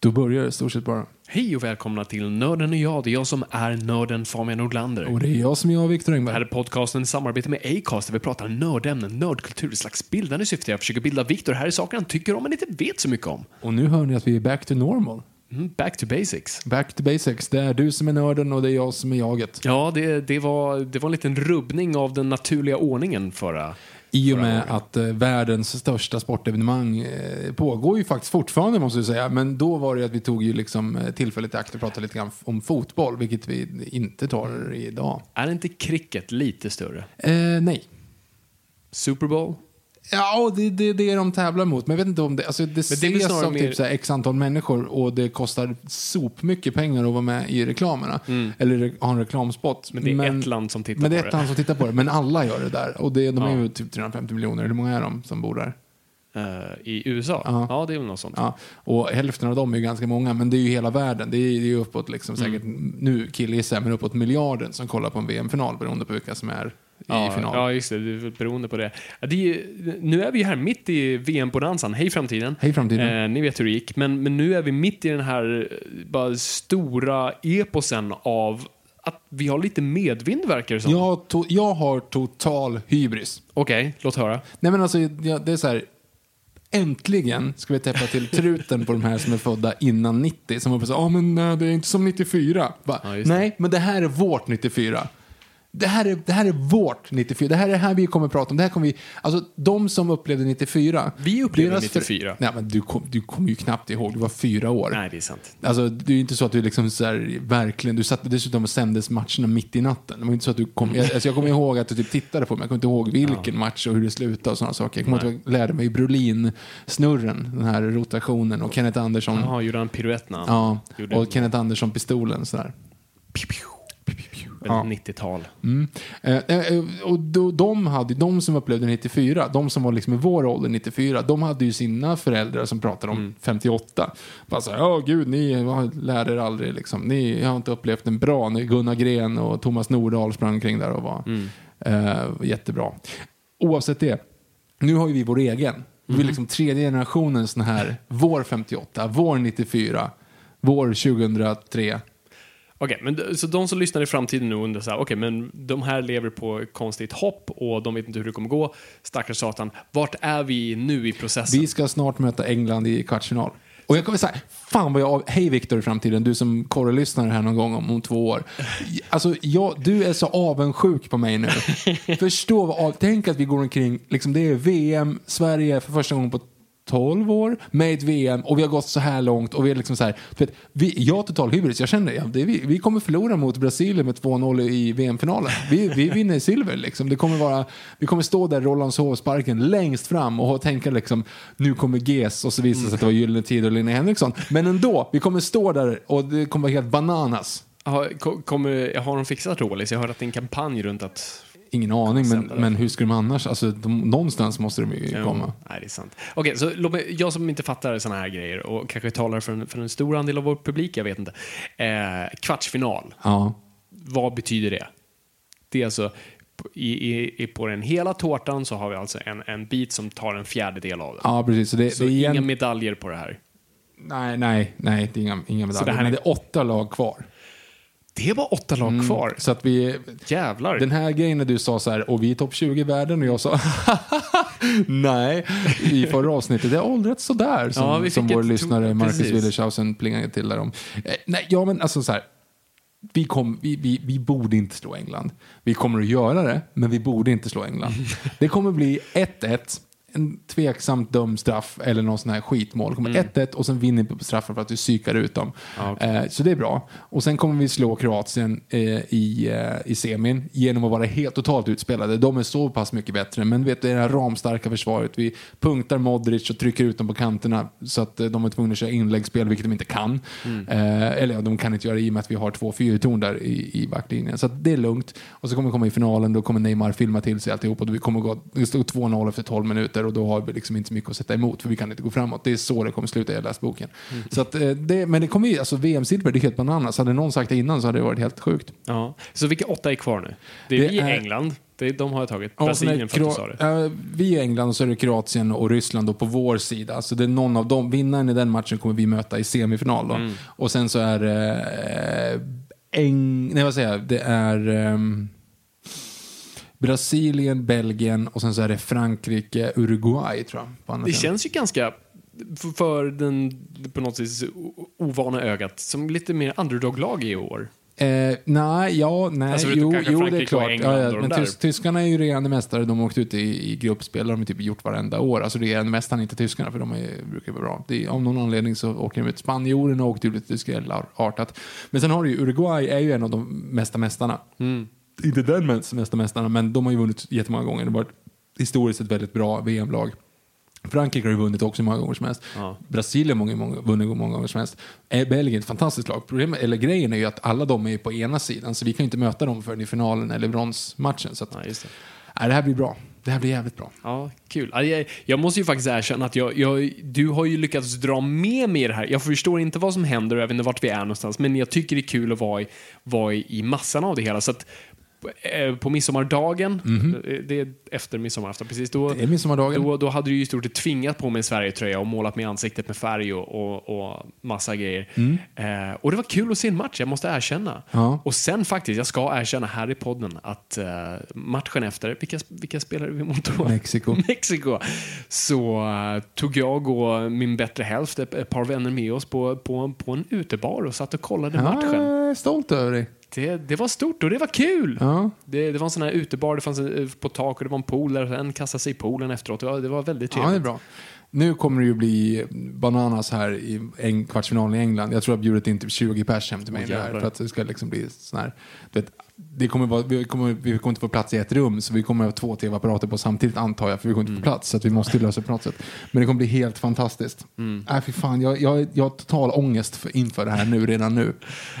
Då börjar det stort sett bara. Hej och välkomna till Nörden och jag. Det är jag som är nörden Fabian Nordlander. Och det är jag som är jag, Viktor Det här Engberg. är podcasten i samarbete med Acast där vi pratar nördämnen, nördkultur, ett slags bildande syfte. Jag försöker bilda Viktor här i saker han tycker om men inte vet så mycket om. Och nu hör ni att vi är back to normal. Mm, back to basics. Back to basics. Det är du som är nörden och det är jag som är jaget. Ja, det, det, var, det var en liten rubbning av den naturliga ordningen förra. I och med att eh, världens största sportevenemang eh, pågår ju faktiskt fortfarande måste jag säga. Men då var det att vi tog ju liksom eh, tillfället i akt och pratade lite grann om fotboll, vilket vi inte tar idag. Är inte cricket lite större? Eh, nej. Super Bowl? Ja, det, det, det är de tävlar mot. Men jag vet inte om det, alltså det, det är ses snarare av mer- typ så här x antal människor och det kostar sopmycket pengar att vara med i reklamerna. Eller re- ha en reklamspot. Mm. Men det är ett land som tittar men det är på ett det. land som tittar på det. Men alla gör det där. Och det, de är Ja. ju typ 350 miljoner. Hur många är de som bor där? Eh, I USA? Ja. Ja, det är väl något sånt. Ja, och hälften av dem är ju ganska många, men det är ju hela världen. Det är ju uppåt, liksom, säkert, Mm. nu killgissar jag, men uppåt miljarden som kollar på en VM-final beroende på vilka som är i Ja, final. ja, just det. Det är beroende på det. Det är, ju- nu är vi ju här mitt i VM-bonanzan. Hej framtiden. Hej framtiden. Eh, ni vet hur det gick. Men, men nu är vi mitt i den här eh, bara stora eposen av att vi har lite medvind verkar det som. jag, jag har total hybris. Okej, låt höra. Nej men alltså, ja, det är så här. Äntligen ska vi täppa till truten på de här som är födda innan 90. Som så ja men nej, det är inte som 94. Bara, Ja, nej, men det här är vårt 94. Det här, är, det här är vårt 94. Det här är det här vi kommer att prata om. Det här kommer vi, alltså de som upplevde 94. Vi upplevde deras 94. Nej men du, kom, du kommer ju knappt ihåg, du var fyra år. Nej, det är sant. Alltså, det är ju inte så att du liksom så här, verkligen, du satt dessutom och sändes matcherna mitt i natten. Det var inte så att du kom, jag, alltså jag kommer ihåg att du typ tittade på mig, jag kommer inte ihåg vilken match och hur det slutade och sådana saker. Jag kommer ihåg att jag lärde mig Brolin-snurren, den här rotationen och Kenneth Andersson. Jaha, gjorde han piruett när han Ja, gjorde och Kenneth Andersson-pistolen sådär. Väldigt 90-tal? Mm. Eh, eh, och då, de, hade, de som upplevde 94, de som var liksom i vår ålder 94, de hade ju sina föräldrar som pratade om 58. Bara såhär, ja gud, ni lärde er aldrig liksom. Ni har inte upplevt en bra, Gunnar Gren och Thomas Nordahl sprang kring där och var eh, jättebra. Oavsett det, nu har ju vi vår egen. Vi är liksom tredje generationen sån här, vår 58, vår 94, vår 2003. Okej, men d- så de som lyssnar i framtiden nu undrar så här, okej, men de här lever på konstigt hopp och de vet inte hur det kommer gå. Stackars satan. Vart är vi nu i processen? Vi ska snart möta England i kvartsfinal. Och jag kommer säga, fan vad jag, hej Viktor i framtiden, du som korrelyssnar här någon gång om, om två år. Alltså, jag, du är så avundsjuk på mig nu. Förstå vad av, tänk att vi går omkring, liksom det är VM, Sverige för första gången på 12 år med ett VM och vi har gått så här långt och vi är liksom så här, vet, vi, jag har total hybris, jag känner ja, det vi, vi kommer förlora mot Brasilien med 2-0 i VM-finalen. Vi, vi vinner silver liksom. Det kommer vara, vi kommer stå där Rålambshovsparken längst fram och tänka liksom, nu kommer GES och så visar det sig att det var Gyllene Tider och Linnea Henriksson. Men ändå, vi kommer stå där och det kommer vara helt bananas. Har, kommer, har de fixat Rålis? Jag har hört att det är en kampanj runt att... Ingen aning, men, men hur skulle de annars, alltså de, någonstans måste de ju komma. Nej, det är sant. Okej, så låt mig, jag som inte fattar såna här grejer och kanske talar för en, för en stor andel av vår publik, jag vet inte. Eh, kvartsfinal, Ja. vad betyder det? Det är alltså i, i, i, på den hela tårtan så har vi alltså en, en bit som tar en fjärdedel av den. Ja, precis. Så det, så det är inga igen... medaljer på det här. Nej, nej, nej, det är inga, inga medaljer. det här Men är- det är åtta lag kvar. Det var åtta lag kvar. Så att vi... Jävlar. Den här grejen när du sa så här, och vi är topp 20 i världen, och jag sa nej, i förra avsnittet. Det har åldrats sådär, som, Ja, som vår lyssnare Marcus. Willershausen plingade till där om. Eh, nej, ja men alltså så här. Vi, kom, vi, vi, vi borde inte slå England. Vi kommer att göra det, men vi borde inte slå England. Det kommer bli 1-1, en tveksamt dömd straff eller någon sån här skitmål. Det kommer 1-1 och sen vinner vi på straffen för att vi psykar ut dem. Okej. Eh, så det är bra. Och sen kommer vi slå Kroatien eh, i, eh, i semin genom att vara helt totalt utspelade. De är så pass mycket bättre. Men vet du, det här ramstarka försvaret. Vi punktar Modric och trycker ut dem på kanterna så att eh, de är tvungna att köra inläggsspel, vilket de inte kan. Eh, eller ja, de kan inte göra det i och med att vi har två fyrtorn där i, i backlinjen. Så det är lugnt. Och så kommer vi komma i finalen, då kommer Neymar filma till sig alltihop och vi kommer gå, det står 2-0 efter 12 minuter och då har vi liksom inte så mycket att sätta emot för vi kan inte gå framåt. Det är så det kommer sluta, jag läst boken. Så att, eh, det, men det kommer ju, alltså VM-silver, det är helt bananas. Hade någon sagt det innan så hade det varit helt sjukt. Ja. Så vilka åtta är kvar nu? Det är Det vi, är- England. Det de har jag tagit. Ja, och Brasilien för att du sa det. eh, vi är England och så är det Kroatien och Ryssland då på vår sida. Så det är någon av dem. Vinnaren i den matchen kommer vi möta i semifinal. Mm. Och sen så är det eh, Eng... Nej, vad säger jag? Det är ehm, Brasilien, Belgien och sen så är det Frankrike, Uruguay tror jag. Det känns ju ganska, för- den på något vis ovana ögat, som lite mer underdog-lag i år. Eh, nej, ja, nej, Alltså, jo, jo det är klart. Ja, ja, de men tys tyskarna är ju regerande mästare. De har åkt ut i, i gruppspel. Det har de typ gjort varenda år. Alltså regerande mästaren, inte tyskarna, för de är, brukar vara bra. Det av någon anledning så åker de ut. Spanjorerna har åkt ut lite skrälartat. Men sen har du ju Uruguay, är ju en av de mesta mästarna. Mm. Inte den mest- mesta mästarna, men de har ju vunnit jättemånga gånger. Det har varit historiskt ett väldigt bra VM-lag. Frankrike har ju vunnit också många gånger som helst. Ja. Brasilien har många, många, vunnit många gånger som helst. Eh, Belgien är ett fantastiskt lag. Problemet, eller grejen är ju att alla de är på ena sidan, så vi kan ju inte möta dem förrän i finalen eller bronsmatchen. Så att, Ja, det. nej, det här blir bra. Det här blir jävligt bra. Ja, kul. Ja, Jag, måste ju faktiskt erkänna att jag, jag, du har ju lyckats dra med mig i det här. Jag förstår inte vad som händer och jag vet inte vart vi är någonstans, men jag tycker det är kul att vara i, vara i, i massan av det hela. Så att, eh, på midsommardagen, eh, det är efter midsommarafton precis, då. Det är midsommardagen. då, då hade du ju i stort sett tvingat på mig en Sverigetröja och målat mig i ansiktet med färg och, och, och massa grejer. Eh, och det var kul att se en match, jag måste erkänna. Mm. Ja. Och sen faktiskt, jag ska erkänna här i podden att eh, matchen efter, vilka, vilka spelade vi mot då? Mexiko. Mexiko. Så eh, tog jag och min bättre hälft, ett, ett par vänner med oss på, på, på en utebar och satt och kollade Ja, matchen. jag är stolt över dig. Det, det var stort och det var kul. Ja. Det, det var en sån här utebar, det fanns en, eh, på tak och det var en pool där en kastade sig i poolen efteråt. Det var, det var väldigt ja, trevligt. det är bra. Nu kommer det ju bli bananas här i en kvartsfinalen i England. Jag tror jag har bjudit in typ 20 pers hem till mig Åh, nu här jävlar. för att det ska liksom bli sån här, du vet, det kommer vara, vi, kommer, vi kommer inte få plats i ett rum så vi kommer ha två tv-apparater på samtidigt antar jag för vi kommer inte Mm. få plats så att vi måste lösa det på något sätt. Men det kommer bli helt fantastiskt. Mm. Äh, fy fan, jag, jag, jag har total ångest för, inför det här nu, redan nu.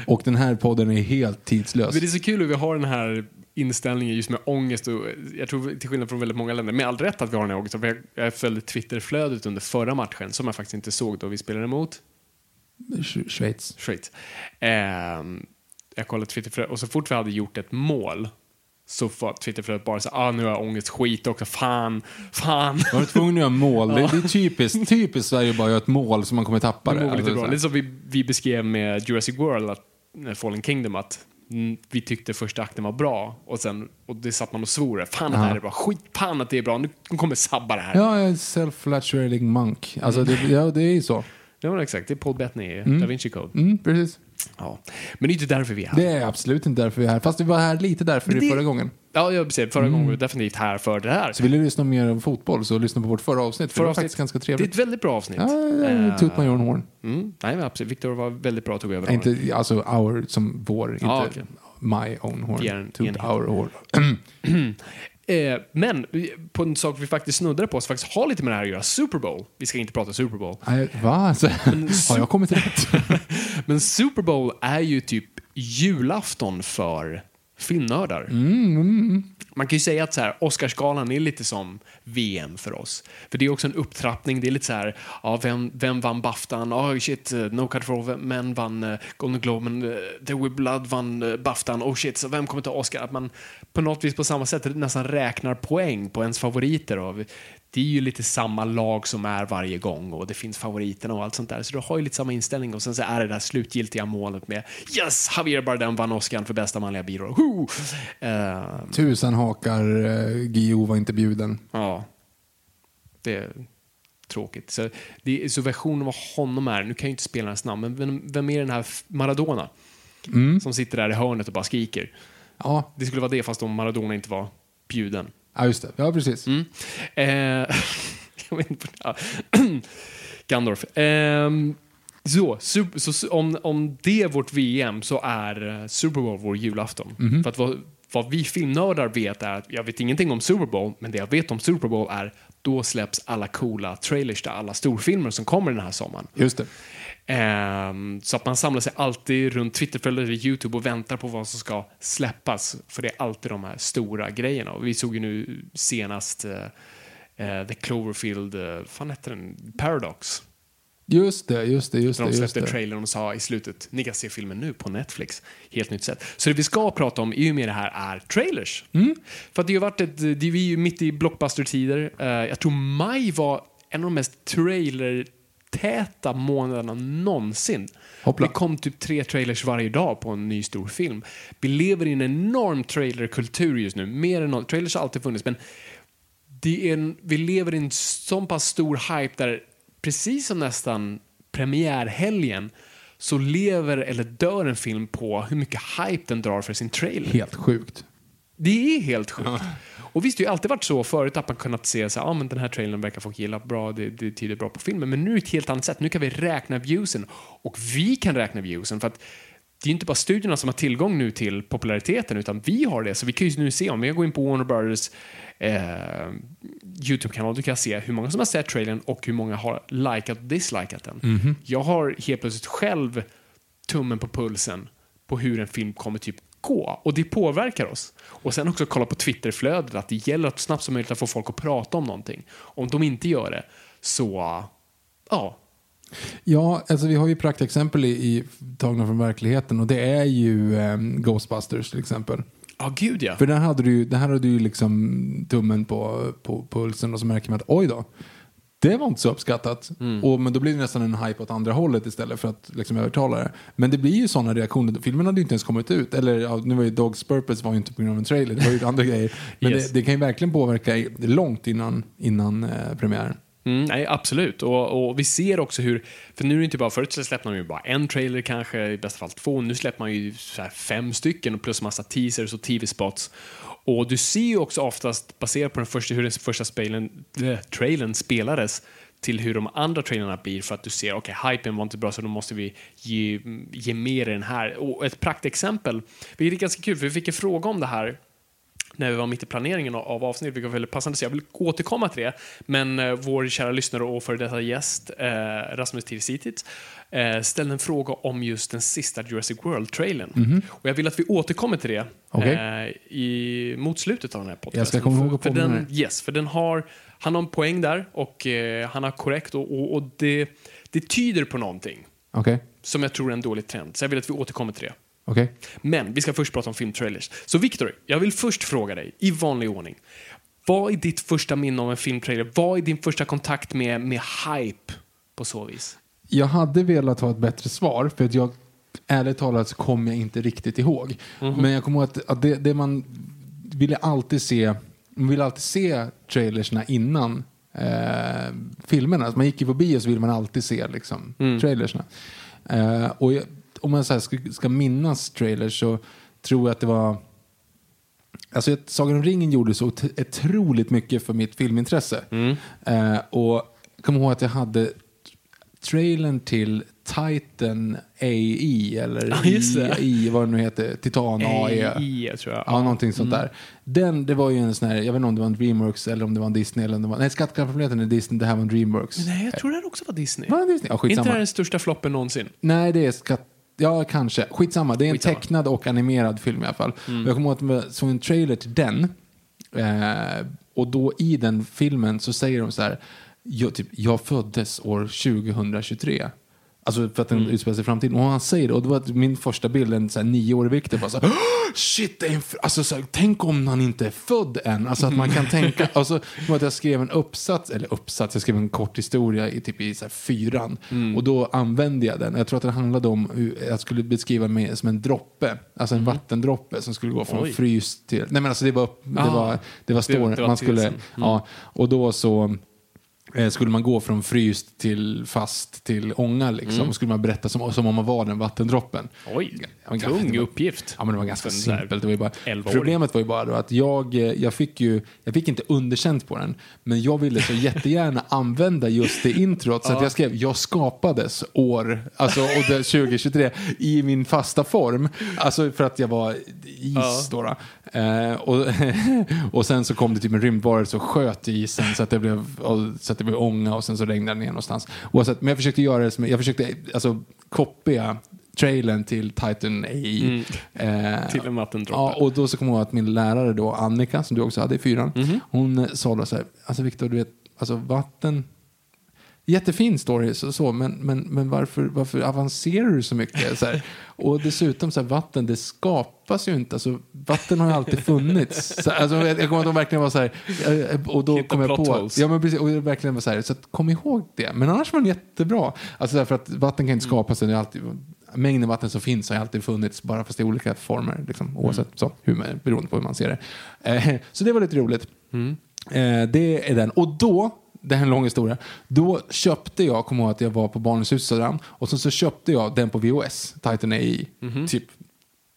Och den här podden är helt tidslös. Men det är så kul hur vi har den här inställningen just med ångest och jag tror till skillnad från väldigt många länder, med all rätt att vi har den här ångesten. För jag, jag följde Twitterflödet under förra matchen som jag faktiskt inte såg då vi spelade emot Sch- Schweiz. Schweiz. Ehm, jag kollade Twitterflödet och så fort vi hade gjort ett mål så var Twitterflödet bara så ah nu har jag ångest, skit också, fan, fan. Var tvungen att göra mål. Det, är typiskt, typiskt Sverige att bara göra ett mål som man kommer tappa Det det. lite Alltså, bra. så. Lite som vi, vi beskrev med Jurassic World, att, Fallen Kingdom, att mm, vi tyckte första akten var bra och sen och det satt man och svor. Fan att det här är bra, skit fan att det är bra, nu kommer sabba det här. Ja, Ja, self-flatulating monk. Alltså det, ja, det är ju så. men exakt, det är Paul Bettany, Da Vinci Code. Mm, precis. Ja. Men det är inte därför vi är här. Det är absolut inte därför vi är här. Fast vi var här lite därför det- förra gången. Ja, jag säger, förra gången var vi definitivt här för det här. Så vill du lyssna mer om fotboll så lyssna på vårt förra avsnitt. För Förra det var avsnitt. faktiskt ganska Det är trevligt. ett väldigt bra avsnitt. Ja, toot my own horn. Mm, nej, men absolut. Viktor var väldigt bra, tog över. Inte, alltså our som vår, inte Ja, okej. my own horn. Toot our horn. Eh, men på en sak vi faktiskt snuddade på, som faktiskt har lite med det här att göra, Super Bowl. Vi ska inte prata Super Bowl. Nej, Va? Alltså, har jag kommit rätt? Men Super Bowl är ju typ julafton för filmnördar. Mm, man kan ju säga att så här, Oscarsgalan är lite som VM för oss. För det är också en upptrappning. Det är lite så här, ja, vem, vem vann Baftan? Oh shit, eh, No Cut for Men vann uh, Golden Globe, men eh, uh, Will Blood vann uh, Baftan. Oh shit, så vem kommer ta Oscar? Att man på något vis på samma sätt nästan räknar poäng på ens favoriter. Och det är ju lite samma lag som är varje gång och det finns favoriterna och allt sånt där. Så du har ju lite samma inställning och sen så är det det slutgiltiga målet med Yes! Javier Bardem vann Oscar för bästa manliga biroll. Uh, Tusen hakar, uh, Gio var inte bjuden. Ja. Det är tråkigt. Så, det, så versionen av honom är, nu kan jag inte spela hans namn, men vem, vem är den här Maradona? Mm. Som sitter där i hörnet och bara skriker. Ja. Det skulle vara det fast om Maradona inte var bjuden. Ja, just det. Ja, precis. Mm. Eh. Gandorf. Eh, så, super, så om, om det är vårt VM så är eh, Super Bowl vår julafton. Mhm. För att vad, vad vi filmnördar vet är att jag vet ingenting om Super Bowl, men det jag vet om Super Bowl är då släpps alla coola trailers till alla storfilmer som kommer den här sommaren. Just det. Ehm, så att man samlar sig alltid runt Twitterföljare eller YouTube och väntar på vad som ska släppas. För det är alltid de här stora grejerna. Och vi såg ju nu senast eh, eh, The Cloverfield, uh, fan hette den? Paradox. Just det, just det, just de Just släppte det. trailern och sa i slutet, ni kan se filmen nu på Netflix. Helt nytt sätt. Så det vi ska prata om i och med det här är trailers. Mm. För det har varit ett, det är vi ju mitt i blockbuster-tider. Eh, jag tror maj var en av de mest trailer-täta månaderna någonsin. Hoppla. Det kom typ tre trailers varje dag på en ny stor film. Vi lever i en enorm trailerkultur just nu. Mer än något. Trailers har alltid funnits, men det är en, vi lever i en så pass stor hype där precis som nästan premiärhelgen så lever eller dör en film på hur mycket hype den drar för sin trailer. Helt sjukt. Det är helt sjukt. Och visst, det har alltid varit så förut att man kunnat se så här, ah, men den här trailern verkar folk gilla bra, det, det tyder bra på filmen. Men nu är det ett helt annat sätt. Nu kan vi räkna viewsen. Och vi kan räkna viewsen för att det är inte bara studierna som har tillgång nu till populariteten utan vi har det. Så vi kan ju nu se om vi går in på Warner Brothers eh, YouTube-kanal, du kan se hur många som har sett trailern och hur många har likat och dislikat den. Jag har helt plötsligt själv tummen på pulsen på hur en film kommer typ gå. Och det påverkar oss. Och sen också kolla på Twitterflödet, att det gäller att snabbt som möjligt att få folk att prata om någonting. Om de inte gör det, så ja. Ja, alltså vi har ju praktexempel i, i tagna från verkligheten och det är ju ehm, Ghostbusters till exempel. Ja, gud ja. För där hade du, där hade du ju liksom tummen på, på pulsen och så märker man att oj då, det var inte så uppskattat. Och, men då blir det nästan en hype åt andra hållet istället för att liksom övertala det. Men det blir ju sådana reaktioner. Filmen hade ju inte ens kommit ut. Eller ja, nu var ju Dogs Purpose var ju inte på grund av en trailer, det var ju andra grejer. Men Yes. det, det kan ju verkligen påverka långt innan, innan eh, premiären. Mm, nej, absolut. Och, och vi ser också hur, för nu är det inte bara, förut så släppte man ju bara en trailer kanske, i bästa fall två, nu släpper man ju fem stycken och plus massa teasers och tv-spots. Och du ser ju också oftast, baserat på den första, hur den första spelen, eh, trailern spelades, till hur de andra trailerna blir för att du ser, okej, hypen var inte bra så då måste vi ge, ge mer i den här. Och ett praktexempel, vilket är ganska kul, för vi fick en fråga om det här när vi var mitt i planeringen av- av avsnittet, vilket var väldigt passande, så jag vill återkomma till det. Men eh, vår kära lyssnare och före detta gäst, eh, Rasmus Tirsitic, eh, ställde en fråga om just den sista Jurassic World-trailern. Och jag vill att vi återkommer till det. Okej. eh, i, mot slutet av den här podcasten. Jag ska komma ihåg för, för den. Yes, för den har, han har en poäng där och eh, han har korrekt och, och, och det, det tyder på någonting Okej? som jag tror är en dålig trend. Så jag vill att vi återkommer till det. Okej? Men vi ska först prata om filmtrailers. Så Victor, jag vill först fråga dig, i vanlig ordning. Vad är ditt första minne av en filmtrailer? Vad är din första kontakt med, med hype på så vis? Jag hade velat ha ett bättre svar för att jag ärligt talat så kommer jag inte riktigt ihåg. Men jag kommer ihåg att, att det, det man ville alltid se, man ville alltid se trailersna innan eh, filmerna. Alltså man gick ju på bio så vill man alltid se liksom, trailersna. Eh, och jag, om man så ska, ska minnas trailers så tror jag att det var Alltså Sagan om ringen gjorde så ot- otroligt mycket för mitt filmintresse. Eh, och jag kommer ihåg att jag hade trailern till Titan AI eller Ja, just det. AI, vad det nu heter, Titan AI. AI, tror jag. Ja, någonting sånt där. Den, det var ju en sån här, jag vet inte om det var en Dreamworks eller om det var en Disney eller om det var, nej Skattkammarplaneten är Disney, det här var en Dreamworks. Nej, jag tror det här också var Disney. Var det Disney? Ja, inte skitsamma. här den största floppen någonsin? Nej, det är skatt... Ja, kanske. Skitsamma. Det är en Skitsamma. tecknad och animerad film i alla fall. Och Jag kommer ihåg att jag såg en trailer till den. Eh, och då i den filmen så säger de så här, jag, typ, jag föddes år 2023. Alltså för att den utspelar sig i framtiden. Och han säger det, och det var min första bild, en så här, nioårig Viktor bara så här, "Åh, shit, det är en f-" alltså, så här, tänk om han inte är född än. Alltså att man kan tänka, alltså, att jag skrev en uppsats, eller uppsats, jag skrev en kort historia i typ i så här, fyran. Och då använde jag den. Jag tror att den handlade om hur jag skulle beskriva mig som en droppe, alltså en vattendroppe som skulle gå från Oj. fryst till, nej men alltså det var, det Ah. var, det var story. det var man skulle, tesen. ja, och då så skulle man gå från fryst till fast till ånga liksom. Mm. Skulle man berätta som, som om man var den vattendroppen. Oj, Ja, men tung det var- uppgift. Ja, men det var ganska simpelt. Det var ju bara, 11-åring. problemet var ju bara då att jag, eh, jag fick ju, jag fick inte underkänt på den, men jag ville så jättegärna använda just det introt så att jag skrev jag skapades år, alltså och det 2023 i min fasta form. Alltså för att jag var is då. då. Eh, och, och sen så kom det typ en rymdvarelse och sköt i isen så att det blev, och, så att det blev ånga och sen så regnade det ner någonstans. Oavsett, men jag försökte göra det som, jag försökte alltså kopia trailern till Titan AI. Eh, Till en vattendroppe. Ja, och då så kommer jag ihåg att min lärare då, Annika, som du också hade i fyran, Mhm. hon eh, sa då så här, alltså Viktor, du vet, alltså vatten, jättefin story, så, så men, men, men varför, varför avancerar du så mycket? Så här, och dessutom, så här, vatten, det skapas ju inte, alltså vatten har ju alltid funnits. Så, alltså, jag, jag kommer att de verkligen var så här, eh, och då Hitta kom jag på, holes. ja men precis, och det verkligen var så här, så att, kom ihåg det. Men annars var den jättebra. Alltså därför att vatten kan inte skapas, det är alltid, mängden vatten som finns har alltid funnits, bara fast i olika former, liksom, oavsett så, hur man, beroende på hur man ser det. Eh, så det var lite roligt. Eh, det är den. Och då, det här är en lång historia, då köpte jag, kommer ihåg att jag var på Barnens hus och och så, köpte jag den på VHS, Titan AI, typ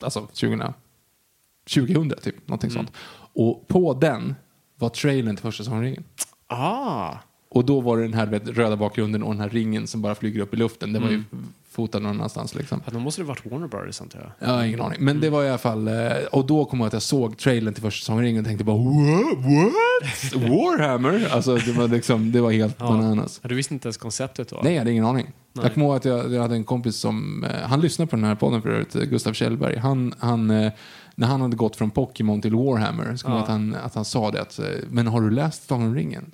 alltså 2000, 2000 typ, någonting sånt. Och på den var trailern till första säsongen. Ah, Och då var det den här vet, röda bakgrunden och den här ringen som bara flyger upp i luften. Den var ju fotad någon annanstans liksom. ja, då måste det varit Warner Brothers antar jag. Har ingen aning. Men det var i alla fall, eh, och då kom jag att jag såg trailern till första säsongen och tänkte bara what? What? Warhammer? Alltså det var liksom, det var helt bananas. Ja, du visste inte ens konceptet då? Nej, jag hade ingen aning. Nej. Jag kommer ihåg att jag, jag hade en kompis som, eh, han lyssnade på den här podden förut, eh, Gustav Kjellberg. Han, han, eh, när han hade gått från Pokémon till Warhammer, så Ja. att han, att han sa det att, men har du läst Sagan om ringen?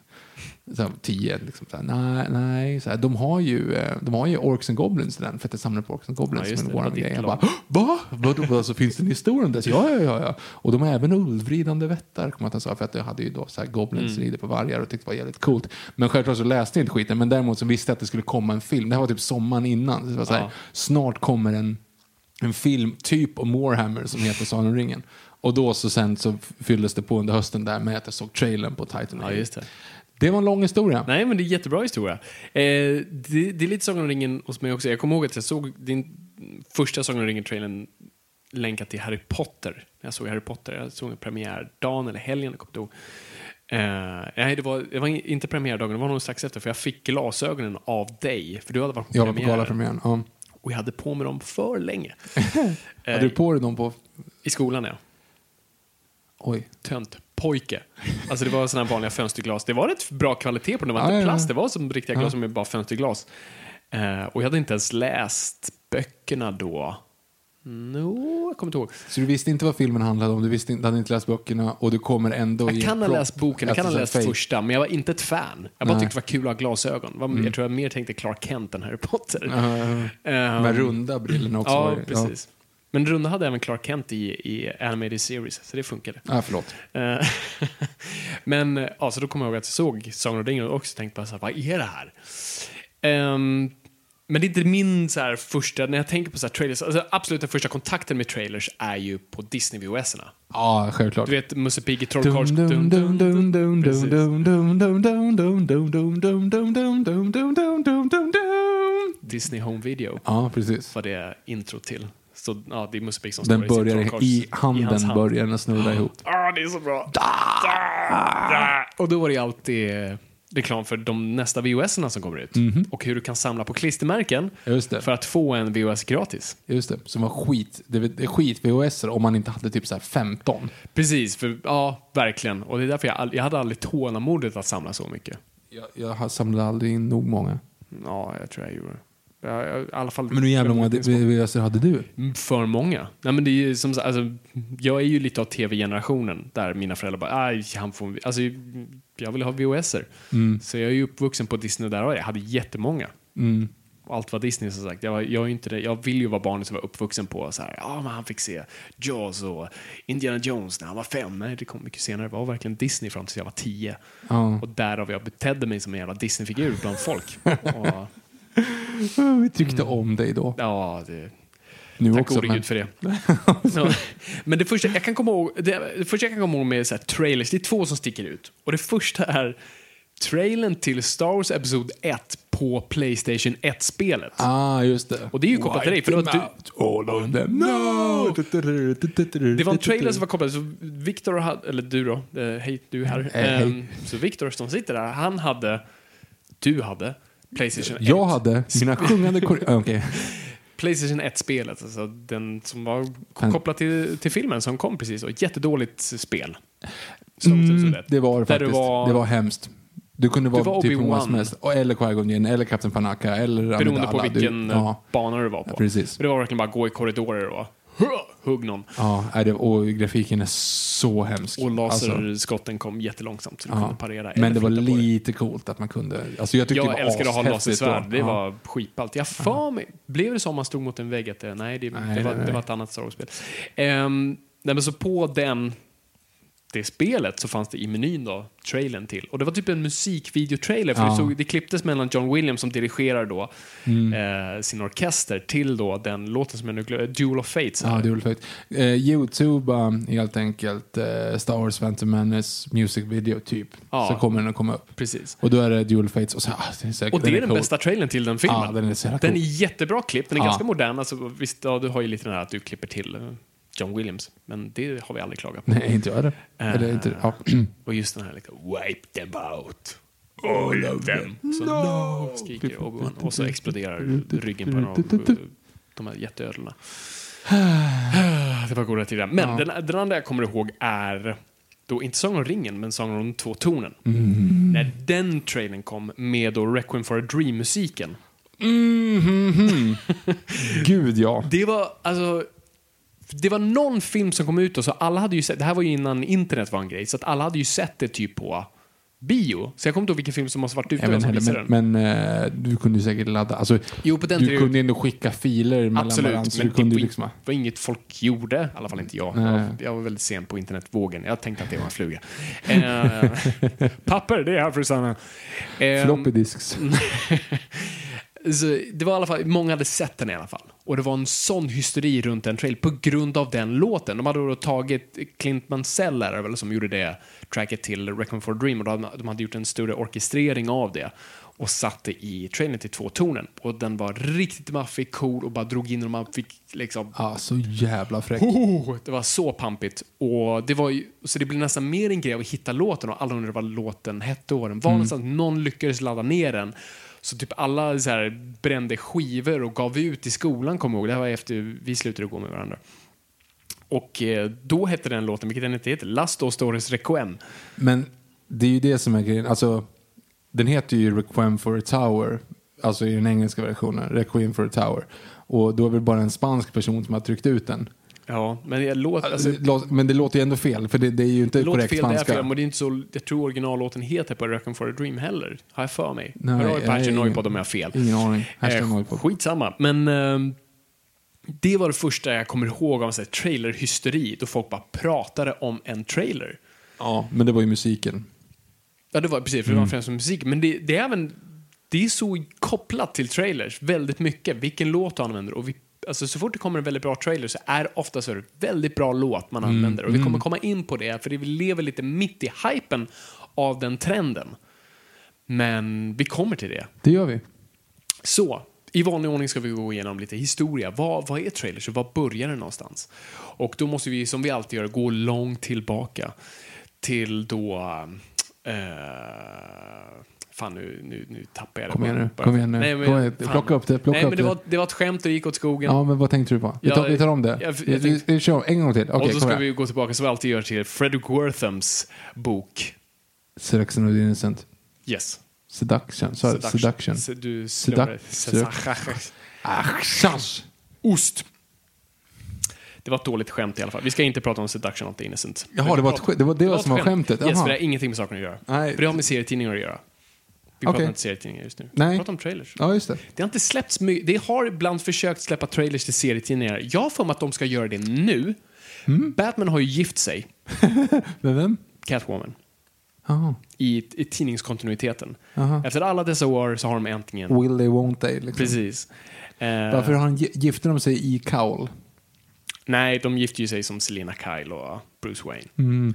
Så här, tio, liksom, så här, nej, nej. Så här, de, har ju, eh, de har ju Orcs and Goblins i den, för att det samlar på Orcs and Goblins Ja, det, ditt Jag bara, va? Vadå, alltså, finns en historia om det? Ja, ja, ja, ja. Och de har även ullvridande vättar, kommer jag att sa, för att jag hade ju då så här, Goblins Mm. rider på vargar och tyckte det var jävligt coolt. Men självklart så läste jag inte skiten, men däremot så visste jag att det skulle komma en film. Det här var typ sommaren innan. Så det var så här, Ja. Snart kommer en, en film typ om Warhammer som heter Sagan om ringen. Och då så sen så fylldes det på under hösten där med att jag såg trailern på Titan. Ja, just det. Det var en lång historia. Nej, men det är en jättebra historia. Eh, det, det är lite Sagan om ringen hos mig också. Jag kommer ihåg att jag såg din första Sagan om ringen-trailern länkat till Harry Potter. Jag såg Harry Potter, jag såg premiärdagen eller helgen, jag kommer inte. Eh, nej, det var, det var inte premiärdagen, det var nog strax efter, för jag fick glasögonen av dig. För du hade varit på Jag var på premiären. galapremiären. Ja. Och jag hade på mig dem för länge. Hade du på dig dem på... I skolan, ja. Oj. Tönt. Pojke. Alltså det var sådana vanliga fönsterglas. Det var rätt bra kvalitet på dem. Det var Ja, inte ja, ja. plast, det var som riktiga glas med bara fönsterglas. Eh, och jag hade inte ens läst böckerna då. No, jag kommer inte ihåg. Så du visste inte vad filmen handlade om, du visste inte, hade inte läst böckerna och du kommer ändå Jag kan ha läst boken, jag kan ha läst fake. första, men jag var inte ett fan. Jag bara Nej. tyckte det var kul att ha glasögon. Var- Jag tror jag mer tänkte Clark Kent än Harry Potter. Ja, ja, ja. Ehm, Med runda brillorna också. Ja, precis. Men den runda hade även Clark Kent i, i Animated Series, så det funkade. Ja, förlåt. men ja, så då kommer jag ihåg att jag såg Sagan om ringen och också tänkte bara så här, vad är det här? Um, men det är inte min så här, första, när jag tänker på så här, trailers, alltså, absolut den första kontakten med trailers är ju på Disney VHS. Ja, självklart. Du vet Musse Pigg i Trollkarls... Disney Home Video. Ja, precis. Var det intro till. Så ja, det är Musse Pigg som Den står i, börjar sin i, trollkarls- i handen, hans hand. börjar den snurra ihop. Ah, det är så bra. Da! Och då var det alltid eh, reklam för de nästa VHS-erna som kommer ut. Och hur du kan samla på klistermärken Just det. för att få en VHS gratis. Just det, som var skit. Det är- det skit VHS om man inte hade typ så här 15. Precis, för ja, verkligen. Och det är därför jag, all- jag hade aldrig tålamodet att samla så mycket. Jag, jag har- samlade aldrig in nog många. Ja, jag tror jag gjorde. Jag, i alla fall Men hur jävla många VHS hade du? För många. Nej, men det är ju som, alltså, jag är ju lite av tv-generationen där mina föräldrar bara, Aj, han får, alltså, jag vill ha VHSer. Mm. Så jag är ju uppvuxen på Disney där och jag hade jättemånga. Mm. Allt var Disney som sagt. Jag, var, jag, är inte det. jag vill ju vara barnet som var uppvuxen på så här, ja men han fick se Jaws och Indiana Jones när han var fem. Nej, det kom mycket senare. Det var verkligen Disney fram tills jag var tio. Ja. Och därav jag betedde mig som en jävla Disney-figur bland folk. och, Vi tyckte om dig då. ja, det, Nu Tack också. gode men- gud för det. Ja. Men det första jag kan komma ihåg, det, det första jag kan komma ihåg med så här, trailers, det är två som sticker ut. Och det första är trailern till Star Wars Episod 1 på Playstation 1-spelet. Ah, just det. Och det är ju kopplat till dig, för det var du- All of them. No! Det var en trailer som var kopplad, så Victor hade, eller du då, eh, hej du är här. Eh, hej. Ehm, så Victor som sitter där, han hade, du hade, Playstation 1. Jag hade mina sjungande kor... Ah, Okej. Playstation 1-spelet, alltså den som var kopplad till, till filmen som kom precis, och jättedåligt spel. Mm, 1. det var det faktiskt. var- Det var hemskt. Du kunde vara var typ Obi-Wan. som helst. Eller Qui-Gon Jinn, eller Kapten Panaka, eller Beroende på Amidala. vilken Du, ja, bana du var på. Ja, precis. Men Det var verkligen bara gå i korridorer och hugg någon. ja, det, och grafiken är så hemsk. Och Alltså, laserskotten kom jättelångsamt så du ja. kunde parera. Men det var lite coolt att man kunde... Alltså jag tyckte det Jag var älskade att ha lasersvärd. då. Det Ja. var skitballt. Jag för mig, blev det så om man stod mot en vägg att det, nej, det, Nej, det, var, nej, det var ett annat Star Wars-spel. Ehm, nej, men så på den, det spelet så fanns det i menyn då, trailern till. Och det var typ en musikvideotrailer, för Ja. det, såg, det klipptes mellan John Williams som dirigerar då Mm. eh, sin orkester till då den låten som jag nu glömmer, Duel of Fates. Ja, är väl fakt. Eh, Youtube, um, helt enkelt, eh, Star Wars Phantom Menace music video typ. Ja. Så kommer den att komma upp. Precis. Och då är det Dual Fates och så, ah, det är säkert, Och det är den cool. bästa trailern till den filmen. Ja, den är så Den är jättebra klippt, den är ganska modern. Alltså, visst, ja, du har ju lite den här att du klipper till eh, John Williams, men det har vi aldrig klagat på. Nej, inte jag det. Eh. Eller inte ja. Och just den här liksom, wipe them out. All of them. Så no! skriker Obi-Wan och så exploderar ryggen på en av de här jätteödlorna. Det var goda tider. Men Ja. den, den andra jag kommer ihåg är då inte Sagan om ringen, men Sagan om de två tornen. Mm. När den trailern kom med då Requiem for a Dream-musiken. Mhm. Gud ja. Det var alltså... Det var någon film som kom ut och så alla hade ju sett, det här var ju innan internet var en grej, så att alla hade ju sett det typ på bio. Så jag kommer inte ihåg vilken film som måste varit ute Jag den. men, men eh, du kunde ju säkert ladda. Alltså, Jo, på den du kunde ändå skicka filer mellan Absolut, varandra. Så men det ju var, liksom... var inget folk gjorde, i alla fall inte jag. Jag var, jag var väldigt sen på internetvågen. Jag tänkte att det var en fluga. Eh, papper, det är här för Sanna. Eh, Floppy disks. så det var i alla fall, många hade sett den i alla fall. Och det var en sån hysteri runt den trail på grund av den låten. De hade då tagit Clint Mansell är väl som gjorde det tracket till Requiem for a Dream och de hade, de hade gjort en större orkestrering av det och satte i trailern till två tonen. Och den var riktigt maffig, cool och bara drog in och man fick liksom Ja, så jävla fräck. Oh, det var så pampigt. Och det var ju, så det blev nästan mer en grej av att hitta låten och alla undrade vad låten hette och vad den var någonstans. Någon lyckades ladda ner den. Så typ alla så här brände skivor och gav ut i skolan, kommer jag ihåg. Det här var efter vi slutade gå med varandra. Och eh, då hette den låten, vilket den inte heter, Last Dos Stories Requiem. Men det är ju det som är grejen. Alltså, den heter ju Requiem for a Tower. Alltså i den engelska versionen. Requiem for a Tower. Och då är det bara en spansk person som har tryckt ut den. Ja, men jag låter... Alltså, men det låter ju ändå fel, för det, det är ju inte det korrekt fel, det är spanska. fel, men det är inte så, jag tror originallåten heter på Requiem for a Dream heller. Har jag för mig. Nej, Hör av er på Noipod om jag har fel. Ingen aning. Eh, skitsamma. Men eh, det var det första jag kommer ihåg av trailerhysteri, då folk bara pratade om en trailer. Ja, men det var ju musiken. Ja, det var precis, för det var främst musik. Men det, det är även, det är så kopplat till trailers, väldigt mycket. Vilken låt du använder. Och vi, alltså, så fort det kommer en väldigt bra trailer så är det ofta så väldigt bra låt man använder. Och vi kommer komma in på det, för vi lever lite mitt i hypen av den trenden. Men vi kommer till det. Det gör vi. Så, i vanlig ordning ska vi gå igenom lite historia. Vad, vad är trailers och var börjar det någonstans? Och då måste vi, som vi alltid gör, gå långt tillbaka till då... Eh, fan, nu, nu, nu tappar jag det. Kom igen nu, Bara- kom igen nu. Nej, men, igen, plocka upp det, plocka Nej, upp men det, det. var, det var ett skämt och det gick åt skogen. Ja, men vad tänkte du på? Vi Ja, tar, vi tar om det. jag- jag vi, vi kör en gång till. Okej, och så ska igen. vi gå tillbaka, som vi alltid gör, till Fredrik Worthams bok. Selection of the Innocent. Yes. Seduction. Så, seduction. Se- Du Seduc- slår Achans! Ost. Det var ett dåligt skämt i alla fall. Vi ska inte prata om Seduction of the Innocent. Jaha, det var ett det var det ett som var skämt. skämtet? Yes, för det har ingenting med saken att göra. Nej. För det har med serietidningar att göra. Vi pratar inte serietidningar just nu. Nej. Vi pratar om trailers. Ja, just det. Det har inte släppts. Det har ibland försökt släppa trailers till serietidningar. Jag har för mig att de ska göra det nu. Mm. Batman har ju gift sig, Men vem? Catwoman, Jaha. i, i tidningskontinuiteten. Aha. Efter alla dessa år så har de äntligen... Will they, won't they? Liksom. Precis. Eh, Varför har han, gifter de sig i Cowl? Nej, de gifte ju sig som Selena Kyle och Bruce Wayne. Mm.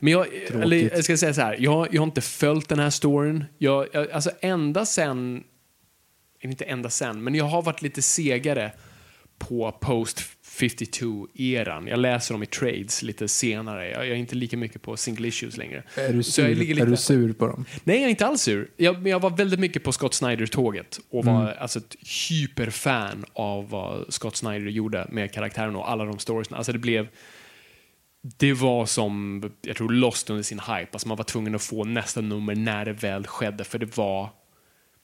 Men jag, eller, jag ska säga så här, jag, jag har inte följt den här storyn. Jag, jag, alltså ända sen, inte ända sen, men jag har varit lite segare på post 52-eran. Jag läser dem i trades lite senare. Jag, jag är inte lika mycket på single issues längre. Är du sur, är lite- du sur på dem? Nej, jag är inte alls sur. Jag, jag var väldigt mycket på Scott Snyder-tåget och var Mm. alltså ett hyperfan av vad Scott Snyder gjorde med karaktären och alla de storiesna. Alltså det blev... Det var som, jag tror, Lost under sin hype. Alltså man var tvungen att få nästa nummer när det väl skedde, för det var...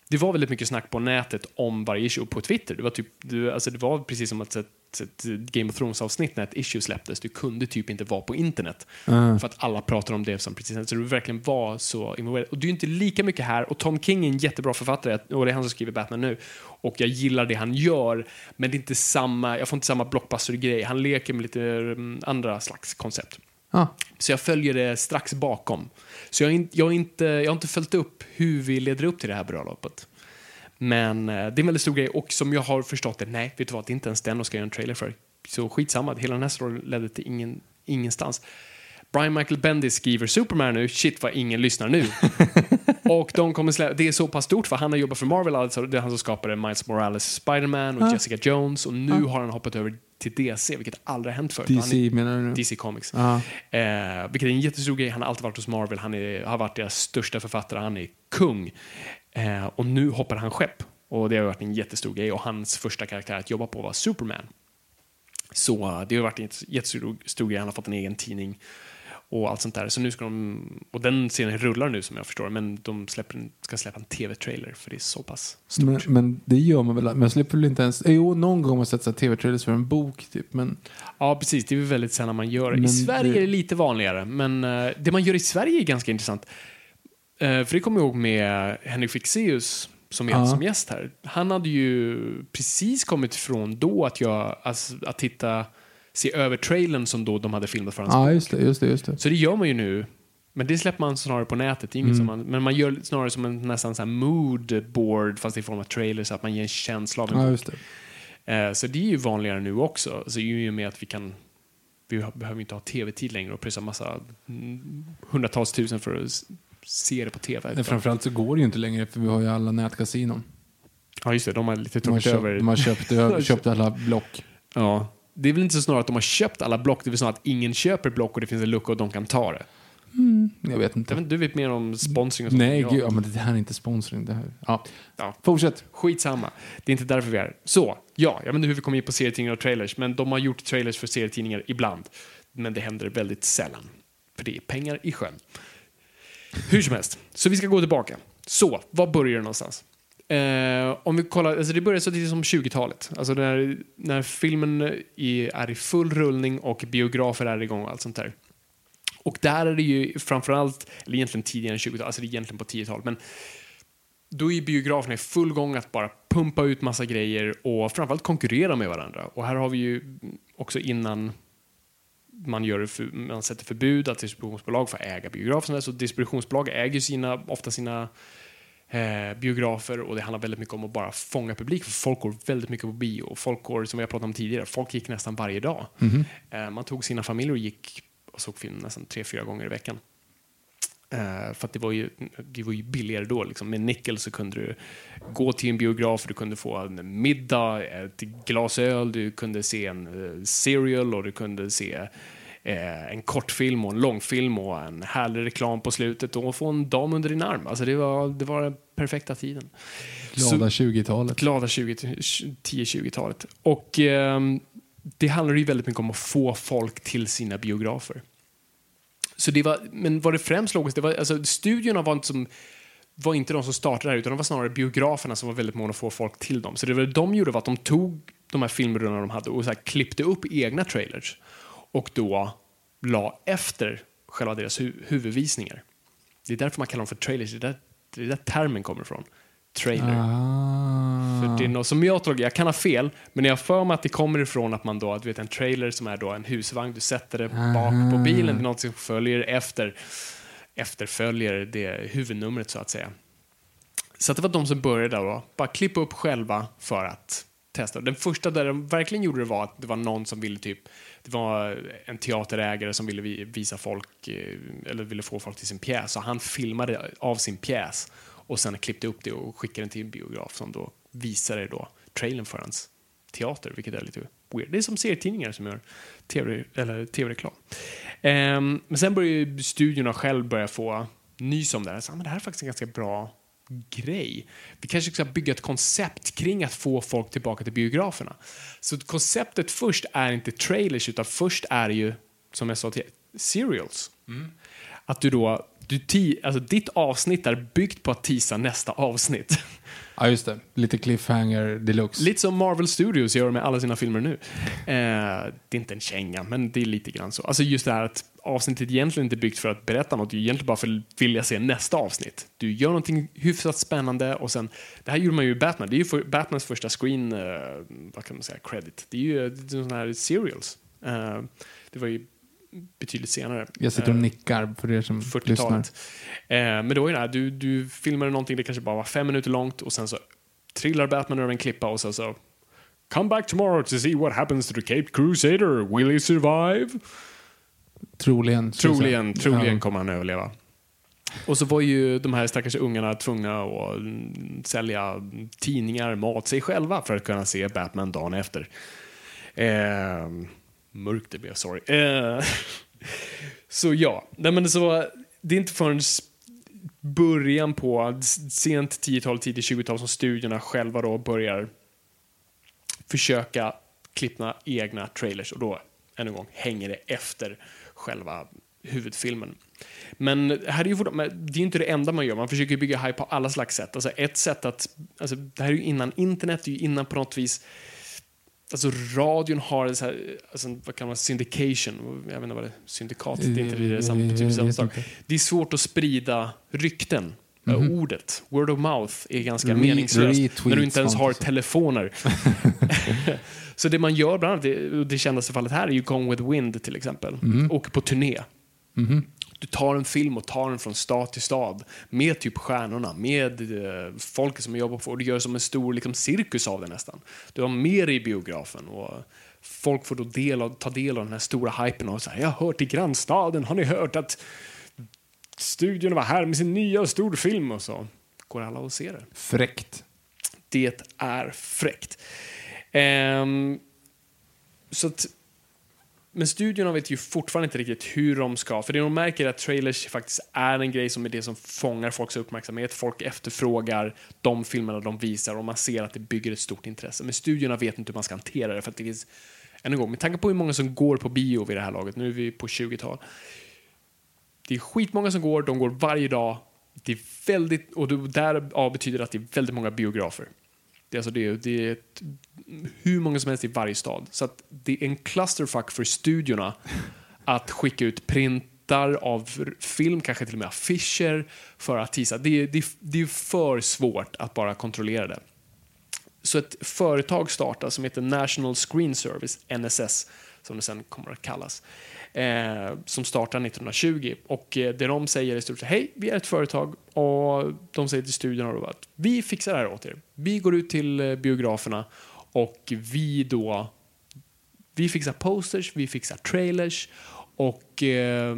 Det var väldigt mycket snack på nätet om varje show på Twitter. Det var, typ, det, alltså det var precis som att ett, Game of Thrones-avsnitt när ett issue släpptes. Du kunde typ inte vara på internet. För att alla pratar om det som precis Så du verkligen var så involverad. Och du är inte lika mycket här. Och Tom King är en jättebra författare. Och det är han som skriver Batman nu. Och jag gillar det han gör. Men det är inte samma, jag får inte samma blockbuster-grej. Han leker med lite mm, andra slags koncept. Ah. Så jag följer det strax bakom. Så jag, jag, inte, jag har inte följt upp hur vi leder upp till det här bröllopet. Men eh, det är en väldigt stor grej och som jag har förstått det, nej, vet du vad, det är inte ens den de ska göra en trailer för. Så skitsamma, hela den här storyn ledde till ingen, ingenstans. Brian Michael Bendis skriver Superman nu, shit vad ingen lyssnar nu. och de kommer slä- det är så pass stort för han har jobbat för Marvel, alltså det är han som skapade Miles Morales Spider-Man och Jessica Jones och nu har han hoppat över till DC, vilket aldrig har hänt förut. Han är- DC menar du nu? DC Comics. Ja. Eh, vilket är en jättestor grej. Han har alltid varit hos Marvel. Han är, har varit deras största författare. Han är kung. Eh, och nu hoppar han skepp. Och det har varit en jättestor grej. Och hans första karaktär att jobba på var Superman. Så eh, det har varit en jätte- jättestor stor grej. Han har fått en egen tidning och allt sånt där. Så nu ska de, och den serien rullar nu som jag förstår men de släpper, ska släppa en tv-trailer för det är så pass stort. Men, men det gör man väl? Men jag slipper väl inte ens... Jo, någon gång har man sett tv-trailers för en bok, typ. Men Ja, precis. Det är väl väldigt sällan man gör det. I Sverige det- är det lite vanligare, men eh, det man gör i Sverige är ganska intressant. Eh, för det kommer jag ihåg med Henrik Fexeus som är Ja. som gäst här. Han hade ju precis kommit ifrån då att jag, alltså, att titta, se över trailern som då de hade filmat för hans ja, just det, just det, just det. Så det gör man ju nu. Men det släpper man snarare på nätet. Inget Mm. som man, men man gör snarare som en nästan så här mood board fast i form av trailer så att man ger en känsla av en Ja, bok. just det. Eh, Så det är ju vanligare nu också. Så i och med att vi kan vi behöver inte ha tv-tid längre och pröjsa massa mm, hundratals tusen för att se det på tv. Men framförallt så går det ju inte längre för vi har ju alla nätkasinon. Ja, just det. De har lite De har, tagit köpt, över. de har köpt, köpt alla block. Ja. Det är väl inte så snarare att de har köpt alla block, det är väl snarare att ingen köper block och det finns en lucka och de kan ta det. Jag vet Jag inte. vet, inte, du vet mer om sponsring och sånt. Nej, Ja. gud, ja, men det här är inte sponsring. Det här. Ja. Ja. Fortsätt. Skitsamma. Det är inte därför vi är här. Så, ja, jag vet inte hur vi kommer in på serietidningar och trailers, men de har gjort trailers för serietidningar ibland. Men det händer väldigt sällan. För det är pengar i sjön. Hur som helst, så vi ska gå tillbaka. Så, var börjar det någonstans? Eh, om vi kollar, alltså det börjar så tidigt som 20-talet. Alltså när, när filmen i, är i full rullning och biografer är igång och allt sånt där. Och där är det ju framförallt, eller egentligen tidigare än 20-talet, alltså det är egentligen på 10-talet, men då är biograferna i full gång att bara pumpa ut massa grejer och framförallt konkurrera med varandra. Och här har vi ju också innan man, gör, man sätter förbud att distributionsbolag får äga biograferna. Så distributionsbolag äger sina, ofta sina eh, biografer och det handlar väldigt mycket om att bara fånga publik. För folk går väldigt mycket på bio. Folk går, som vi har pratat om tidigare, folk gick nästan varje dag. Eh, man tog sina familjer och gick och såg film nästan tre, fyra gånger i veckan. Eh, för det var ju, det var ju billigare då. Liksom. Med nickel så kunde du gå till en biograf, du kunde få en middag, ett glas öl, du kunde se en eh, serial och du kunde se eh, en kortfilm och en långfilm och en härlig reklam på slutet och få en dam under din arm. Alltså det var, det var den perfekta tiden. Glada 20-talet. Glada 20 10-20-talet. Och ehm, det handlar ju väldigt mycket om att få folk till sina biografer. Så det var, men var det främst logiskt? det var, alltså studiorna var inte som, var inte de som startade det här, utan det var snarare biograferna som var väldigt måna att få folk till dem. Så det var det de gjorde var att de tog de här filmrullarna de hade och så här klippte upp egna trailers och då la efter själva deras hu huvudvisningar. Det är därför man kallar dem för trailers, det är där, det är där termen kommer ifrån. Trailer. Ah. För det är något som jag tror, jag kan ha fel, men jag för mig att det kommer ifrån att man då, du vet en trailer som är då en husvagn, du sätter det bak på bilen, det är något som följer efter, efterföljer det huvudnumret så att säga. Så att det var de som började då, bara klippa upp själva för att testa. Den första där de verkligen gjorde det var att det var någon som ville typ, det var en teaterägare som ville vi- visa folk, eh, eller ville få folk till sin pjäs, så han filmade av sin pjäs och sen klippte upp det och skickade den till en biograf som då visade då trailern för hans teater, vilket är lite weird. Det är som serietidningar som gör TV, eller tv-reklam. Ehm, men sen började ju studiorna själv börja få nys om det här. Så, men det här är faktiskt en ganska bra grej. Vi kanske ska bygga ett koncept kring att få folk tillbaka till biograferna. Så konceptet först är inte trailers, utan först är det ju, som jag sa till serials. Att du då, du ti, alltså ditt avsnitt är byggt på att tisa nästa avsnitt. Ja, just det. Lite cliffhanger deluxe. Lite som Marvel Studios gör med alla sina filmer nu. Eh, det är inte en känga, men det är lite grann så. Alltså just det här att avsnittet egentligen inte är byggt för att berätta något, det är egentligen bara för att vilja se nästa avsnitt. Du gör någonting hyfsat spännande och sen, det här gjorde man ju i Batman, det är ju för, Batmans första screen, eh, vad kan man säga, credit. Det är ju det är sådana här serials. Eh, det var ju betydligt senare. Jag sitter och Eh, nickar för er som lyssnar. 40-talet. Eh, men då är det här, du, du filmade någonting, det kanske bara var fem minuter långt och sen så trillar Batman över en klippa och så så Come back tomorrow to see what happens to the Cape Crusader. Will he survive? Troligen. Troligen, troligen Ja. kommer han överleva. Och så var ju de här stackars ungarna tvungna att sälja tidningar, mat, sig själva för att kunna se Batman dagen efter. Eh, mörkt det blev, sorry. Eh, så ja, nej men så, det är inte förrän början på sent 10-tal, tidigt 20-tal som studierna själva då börjar försöka klippa egna trailers och då, än en gång, hänger det efter själva huvudfilmen. Men här är ju det är ju inte det enda man gör, man försöker bygga hype på alla slags sätt. Alltså ett sätt att, alltså det här är ju innan internet, det är ju innan på något vis Alltså radion har så här, alltså, vad kan man syndication, jag vet inte vad det är, syndikat, det är inte det, det är samma, typ samma sak. Det är svårt att sprida rykten. äh, Ordet, word of mouth, är ganska Re- meningslöst när du inte ens har telefoner. så det man gör bland annat, det, det kändaste fallet här är ju Gone with Wind till exempel. Och på turné. Du tar en film och tar den från stad till stad med typ stjärnorna, med eh, folket som jobbar på och du gör som en stor liksom, cirkus av det nästan. Du har med dig i biografen och folk får då del av, ta del av den här stora hypen och säga jag har hört i grannstaden, har ni hört att studion var här med sin nya storfilm och så går alla och ser det. Fräckt. Det är fräckt. Ehm, så att, men studiorna vet ju fortfarande inte riktigt hur de ska, för det de märker är att trailers faktiskt är en grej som är det som fångar folks uppmärksamhet. Folk efterfrågar de filmerna de visar och man ser att det bygger ett stort intresse. Men studiorna vet inte hur man ska hantera det för att det finns, än en gång, med tanke på hur många som går på bio vid det här laget, nu är vi på 20-tal, det är skitmånga som går, de går varje dag. Det är väldigt, och därav betyder det att det är väldigt många biografer. Det är, alltså det, det är ett, hur många som helst i varje stad. Så att det är en clusterfuck för studiorna att skicka ut printar av film, kanske till och med affischer, för att tisa. Det, det, det är för svårt att bara kontrollera det. Så ett företag startas som heter National Screen Service, NSS, som det sen kommer att kallas, eh, som startar 1920. Och eh, det de säger är i stort sett, hej, vi är ett företag och de säger till studion att vi fixar det här åt er. Vi går ut till eh, biograferna och vi då vi fixar posters, vi fixar trailers och eh,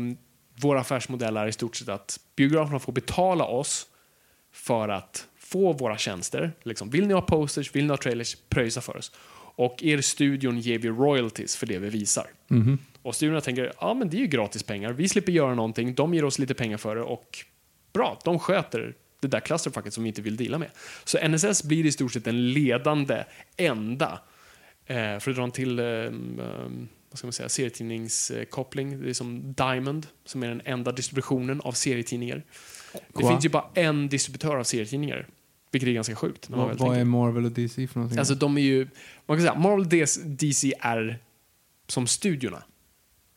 vår affärsmodell är i stort sett att biograferna får betala oss för att få våra tjänster. Liksom, vill ni ha posters, vill ni ha trailers, pröjsa för oss. Och er studion ger vi royalties för det vi visar. Och studiorna tänker, ja men det är ju gratis pengar, vi slipper göra någonting, de ger oss lite pengar för det och bra, de sköter det där clusterfucket som vi inte vill dela med. Så NSS blir i stort sett den ledande, enda, eh, för att dra en till eh, eh, vad ska man säga, serietidningskoppling, det är som Diamond, som är den enda distributionen av serietidningar. Det finns ju bara en distributör av serietidningar. Vilket är ganska sjukt. När man väl vad är tänker. Marvel och DC för någonting? Alltså de är ju, man kan säga Marvel DC DC är som studiorna.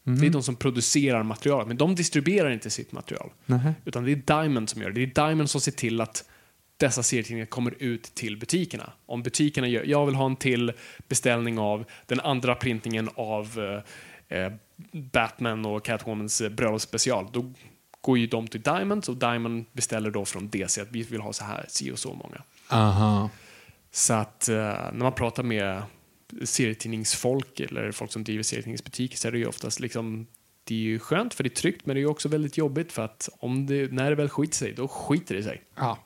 Mhm. Det är de som producerar materialet, men de distribuerar inte sitt material. Nähä. Utan det är Diamond som gör det. Det är Diamond som ser till att dessa serietidningar kommer ut till butikerna. Om butikerna gör, jag vill ha en till beställning av den andra printningen av eh, eh, Batman och Catwomans eh, bröllopsspecial, då går ju de till Diamond och Diamond beställer då från DC att vi vill ha så här, si och så många. Aha. Så att eh, när man pratar med serietidningsfolk eller folk som driver serietidningsbutiker så är det ju oftast liksom det är ju skönt för det är tryggt men det är också väldigt jobbigt för att om det, när det väl skiter sig, då skiter det sig. Ja.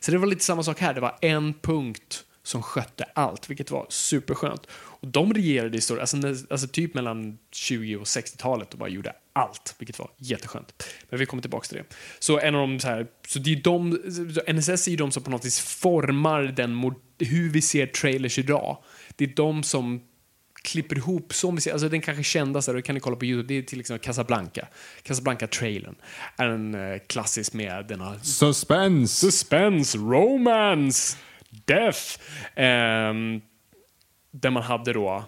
Så det var lite samma sak här, det var en punkt som skötte allt, vilket var superskönt. Och de regerade i stor, alltså, alltså typ mellan 20 och 60-talet och bara gjorde allt, vilket var jätteskönt. Men vi kommer tillbaka till det. Så en av de så här, så det är de, så NSS är ju de som på något vis formar den, hur vi ser trailers idag. Det är de som klipper ihop, som vi ser, alltså den kanske kändaste, det kan ni kolla på YouTube, det är till exempel Casablanca. Casablanca-trailern är en eh, klassisk med denna Suspense! suspense, romance, death. Ehm, där man hade då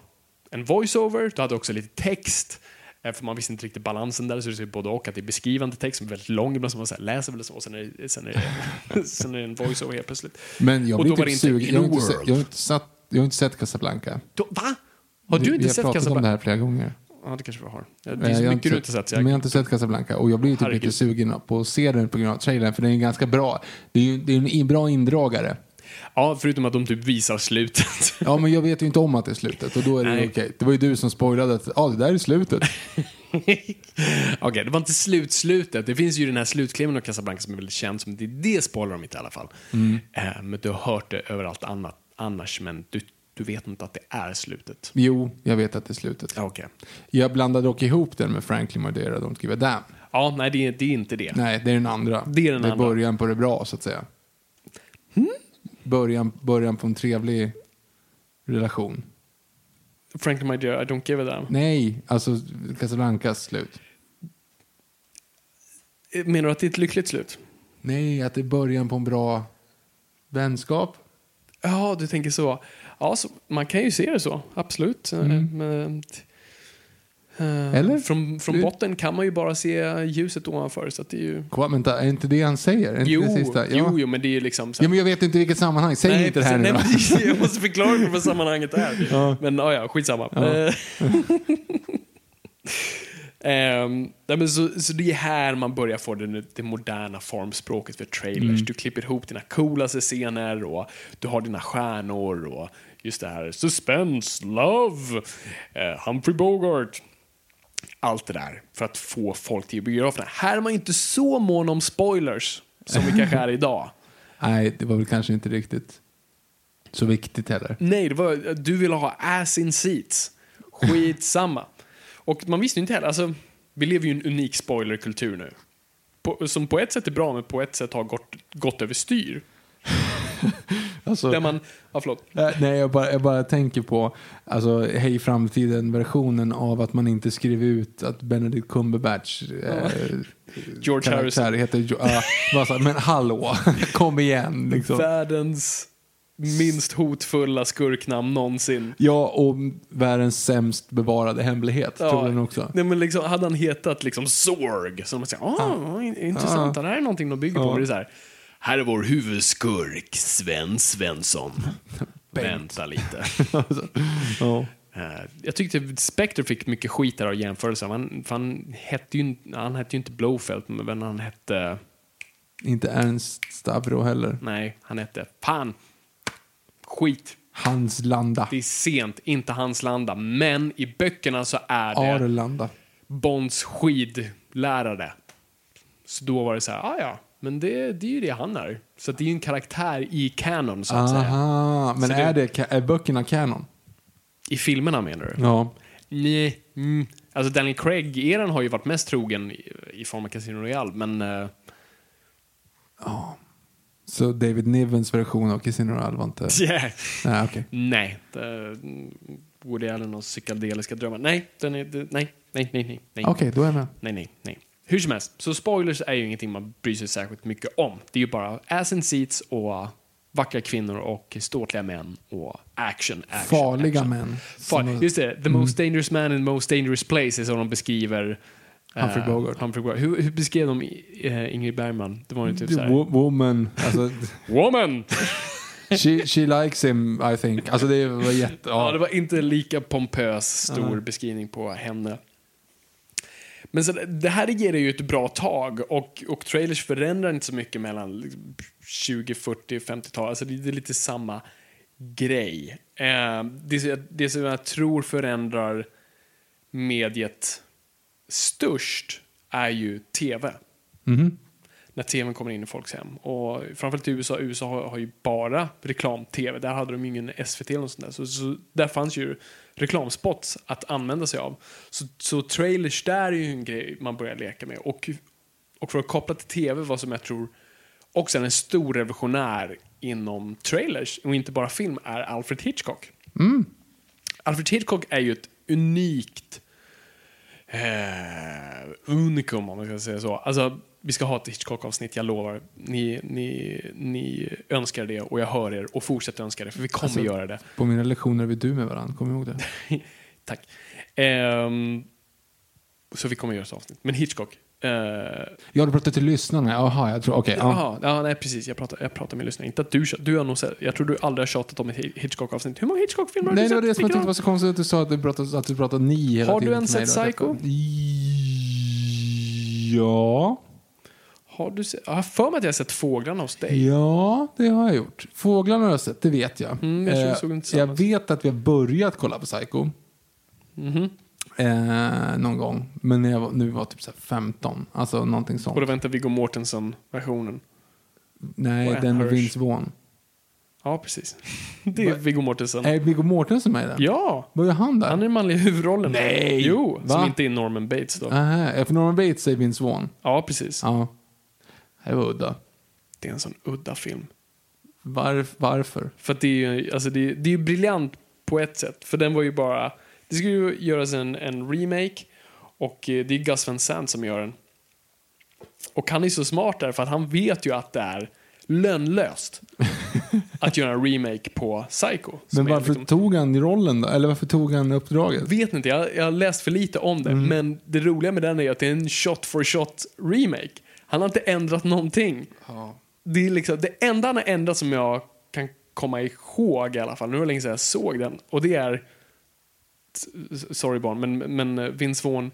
en voiceover, du hade också lite text. eh, För man visste inte riktigt balansen där, så det är både och. Att det är beskrivande text som är väldigt lång, ibland som man så läser väl så, och sen är, det, sen, är det, sen är det en voiceover helt plötsligt. Men jag och blir då var typ det inte sugen. Jag har in inte, sett, jag, har inte satt, jag har inte sett Casablanca. Då, va? Har Vi- du vi inte har sett pratat om det Casablanca? här flera gånger. Ja, det kanske vi har. Det är så jag har mycket du inte sett. Men jag har inte sett Casablanca och jag blir typ lite sugen på att se den på grund av trailern för den är ganska bra. Det är ju det är en bra indragare. Ja, förutom att de typ visar slutet. Ja, men jag vet ju inte om att det är slutet och då är det okej. Det var ju du som spoilade att ja, det där är slutet. Okej, det var inte slutslutet. Det finns ju den här slutklämmen av Casablanca som är väldigt känd, som det, det spoilar de inte i alla fall. Mm. Eh, men du har hört det överallt annat, annars, men du, du vet inte att det är slutet. Jo, jag vet att det är slutet. Okej. Jag blandade dock ihop den med Franklin Madeira, Don't Give a Damn. Ja, nej, det är, det är inte det. Nej, det är den andra. Det är den det är andra. början på det bra, så att säga. Början, början på en trevlig relation. Franklin My Dear, I don't give a damn. Nej, alltså Casablancas slut. Menar du att det är ett lyckligt slut? Nej, att det är början på en bra vänskap. Ja, du tänker så. Ja, så, man kan ju se det så, absolut. Men, eh, Mm. Eller? Från, från botten kan man ju bara se ljuset ovanför, så att det är ju... Kom, vänta, är inte det han säger? Är Jo? Ja. jo, jo, men det är ju liksom... Så ja, men jag vet inte i vilket sammanhang. Säg inte det här precis. nu. nej, Jag måste förklara vad sammanhanget är. Ja. Men ja, ja, skitsamma. Ja. Eh, nej, men så, så det är här man börjar få det, det moderna formspråket för trailers. Mm. Du klipper ihop dina coolaste scener och du har dina stjärnor och just det här suspense, love, eh, Humphrey Bogart. Allt det där för att få folk till biograferna. Här är man inte så mån om spoilers som vi kanske är idag. Nej, det var väl kanske inte riktigt så viktigt heller. Nej, det var, du ville ha ass in seats. Skitsamma. Och man visste ju inte heller, alltså, vi lever ju i en unik spoilerkultur nu. På, som på ett sätt är bra, men på ett sätt har gått, gått överstyr. Alltså, Där man, ja förlåt. äh, nej, jag bara, jag bara tänker på alltså, Hej framtiden-versionen av att man inte skrev ut att Benedict Cumberbatch eh, George Harrison. heter ja, här, Men hallå, kom igen. Liksom. Världens minst hotfulla skurknamn någonsin. Ja, och världens sämst bevarade hemlighet, tror den också. Nej, men liksom, hade han hetat liksom Sorg, så man säger, ah, intressant, det här är någonting de bygger på. Ja. Det är så här, här är vår huvudskurk, Sven Svensson. Vänta lite. ja. Eh, Jag tyckte Spectre fick mycket skit där av jämförelser. Han, han, hette ju, inte- han hette ju inte Blowfelt, men han hette... Inte Ernst Stavro heller. Nej, han hette... Fan! Skit. Hans Landa. Det är sent, inte hans landa. Men i böckerna så är det Arlanda. Bonds skidlärare. Så då var det så här, ah, ja, men det, det är ju det han är. Så det är ju en karaktär i canon, så att säga. Aha, men Så är, det- är böckerna kanon? I filmerna menar du? Ja. Nej. Mm. Alltså Daniel Craig-eran har ju varit mest trogen i, i form av Casino Royale, men... eh, Så David Nivens version av Casino Royale var inte... yeah. Nej, okej. Nej. Det, Woody Allen och psykedeliska drömmar. Nej, den är, nej, nej, nej, nej. Okej, då är jag med. nej, nej, nej. Hur som helst, så spoilers är ju ingenting man bryr sig särskilt mycket om. Det är ju bara ass and seats och vackra kvinnor och ståtliga män och action, action, Farliga action. män. Far, Som- just det, the most dangerous man in the most dangerous place är så de beskriver eh, Humphrey Bogart. Humphrey Bogart. Hur, hur beskrev de uh, Ingrid Bergman? Det var ju typ The woman, alltså, Woman! she, she likes him I think. Alltså det var jätte... Ja, Ja. det var inte lika pompös, stor Nej. beskrivning på henne. Men så, det här ger det ju ett bra tag och, och trailers förändrar inte så mycket mellan liksom 20, 40, 50-tal. Alltså det, det är lite samma grej. Eh, det, som- det som jag tror förändrar mediet störst är ju tv. Mhm. När tvn kommer in i folks hem. Och framförallt i USA, USA har, har ju bara reklam-tv. Där hade de ingen SVT eller något sånt där. Så, så där fanns ju reklamspots att använda sig av. Så, så trailers där är ju en grej man börjar leka med. Och, och för att koppla till tv, vad som jag tror också är en stor revolutionär inom trailers, och inte bara film, är Alfred Hitchcock. Alfred Hitchcock är ju ett unikt eh, unikum om man ska säga så. Alltså, vi ska ha ett Hitchcock-avsnitt, jag lovar. Ni, ni, ni önskar det och jag hör er och fortsätter önska det, för vi kommer Alltså- göra det. På mina lektioner är vi du med varandra, kom ihåg det. Tack. Ehm, så vi kommer göra ett avsnitt. Men Hitchcock. Eh, Ja, du pratar till lyssnarna. Jaha, jag tror... Okej. ja. Jaha, ja, nej precis. Jag pratar, jag pratar med lyssnare. Inte att du, du har nog sett, jag tror du aldrig har tjatat om ett Hi- Hitchcock-avsnitt. Hur många Hitchcock-filmer har Nej, du det var sett? det som jag tyckte var så konstigt att du sa att du pratade, att du pratade ni hela Har du tiden ens sett. Psycho? Ja. Har du sett, jag har för mig att jag har sett Fåglarna hos dig. Ja, det har jag gjort. Fåglarna har jag sett, det vet jag. Mm, jag Eh, såg jag vet att vi har börjat kolla på Psycho. Mhm. Eh, någon gång. Men när jag var, nu var typ så här 15. Alltså någonting sånt. Och då väntar Viggo Mortensen-versionen. Nej, den med. Vince Vaughn. Ja, precis. Det är Viggo Mortensen. Är Viggo Mortensen med i den? Ja! Vad gör han där? Han är den manliga huvudrollen. Nej! Jo, Va? som inte är Norman Bates då. Aha, för Norman Bates är Vince Vaughn. Ja, precis. Ja. Det var udda. Det är en sån udda film. Varf, varför? För att det är ju alltså det, det är briljant på ett sätt. För den var ju bara... Det skulle ju göras en, en remake och eh, det är Gus Van Sant som gör den. Och han är så smart där för att han vet ju att det är lönlöst att göra en remake på Psycho. Men är varför liksom- tog han rollen då? Eller varför tog han uppdraget? Vet inte, jag, jag har läst för lite om det. Men det roliga med den är att det är en shot for shot remake. Han har inte ändrat någonting. Det, är liksom, det enda han har ändrat som jag kan komma ihåg i alla fall, nu var det länge sedan jag såg den, och det är Sorry barn, men, men Vince Vaughn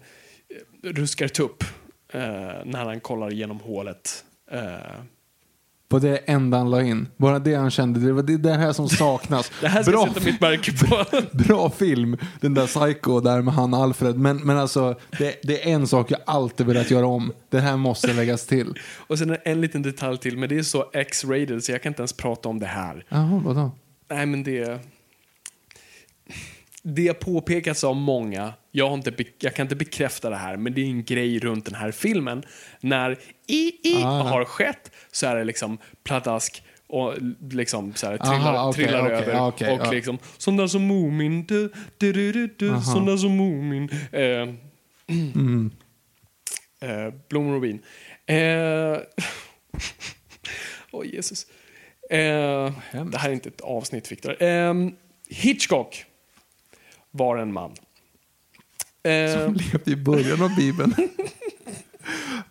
eh, ruskar tupp eh, när han kollar genom hålet. Eh, På det enda han la in. Bara det han kände, det var det, det här som saknas. det här ska bra, sätta mitt märke på. bra film, den där Psycho där med han Alfred. Men, men alltså, det, det är en sak jag alltid velat göra om. Det här måste läggas till. och sen en liten detalj till, men det är så X-rated så jag kan inte ens prata om det här. Jaha, vadå? Nej, men det... Det har påpekats av många, jag, inte, jag kan inte bekräfta det här, men det är en grej runt den här filmen. När i, i Ah. har skett så är det liksom pladask och liksom så här, Aha, trillar, okej, trillar okej, över. okej, och liksom, sån där som Mumin, du, du, du, du, du, Aha. sån där som Mumin. Eh, Mm. eh, Blom Rubin. Eh, Åh, Jesus. Eh, det här är inte ett avsnitt, Victor. Eh, Hitchcock var en man. Eh, Som levde i början av Bibeln.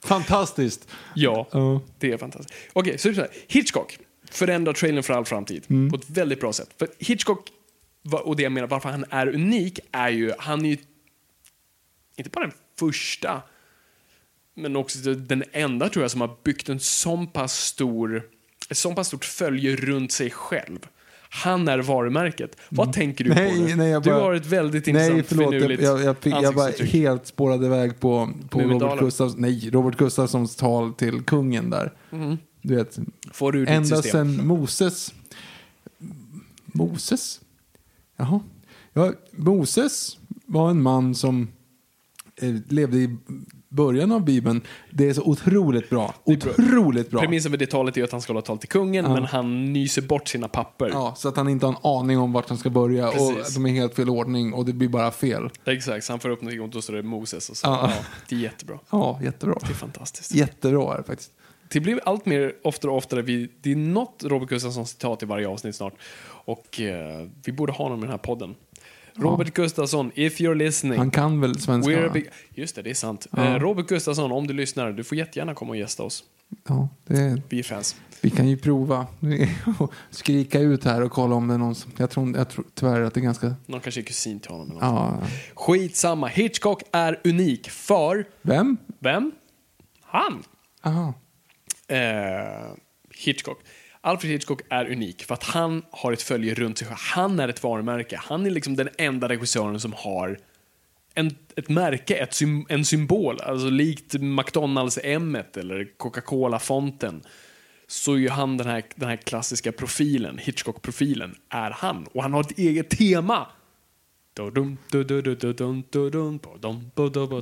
Fantastiskt. ja, Ja. det är fantastiskt. Okej, så är det så här. Hitchcock förändrar trailern för all framtid Mm. på ett väldigt bra sätt. För Hitchcock, och det jag menar varför han är unik, är ju, han är ju inte bara den första, men också den enda tror jag som har byggt en sån pass stor, ett sån pass stort följe runt sig själv. Han är varumärket. Vad tänker du på Mm. Nej, nu? nej, jag du bara- har ett väldigt intressant Nej, förlåt. Jag, finurligt jag, jag, fick- jag bara helt spårade iväg på, på. Robert, Gustafs, nej, Robert Gustafssons tal till kungen där. Du vet, Får du ända sedan Moses... Moses? Jaha. Ja, Moses var en man som eh, levde i början av Bibeln, det är så otroligt bra. Otroligt bra. Premissen för det talet är att han ska hålla tal till kungen, men han nyser bort sina papper. Ja, så att han inte har en aning om vart han ska börja och Precis. de är helt fel ordning och det blir bara fel. Exakt, så han får upp någonting och då står det Moses och så. Ja. Ja. det är jättebra. Ja, jättebra. Det är fantastiskt. Jättebra är det faktiskt. Det blir allt mer oftare och oftare. Vi, det är något Robert Gustafsson citat i varje avsnitt snart. Och eh, vi borde ha honom i den här podden. Robert Gustafsson, if you're listening. Han kan väl svenska? We're a big... Just det, det är sant. Ja. Eh, Robert Gustafsson, om du lyssnar, du får jättegärna komma och gästa oss. Ja, det, Vi är fans. vi kan ju prova. Skrika ut här och kolla om det är någon som... Jag tror, jag tror tyvärr att det är ganska... Någon kanske är kusin till honom. Eller något. Ja. Skitsamma. Hitchcock är unik för... Vem? Vem? Han. Aha. eh, Hitchcock. Alfred Hitchcock är unik för att han har ett följe runt sig. Han är ett varumärke. Han är liksom den enda regissören som har en, ett märke, ett sym, en symbol. Alltså likt McDonalds m eller Coca-Cola-fonten så är ju han den här, den här klassiska profilen, Hitchcock-profilen, är han. Och han har ett eget tema.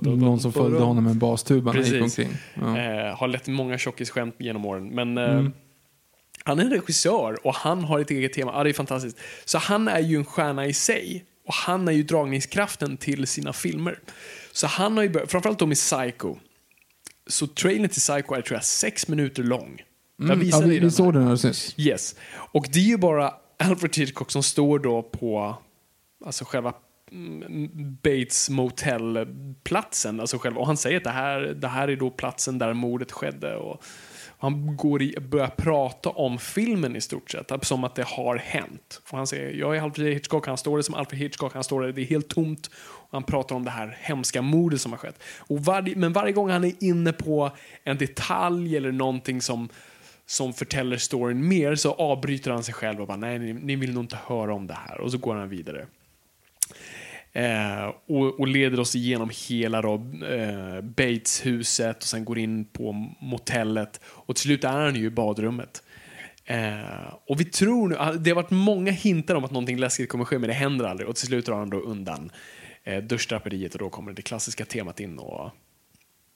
Någon som följde honom med en bastuba när han gick Precis. omkring. Ja. Eh, har lett många tjockisskämt genom åren. Men eh, Mm. Han är en regissör och han har ett eget tema. Ja, det är fantastiskt. Så han är ju en stjärna i sig. Och han är ju dragningskraften till sina filmer. Så han har ju börjat, framförallt då med Psycho. Så trailern till Psycho är tror jag sex minuter lång. Jag Mm, ja, visade vi, ju vi den såg den alldeles nyss. Yes. Och det är ju bara Alfred Hitchcock som står då på alltså själva mm, Bates Motel-platsen. Alltså själva, och han säger att det här, det här är då platsen där mordet skedde. Och han går i, börjar prata om filmen i stort sett, som att det har hänt. Och han säger, jag är Alfred Hitchcock, han står där som Alfred Hitchcock, han står där, det är helt tomt. Och han pratar om det här hemska mordet som har skett. Och varje, men varje gång han är inne på en detalj eller någonting som som förtäller storyn mer så avbryter han sig själv och bara nej, ni, ni vill nog inte höra om det här och så går han vidare. Eh, och, och leder oss igenom hela då, eh, Bates-huset och sen går in på motellet och till slut är han ju i badrummet. Eh, och vi tror nu, det har varit många hintar om att någonting läskigt kommer ske men det händer aldrig och till slut drar han då undan eh, duschdraperiet och då kommer det klassiska temat in och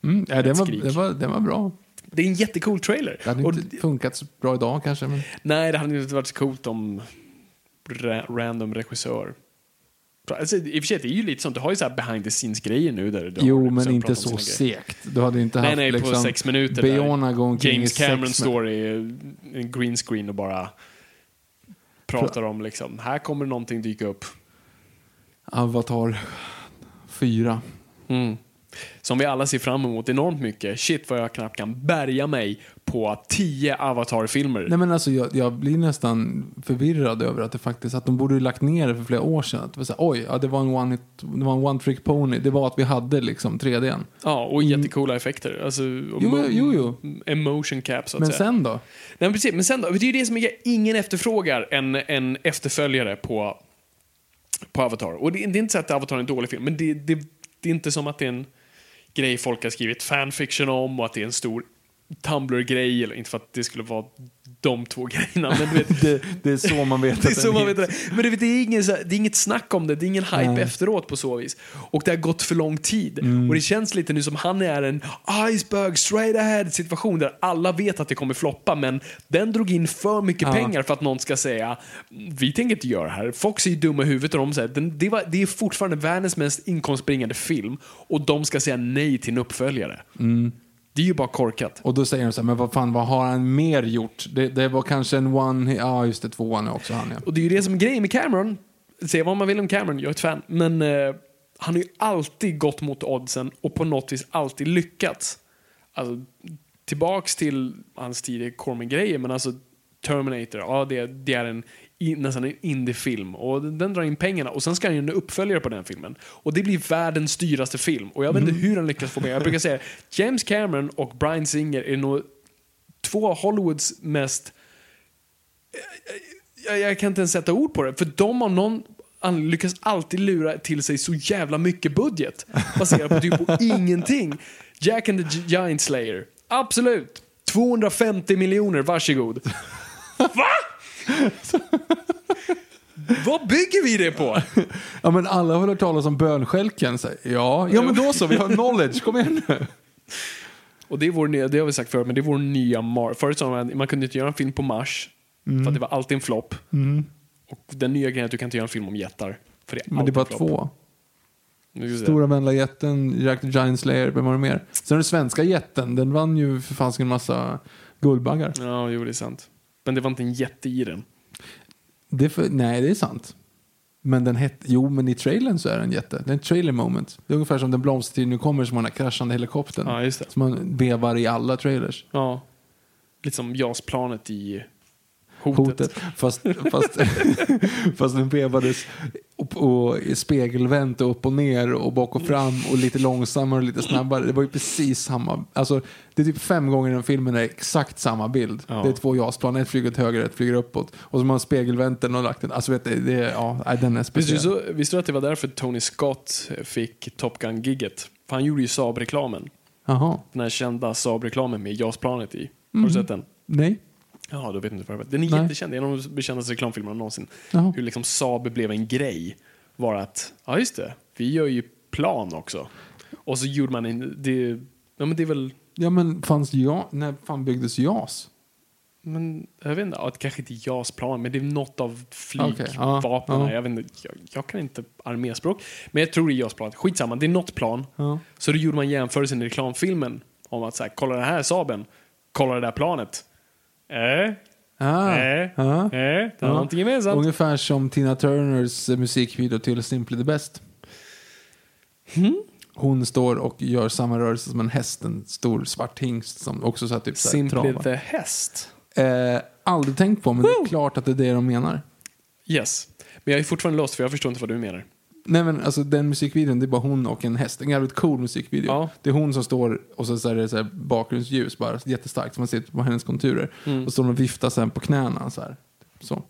Mm, ja, den, var, den, var, den var bra. det är en jättecool trailer. Det hade Och inte funkat så bra idag kanske. Men... Nej, det hade inte varit så coolt om ra random regissör. Alltså, I och för sig, det är ju lite sånt. Du har ju så här behind the scenes-grejer nu. Där du Jo, men inte pratar om så segt. Du hade inte Nej, haft nej, på liksom sex minuter. Beyoncé där gå omkring James Cameron står i en green screen och bara pratar om liksom, här kommer någonting dyka upp. Avatar 4. Mm. Som vi alla ser fram emot enormt mycket. Shit vad jag knappt kan bärga mig på tio Avatar-filmer. Nej men alltså jag, jag blir nästan förvirrad över att det faktiskt, att de borde ju lagt ner det för flera år sedan. Att det var så här, oj, ja, det var en one, hit, det var en one trick pony. Det var att vi hade liksom 3D. Ja, och jättecoola effekter. Alltså, Jo, jo, jo. Emotion cap, så att Men säga. sen då? Nej, men precis. Men sen då? Det är ju det som är, ingen efterfrågar en, en efterföljare på, på Avatar. Och det, det är inte så att Avatar är en dålig film, men det, det, det är inte som att det är en grej folk har skrivit fanfiction om och att det är en stor Tumblr-grej, eller inte för att det skulle vara de två grejerna, men du vet, Det, det är så man vet det är så man vet det. Men du vet, det, är ingen, det är inget snack om det, det är ingen hype Nej. efteråt på så vis. Och det har gått för lång tid. Mm. Och det känns lite nu som han är en iceberg straight ahead situation där alla vet att det kommer floppa, men den drog in för mycket Ja. pengar för att någon ska säga vi tänker inte göra det här. Fox är ju dumma i huvudet och de säger det, var, det är fortfarande världens mest inkomstbringande film och de ska säga nej till en uppföljare. Mm. Det är ju bara korkat. Och då säger de så här, men vad fan, vad har han mer gjort? Det, det var kanske en one, ja just det, tvåan är också han ja. Och det är ju det som är grejen med Cameron. Se vad man vill om Cameron, jag är ett fan. Men eh, han har ju alltid gått mot oddsen och på något vis alltid lyckats. Alltså, tillbaks till hans tidigare Corman-grejer, men alltså Terminator, ja det, det är en, i, nästan en indiefilm och den, den drar in pengarna och sen ska han göra en uppföljare på den filmen. Och det blir världens dyraste film och jag vet inte hur han lyckas få med. Jag brukar säga James Cameron och Brian Singer är nog två av Hollywoods mest jag, jag kan inte ens sätta ord på det, för de av någon anledning lyckas alltid lura till sig så jävla mycket budget baserat på typ på ingenting. Jack and the Gi- Giant Slayer, absolut. 250 miljoner, varsågod. Va? Vad bygger vi det på? Ja men alla har hört talas om bönskälken. Så, ja, ja men då så, vi har knowledge, kom igen nu. Och det är vår nya, det har vi sagt förut, men det är vår nya Mar. Förut sa man man kunde inte göra en film på Mars, Mm. för att det var alltid en flopp. Och den nya grejen är att du kan inte göra en film om jättar. För det är Men det är bara två. Stora vänliga jätten, Jack the Giant Slayer, vem var det mer? Sen den svenska jätten, den vann ju för fanns en massa Guldbaggar. Ja, jo det är sant. Men det var inte en jätte i den. Det för, nej, det är sant. Men den hette, jo men i trailern så är den jätte. Det är en trailer moment. Det är ungefär som den blomstertid nu kommer som har den här kraschande helikoptern. Ja, just det. Som man vevar i alla trailers. Ja. Lite som JAS-planet i Hotet. Hotet. Fast, fast, fast den vevades upp och i spegelvänt och upp och ner och bak och fram och lite långsammare och lite snabbare. Det var ju precis samma. Alltså, det är typ fem gånger i den filmen är exakt samma bild. Ja. Det är två JAS-plan, ett flyger åt höger, ett flyger uppåt. Och så har man spegelvänt den och lagt den. Alltså vet du, det ja, den är speciell. så, visste du att det var därför Tony Scott fick Top Gun-gigget? För han gjorde ju Saab-reklamen. Den här kända Saab-reklamen med JAS-planet i. Har du sett den? Nej. Ja, då vet inte vad det. Den är Nej. jättekänd, det en av de kändaste reklamfilmerna någonsin. Jaha. Hur liksom Saab blev en grej. Var att, ja just det, vi gör ju plan också. Och så gjorde man en, det, ja men det är väl, Ja men fanns ja, när fan byggdes JAS? men jag vet inte, ja, det kanske inte JAS-plan, men det är något av ja, flygvapnen. ja. Jag, vet inte, jag, jag kan inte arméspråk, men jag tror det är JAS-plan. Skitsamma, det är något plan. Så då gjorde man jämförelsen i reklamfilmen om att så här, kolla den här Saaben, kolla det där planet. Äh, Ah, äh, ah. äh, det har Ja. någonting gemensamt. Ungefär som Tina Turners musikvideo till Simply the Best. Hmm? Hon står och gör samma rörelse som en häst, en stor svart hingst som också så här, typ så här, Simply travar. the häst. Eh, aldrig tänkt på, men det är klart att det är det de menar. Yes. Men jag är fortfarande lost för jag förstår inte vad du menar. Nej men alltså den musikvideon, det är bara hon och en häst. En jävligt cool musikvideo. Ja. Det är hon som står och så, så är det så här bakgrundsljus bara jättestarkt så man ser på hennes konturer. Mm. Och så står hon och viftar sen på knäna så här. Så.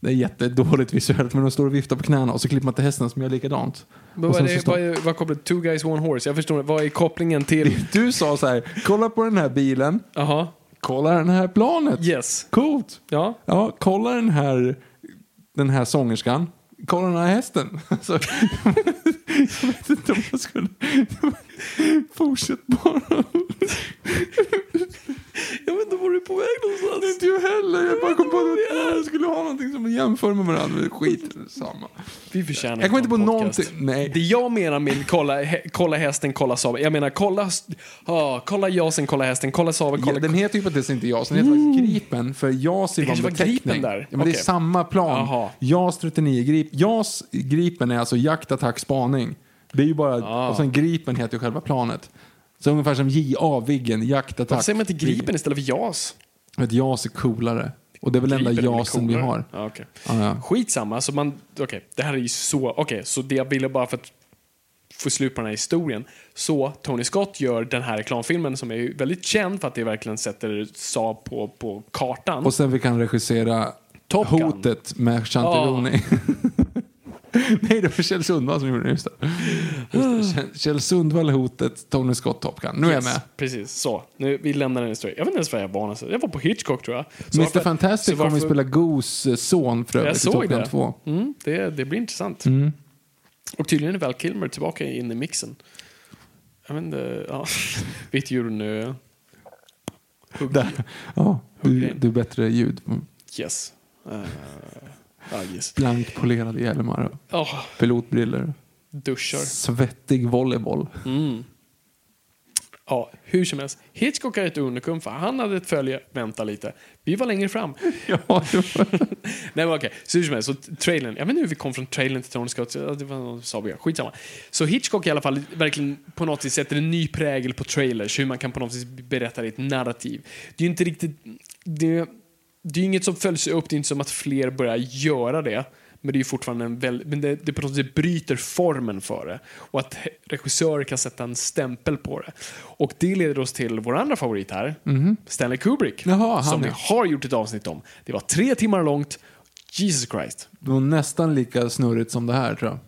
Det är jättedåligt visuellt men hon står och viftar på knäna och så klipper man till hästen som gör likadant. Men vad, är vad, är, vad kopplar Two guys, one horse? Jag förstår. Vad är kopplingen till... Du sa så här, kolla på den här bilen, Jaha. kolla den här planet. Yes. Coolt. Ja. Ja, kolla den här, den här sångerskan. Kolla den här hästen. Så, jag vet inte om jag skulle... Fortsätt bara. Jag vet inte var du är på väg någonstans. Inte jag heller. Jag bara kom på att jag skulle ha någonting som jämför med varandra. Skit samma. Vi förtjänar Jag kommer inte på någonting. Nej. Det jag menar med kolla, he, kolla hästen, kolla Saaben. Jag menar kolla, ah, kolla jasen, kolla hästen, kolla Saaben, kolla... Ja, den heter ju det inte JAS, den heter faktiskt Gripen. För JAS är Det bara en var beteckning. Gripen där. Ja, men Det Okej. är samma plan. JAS 39 Grip. JAS Gripen är alltså jakt, attack, spaning. Det är ju bara, Ah. och sen Gripen heter ju själva planet. Så ungefär som JA, Viggen, jakt, attack. Varför säger man inte Gripen istället för JAS? För att JAS är coolare. Och det är väl enda JASen vi har. Ja, okay. Ja, ja. Skitsamma, så man, okej, det här är ju så, okej, så det jag ville bara för att få slut på den här historien. Så Tony Scott gör den här reklamfilmen som är väldigt känd för att det verkligen sätter Saab på, på kartan. Och sen vi kan regissera Top Gun. Hotet med Chantironi. Nej, det var Kjell Sundvall som gjorde det. Just det. Just det. Kjell- Sundvall Hotet, Tony Scott Top Gun. Nu är jag med. Precis, så. Nu, vi lämnar den historien. Jag vet inte ens vad jag var. Jag var på Hitchcock tror jag. Så Mr varför- Fantastic kommer varför- spela Goos eh, son för övrigt i Top Gun det. 2. Mm, det. Det blir intressant. Mm. Och tydligen är Val Kilmer tillbaka in i mixen. Jag vet inte, ja. Vet du nu? Hugg. Där. Ja, du, du är bättre ljud. Mm. Yes. Uh, yes. Blankpolerade hjälmar Oh, pilotbriller. duschar. Svettig volleyboll. Mm. Ja, hur som helst. Hitchcock är ett unikum för han hade ett följe, vänta lite. Vi var längre fram. Ja, var... Nej men okej, så hur som helst, så trailern, jag vet inte hur vi kom från trailern till Tony Scott, det var något sa vi, skitsamma. Så Hitchcock i alla fall verkligen på något vis sätter en ny prägel på trailers, hur man kan på något vis berätta det i ett narrativ. Det är ju inte riktigt, det, det är inget som följs upp, det är inte som att fler börjar göra det. Men det är fortfarande en väl, men det, det på något sätt bryter formen för det. Och att regissörer kan sätta en stämpel på det. Och det leder oss till vår andra favorit här, Stanley Kubrick. Jaha, som vi har gjort ett avsnitt om. Det var tre timmar långt. Jesus Christ. det var nästan lika snurrigt som det här tror jag.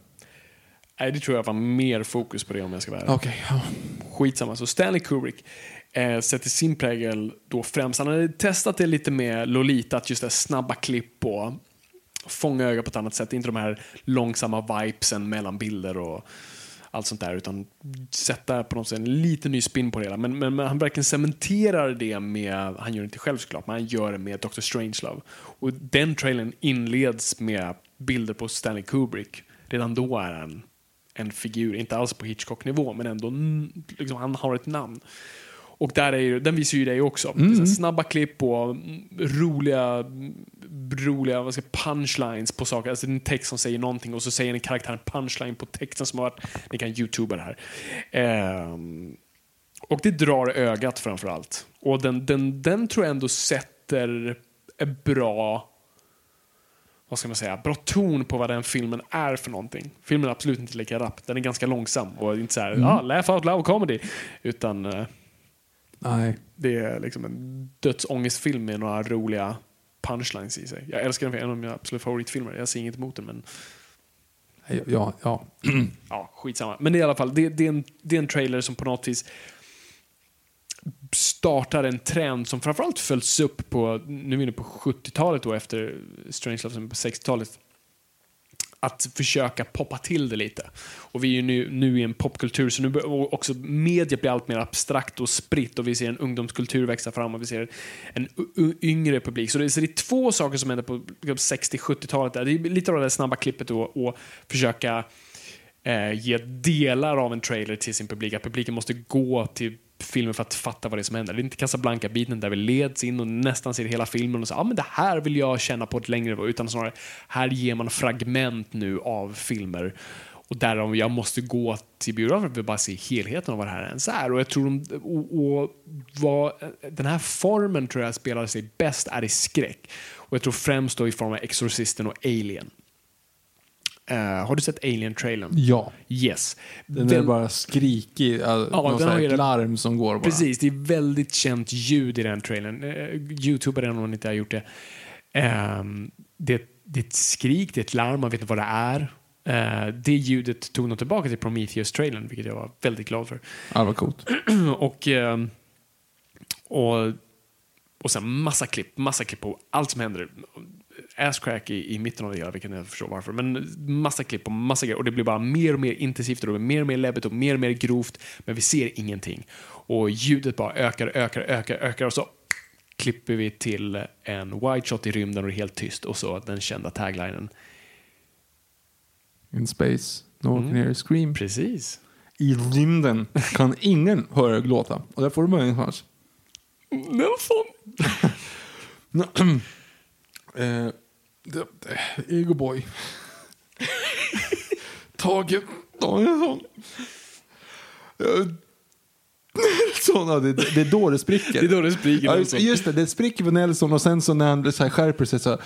Nej, det tror jag var mer fokus på det om jag ska vara ärlig. Ja. Skitsamma. Så Stanley Kubrick eh, sätter sin prägel då främst. Han hade testat det lite med Lolita, att just det snabba klipp och fånga ögat på ett annat sätt. Inte de här långsamma vibesen mellan bilder och allt sånt där, utan sätta på något sätt en lite ny spin på det hela. Men, men, men han verkligen cementerar det med, han gör det inte själv såklart, men han gör det med Dr. Strangelove. Och den trailern inleds med bilder på Stanley Kubrick. Redan då är han en figur, inte alls på Hitchcock-nivå, men ändå liksom, han har ett namn. Och där är ju, den visar ju dig också. Det är så här snabba klipp och mm, roliga, mm, roliga vad ska, punchlines på saker. Alltså en text som säger någonting och så säger en karaktär en punchline på texten som har varit, ni kan youtuba det här. Ehm, och det drar ögat framför allt. Och den, den, den tror jag ändå sätter en bra vad ska man säga, bra ton på vad den filmen är för någonting. Filmen är absolut inte lika rapp. Den är ganska långsam och inte så här, Mm. ah, laugh out loud comedy. Utan eh, Nej. det är liksom en dödsångestfilm med några roliga punchlines i sig. Jag älskar den, för en av mina absoluta favoritfilmer. Jag ser inget emot den, men Ja, ja. ja, skitsamma. Men det är i alla fall, det, det, är en, det är en trailer som på något vis startar en trend som framförallt följs upp på, nu är vi inne på 70-talet då efter Strangelove som på 60-talet. Att försöka poppa till det lite. Och vi är ju nu, nu i en popkultur, så nu också media blir allt mer abstrakt och spritt och vi ser en ungdomskultur växa fram och vi ser en yngre publik. Så det, så det är två saker som händer på 60-70-talet. Det är lite av det där snabba klippet och, och försöka eh, ge delar av en trailer till sin publik. Att publiken måste gå till filmen för att fatta vad det är som händer. Det är inte Casablanca-biten där vi leds in och nästan ser hela filmen och säger ah, men det här vill jag känna på ett längre nivå. Utan snarare, här ger man fragment nu av filmer. Och därav jag måste gå till biografen för att bara se helheten av vad det här ens är. Och jag tror de, och, och vad, den här formen tror jag spelar sig bäst är i skräck. Och jag tror främst då i form av Exorcisten och Alien. Eh, har du sett Alien-trailern? Ja. Yes. Den Väl- är bara skrikig. Ja, Ja, den har ett larm som går bara. Precis, det är väldigt känt ljud i den trailern. Uh, Youtube den om man inte har gjort det. Ehm, det. Det är ett skrik, det är ett larm, man vet inte vad det är. Eh, det ljudet tog de tillbaka till Prometheus-trailern, vilket jag var väldigt glad för. Ja, vad coolt. och, ehm, och, och sen massa klipp, massa klipp på allt som händer. Asscrack i, i mitten av det hela, vilket jag förstår varför. Men massa klipp och massa grejer. Och det blir bara mer och mer intensivt och det blir mer och mer läbbigt och mer och mer grovt. Men vi ser ingenting. Och ljudet bara ökar, ökar, ökar, ökar. Och så klipper vi till en wide shot i rymden och det är helt tyst. Och så den kända taglinen. In space, no one can hear a scream. Precis. I rymden kan ingen höra gråta. Och där får du bara en chans. Nelson! Eh, Ego boy. Tage Danielsson. Nelson, det, det är då det spricker. Det är då det spricker, Ja, just det, det spricker på Nelson och sen så när han så här skärper sig så här,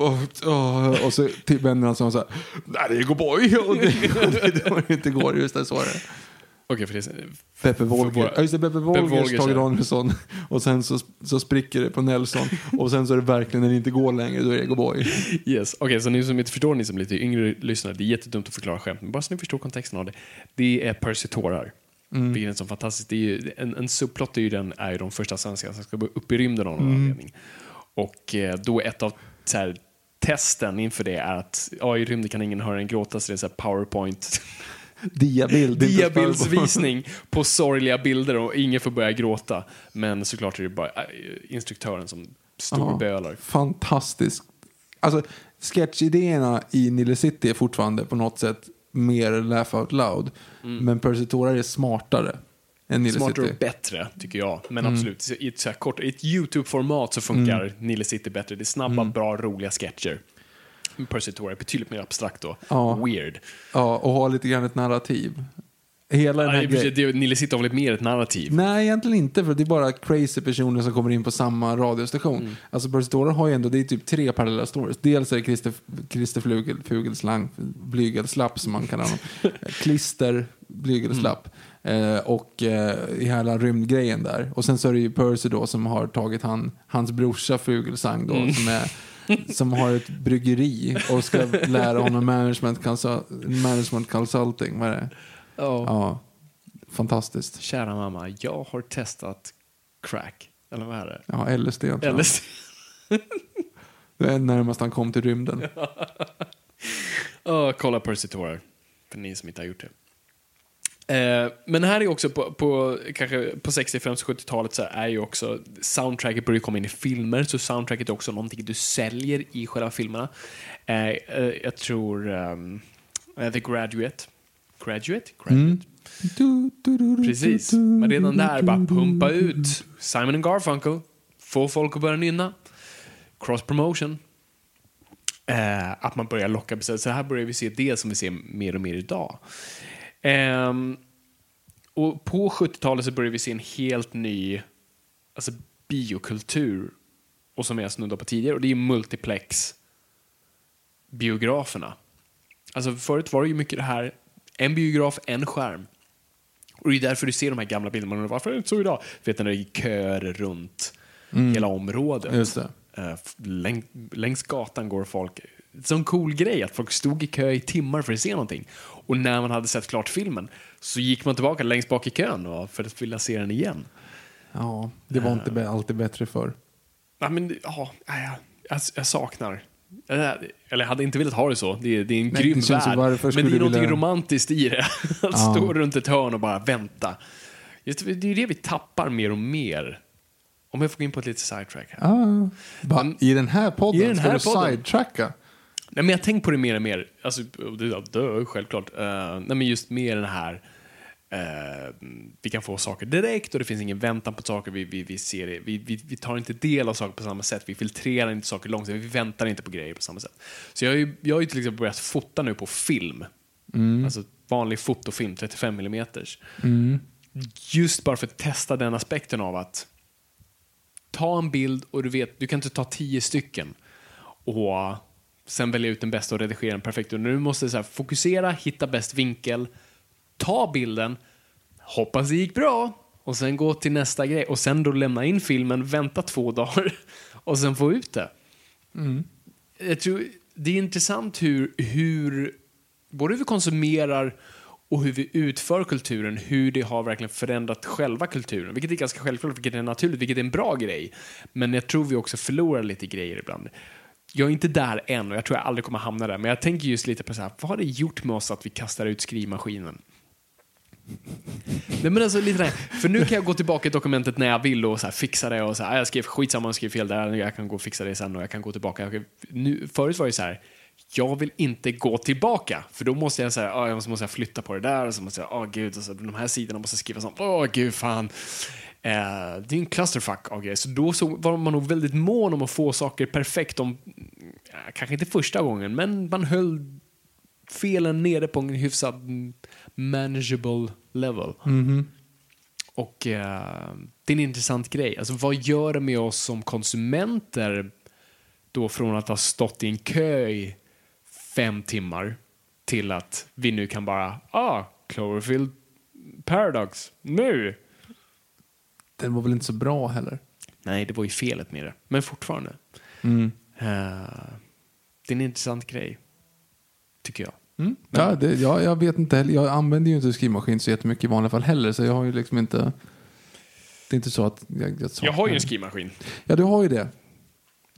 och, och, och så till vänder han sig och så här, nej det är Ego boy. Och det, och det, och det inte går, just det, så är det. Okej, för det är... Våra- Wolger. Ja, just det, Peppe Wolgers, Tage. Danielsson. Och sen så, så spricker det på Nelson. Och sen så är det verkligen när det inte går längre, då är det Ego Boy. Yes. Okej, så ni som inte förstår, ni som är lite yngre lyssnare, det är jättedumt att förklara skämt, men bara så ni förstår kontexten av det. Det är Percy tårar. Mm. Vilket är så fantastiskt. Det är ju, en, en subplot är ju, den, är ju de första svenskarna som ska gå upp i rymden av någon Mm. anledning. Och eh, då ett av så här, testen inför det är att ja, i rymden kan ingen höra en gråta, så det är så här powerpoint Diabild. diabildsvisning på sorgliga bilder och ingen får börja gråta. Men såklart är det bara äh, instruktören som storbölar. Fantastiskt. Alltså, sketchidéerna i Nile City är fortfarande på något sätt mer laugh out loud. Men Percy Tårar är smartare än Nile Mm. Smartare City. och bättre, tycker jag. Men Mm. absolut, i ett, så här kort, i ett YouTube-format så funkar Nile City bättre. Det är snabba, Mm. bra, roliga sketcher. Percy Tora är betydligt mer abstrakt och Ja. weird. Ja, och ha lite grann ett narrativ. Hela den här Ja, det, Nile City har väl mer ett narrativ. Nej, egentligen inte. För det är bara crazy personer som kommer in på samma radiostation. Mm. Alltså Percy Tårar har ju ändå, det är typ tre parallella stories. Dels är det Christer, Christer Flugel, Fugelslang, Blygelslapp som man kallar honom. Klister, Blygelslapp. Mm. Eh, och eh, hela rymdgrejen där. Och sen så är det ju Percy då som har tagit han, hans brorsa Fugelsang då. Mm. Som, är, som har ett bryggeri och ska lära honom management, management consulting. Vad är det? Ja, fantastiskt. Kära mamma, jag har testat crack. Eller vad är det? Ja, LSD. Eller, Det är närmast han kom till rymden. Åh, kolla Percy Tora. För ni som inte har gjort det. Eh, men här är också på, på, kanske på 60, 50, 70-talet så är ju också soundtracket börjar komma in i filmer, så soundtracket är också någonting du säljer i själva filmerna. Eh, eh, jag tror um, The Graduate. Graduate? Graduate? Du, du, du, du, Precis. Men redan där, bara pumpa ut Simon and Garfunkel, få folk att börja nynna. Cross promotion. Eh, att man börjar locka. Så här börjar vi se det som vi ser mer och mer idag. Ehm, och på 70-talet så börjar vi se en helt ny alltså biokultur. Och som jag snuddade på tidigare, och det är multiplex biograferna. Alltså förut var det ju mycket det här, en biograf, en skärm. Och det är därför du ser de här gamla bilderna. Man Varför är det inte så idag? Vet när det är köer runt hela området. Just det. Eh, f- läng, längs gatan går folk. En cool grej att folk stod i kö i timmar för att se någonting. Och när man hade sett klart filmen så gick man tillbaka längst bak i kön för att vilja se den igen. Ja, det var inte bä- alltid bättre för. Ja, men, ja, nej, jag, jag, saknar. Eller jag hade inte velat ha det så. Det är, det är en Nej, grym det värld. Men det är något vilja- romantiskt i det. Att Ja. stå runt ett hörn och bara vänta. Just, det är det vi tappar mer och mer. Om jag får gå in på ett litet sidetrack här. Ah, Men- I den här podden I den här ska podden? du sidetracka. Nej, men jag tänker på det mer och mer. Alltså, dö, självklart. Uh, nej, men just mer den här... eh, vi kan få saker direkt och det finns ingen väntan på saker. Vi, vi, vi, ser det. Vi, vi, vi tar inte del av saker på samma sätt. Vi filtrerar inte saker långsamt. Vi väntar inte på grejer på samma sätt. Så jag har ju, jag har ju till exempel börjat fota nu på film. Alltså vanlig fotofilm, 35 mm. Just bara för att testa den aspekten av att ta en bild och du vet, du kan inte ta tio stycken och sen välja ut den bästa och redigera den perfekt. Och nu måste du så här, fokusera, hitta bäst vinkel, ta bilden, hoppas det gick bra och sen gå till nästa grej och sen då lämna in filmen, vänta två dagar och sen få ut det. Jag tror det är intressant hur, hur både hur vi konsumerar och hur vi utför kulturen, hur det har verkligen förändrat själva kulturen. Vilket är ganska självklart, vilket är naturligt, vilket är en bra grej. Men jag tror vi också förlorar lite grejer ibland. Jag är inte där än och jag tror jag aldrig kommer hamna där. Men jag tänker just lite på så här, vad har det gjort med oss att vi kastar ut skrivmaskinen? Nej men alltså lite där, för nu kan jag gå tillbaka i dokumentet när jag vill och så här, fixa det och så här, ah, jag skrev skitsamma, jag skrev fel där, jag kan gå och fixa det sen och jag kan gå tillbaka. Nu, förut var det så här, jag vill inte gå tillbaka, för då måste jag säga, ah, jag måste, måste jag flytta på det där och så måste jag, åh oh, gud, och så, de här sidorna måste skrivas om, åh oh, gud fan. Eh, det är en clusterfuck av grejer, så då så var man nog väldigt mån om att få saker perfekt om, kanske inte första gången, men man höll felen nere på en hyfsad mm, manageable level. Och eh, det är en intressant grej. Alltså, vad gör det med oss som konsumenter då från att ha stått i en kö i fem timmar till att vi nu kan bara, ah, Cloverfield Paradox, nu! Den var väl inte så bra heller. Nej, det var ju felet med det. Men fortfarande. Mm. Eh, det är en intressant grej, tycker jag. Ja, det, ja, jag vet inte heller. Jag använder ju inte skrivmaskin så jättemycket i vanliga fall heller. Så jag har ju liksom inte... Det är inte så att jag, jag, Jag har ju en skrivmaskin. Ja, du har ju det.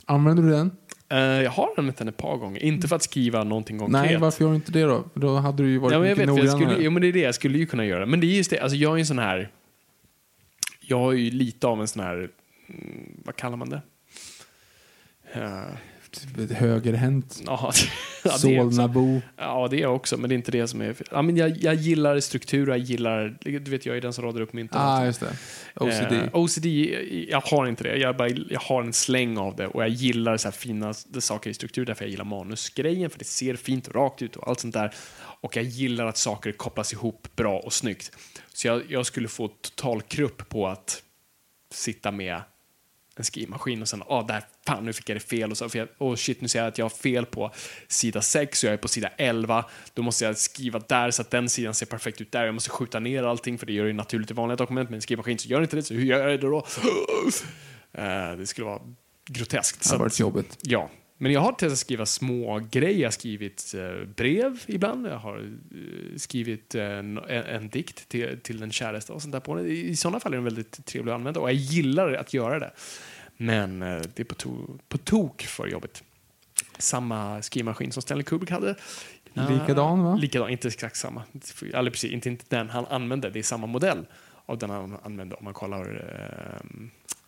Använder du den? Eh, jag har använt den ett par gånger. Inte för att skriva någonting konkret. Nej, varför gör du inte det då? Då hade du ju varit Ja, men jag mycket vet, jag noggrannare. skulle, jo, men det är det jag skulle ju kunna göra. Men det är just det, alltså jag är en sån här... Jag har ju lite av en sån här... mm, Vad kallar man det? Eh, Högerhänt. ja, ja, är. Solnabo. Ja, det är jag också, men det är inte det som är... Ja, men jag, jag gillar struktur, jag gillar... Du vet, jag är den som radar upp mynten. Ah, just det. OCD. Eh, OCD, jag har inte det. Jag, bara, jag har en släng av det och jag gillar så här fina saker i struktur därför jag gillar manusgrejen för det ser fint och rakt ut och allt sånt där. Och jag gillar att saker kopplas ihop bra och snyggt. Så jag, jag skulle få total krupp på att sitta med en skrivmaskin och sen, ah, där, fan nu fick jag det fel och så, för jag, oh shit nu ser jag att jag har fel på sida 6 och jag är på sida 11, då måste jag skriva där så att den sidan ser perfekt ut där, jag måste skjuta ner allting för det gör det naturligt i vanliga dokument, men en skrivmaskin så gör inte det, så hur gör jag det då? Eh, det skulle vara groteskt. Det att- varit jobbigt. Ja, men jag har testat att skriva små grejer. Jag har skrivit eh, brev ibland. Jag har eh, skrivit eh, en, en dikt till, till den käraste och sånt där på den. I, sådana fall är den väldigt trevlig att använda och jag gillar att göra det. Men det är på, to, på tok för jobbigt. Samma skrivmaskin som Stanley Kubrick hade. Likadan, va? Likadan, inte exakt samma. Eller precis, inte, inte den han använde, det är samma modell av den han använde om man kollar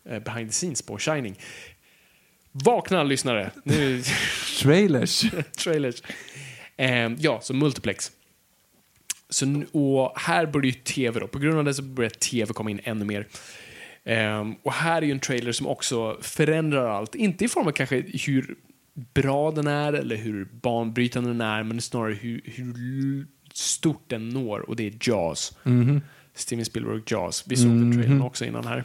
eh, behind the scenes på Shining. Vakna lyssnare! Nu, Trailers. trailers. Eh, ja, så multiplex. Så, nu- och här börjar ju tv då. På grund av det så börjar tv komma in ännu mer. Ehm, och här är ju en trailer som också förändrar allt. Inte i form av kanske hur bra den är eller hur banbrytande den är, men snarare hur, hur stort den når. Och det är Jaws. Steven Spielberg Jaws. Vi såg den trailern också innan här.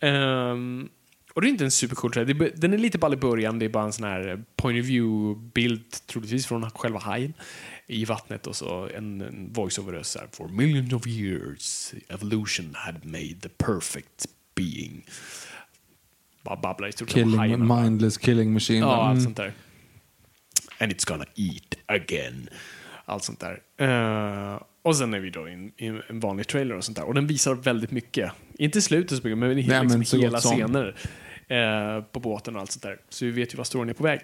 Ehm, och det är inte en supercool trailer. Den är lite ball i början. Det är bara en sån här point of view-bild, troligtvis från själva hajen i vattnet och så en, en voice-over här. For millions of years evolution had made the perfect being. Bara babblar i stort sett mindless killing machine. Ja, allt Mm. sånt där. And it's gonna eat again. Allt sånt där. Eh, och sen är vi då i en, en vanlig trailer och sånt där. Och den visar väldigt mycket. Inte slutet så mycket, men, Nej, men liksom gott hela scener eh, på båten och allt sånt där. Så vi vet ju vad storyn är på väg.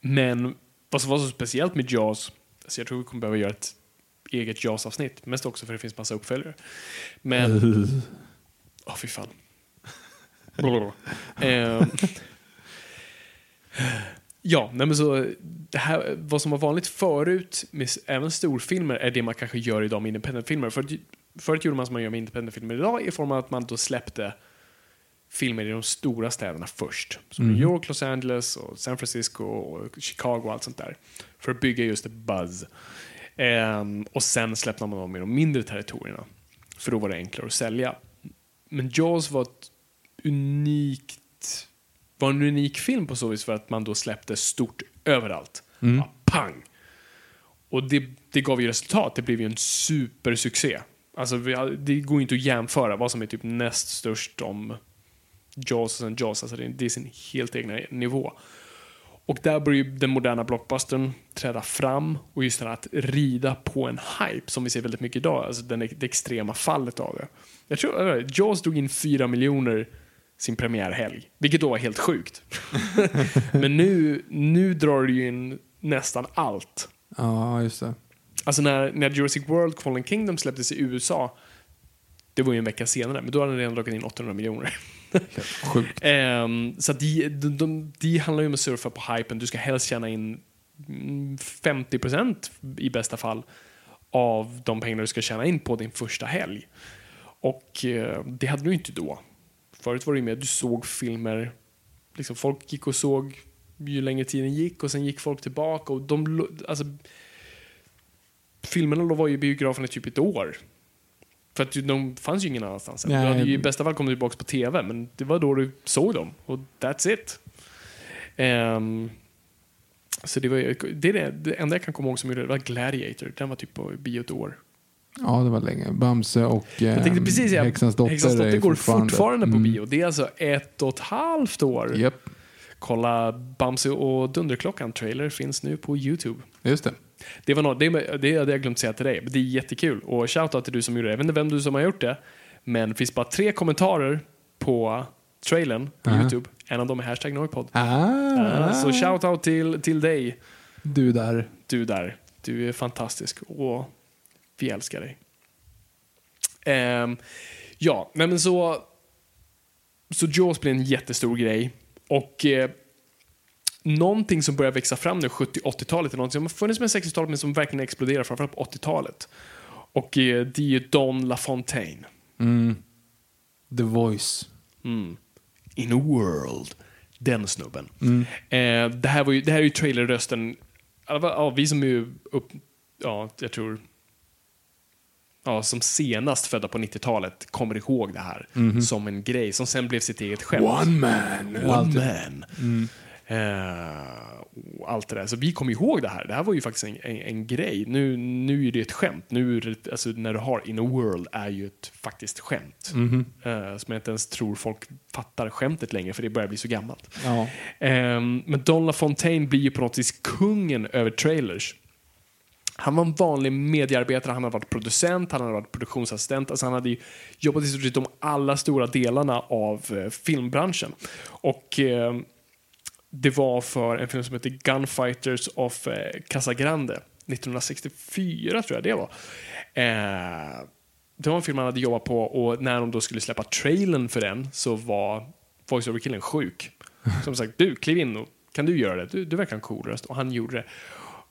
Men vad som var så speciellt med Jaws, så jag tror vi kommer behöva göra ett eget Jaws-avsnitt. Mest också för det finns massa uppföljare. Men... Åh, fy fan. Ehm, Ja, nej men så det här, vad som var vanligt förut med även storfilmer är det man kanske gör idag med independentfilmer. För, förut gjorde man som man gör med independentfilmer idag i form av att man då släppte filmer i de stora städerna först. Som New York, Los Angeles, och San Francisco och Chicago och allt sånt där. För att bygga just ett buzz. Ehm, och sen släppte man dem i de mindre territorierna. För då var det enklare att sälja. Men Jaws var ett unikt var en unik film på så vis för att man då släppte stort överallt. Bara pang! Och det, det gav ju resultat. Det blev ju en supersuccé. Alltså, vi, det går inte att jämföra vad som är typ näst störst om Jaws och sen Jaws. Alltså det, är- det är sin helt egna nivå. Och där börjar ju den moderna blockbustern träda fram och just det här att rida på en hype som vi ser väldigt mycket idag. Alltså den, det extrema fallet av det. Jag tror inte, Jaws drog in fyra miljoner sin premiärhelg, vilket då var helt sjukt. Men nu, nu drar det ju in nästan allt. Ja, just det. Alltså när, när Jurassic World Fallen Kingdom släpptes i USA, det var ju en vecka senare, men då hade den redan dragit in 800 miljoner. Sjukt. Ehm, så de, de, de, de handlar ju om att surfa på hypen. Du ska helst tjäna in mm, 50% i bästa fall av de pengar du ska tjäna in på din första helg. Och eh, det hade du inte då. Förut var det ju mer du såg filmer, liksom folk gick och såg ju längre tiden gick och sen gick folk tillbaka och de, alltså, filmerna då var ju i biografen i typ ett år. För att de fanns ju ingen annanstans. Du Nej. hade I bästa fall kom du tillbaka på TV, men det var då du såg dem. Och that's it. Ehm, så det, var, det är det, det enda jag kan komma ihåg som gjorde det var Gladiator. Den var typ på bio ett år. Ja, det var länge. Bamse och eh, Jag precis säga, Häxans dotter, Häxans dotter är går fortfarande, på Mm. bio. Det är alltså ett och ett halvt år. Japp, Kolla Bamse och Dunderklockan-trailer finns nu på YouTube. just det. Det, var något, det, det hade jag glömt säga till dig. Det är jättekul. Och shoutout till du som gjorde det. Jag vet inte vem du som har gjort det. Men det finns bara tre kommentarer på trailern på Aha. YouTube. En av dem är hashtag Noipod. Ah, Så shoutout till, till dig, Du där. du där. Du är fantastisk och vi älskar dig. Ehm, ja, nej men så... Så Jaws blir en jättestor grej. Och eh, någonting som börjar växa fram nu, 70-80-talet, är någonting som har funnits med 60-talet men som verkligen exploderar, framförallt på 80-talet. Och eh, det är ju Don LaFontaine. Mm. The Voice. Mm. In a world. Den snubben. Mm. Eh, det, här var ju, det här är ju trailerrösten. Ja, vi som är upp, ja, jag tror, ja, som senast födda på 90-talet kommer ihåg det här som en grej som sen blev sitt eget skämt. One man. One Alltid. man. Eh, och allt det där. Så vi kommer ihåg det här. Det här var ju faktiskt en, en, en grej. Nu, nu är det ett skämt. Nu det, alltså, när du har In a World är ju ett faktiskt skämt. Eh, som jag inte ens tror folk fattar skämtet längre för det börjar bli så gammalt. Ja. Ehm, men Don LaFontaine blir ju på något vis kungen över trailers. Han var en vanlig mediearbetare, han hade varit producent, han hade varit produktionsassistent, alltså han hade ju jobbat i stort sett de alla stora delarna av eh, filmbranschen. Och eh, det var för en film som heter Gunfighters of eh, Casagrande. 1964 tror jag det var. Eh, det var en film han hade jobbat på och när de då skulle släppa trailern för den så var voiceover-killen sjuk. Som sagt, du, kliv in och kan du göra det? Du, du verkar en cool röst. Och han gjorde det.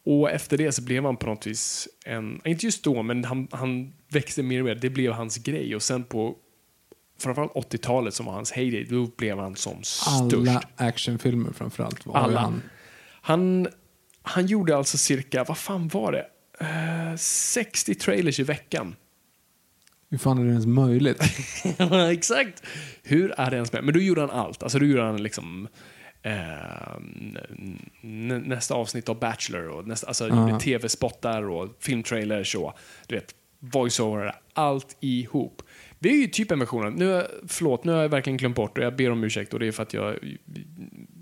Och efter det så blev han på något vis en, inte just då, men han, han växte mer och mer. Det blev hans grej. Och sen på framförallt 80-talet som var hans heyday, då blev han som störst. Alla actionfilmer framförallt. Var Alla. Han. Han, han gjorde alltså cirka, vad fan var det? Eh, 60 trailers i veckan. Hur fan är det ens möjligt? Exakt. Hur är det ens med? Men då gjorde han allt. Alltså då gjorde han liksom nästa avsnitt av Bachelor och nästa, alltså Ja. tv-spottar och filmtrailers och du vet, voiceover, allt ihop. Det är ju typ en version av, nu, förlåt, nu har jag verkligen glömt bort och jag ber om ursäkt och det är för att jag,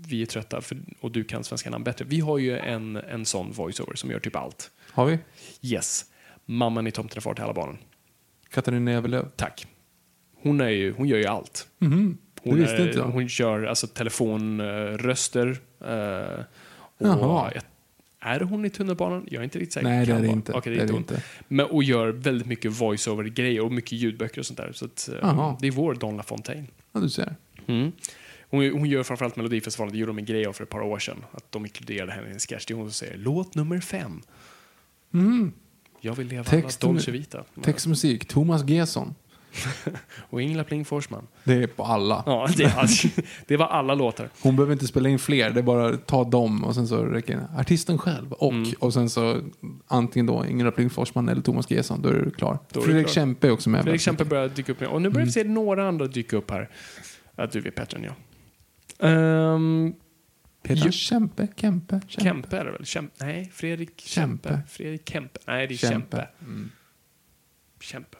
vi är trötta för, och du kan svenska namn bättre. Vi har ju en, en sån voiceover som gör typ allt. Har vi? Yes. Mamman i Tomten är far till alla barnen. Katarina Evelöv? Tack. Hon, är ju, hon gör ju allt. Mhm. Hon, är, hon kör alltså telefonröster. Uh, Jaha. är hon i tunnelbanan? Jag är inte riktigt säker. Nej, det är det inte. Okej, Det är det inte. Men, och gör väldigt mycket voice-over-grejer och mycket ljudböcker och sånt där. Så att, eh, det är vår Don LaFontaine. Ja, du ser. Mm. Hon, hon gör framförallt Melodifestivalen, det gjorde de en grej av för ett par år sedan. Att de inkluderade henne i en sketch. Det är hon som säger låt nummer fem. Jag vill leva Text alla och- Dolce Vita. Text och musik, Thomas Gesson. Och Ingela Pling Forsman. Det är på alla. Ja, det, det var alla låtar. Hon behöver inte spela in fler, det är bara ta dem och sen så räcker det. Artisten själv och, Mm. och sen så antingen då Ingela Pling Forsman eller Thomas Gesson, då är du klar. Då är Fredrik klar. Kempe är också med. Fredrik Kempe börjar dyka upp. Och nu börjar vi se några andra dyka upp här. Att du vet än jag. Um, Peter Jo. Kempe, Kempe, Kempe. Kempe är det väl? Kempe. Nej, Fredrik Kempe. Kempe. Fredrik Kempe. Nej, det är Kempe. Kempe. Mm. Kempe.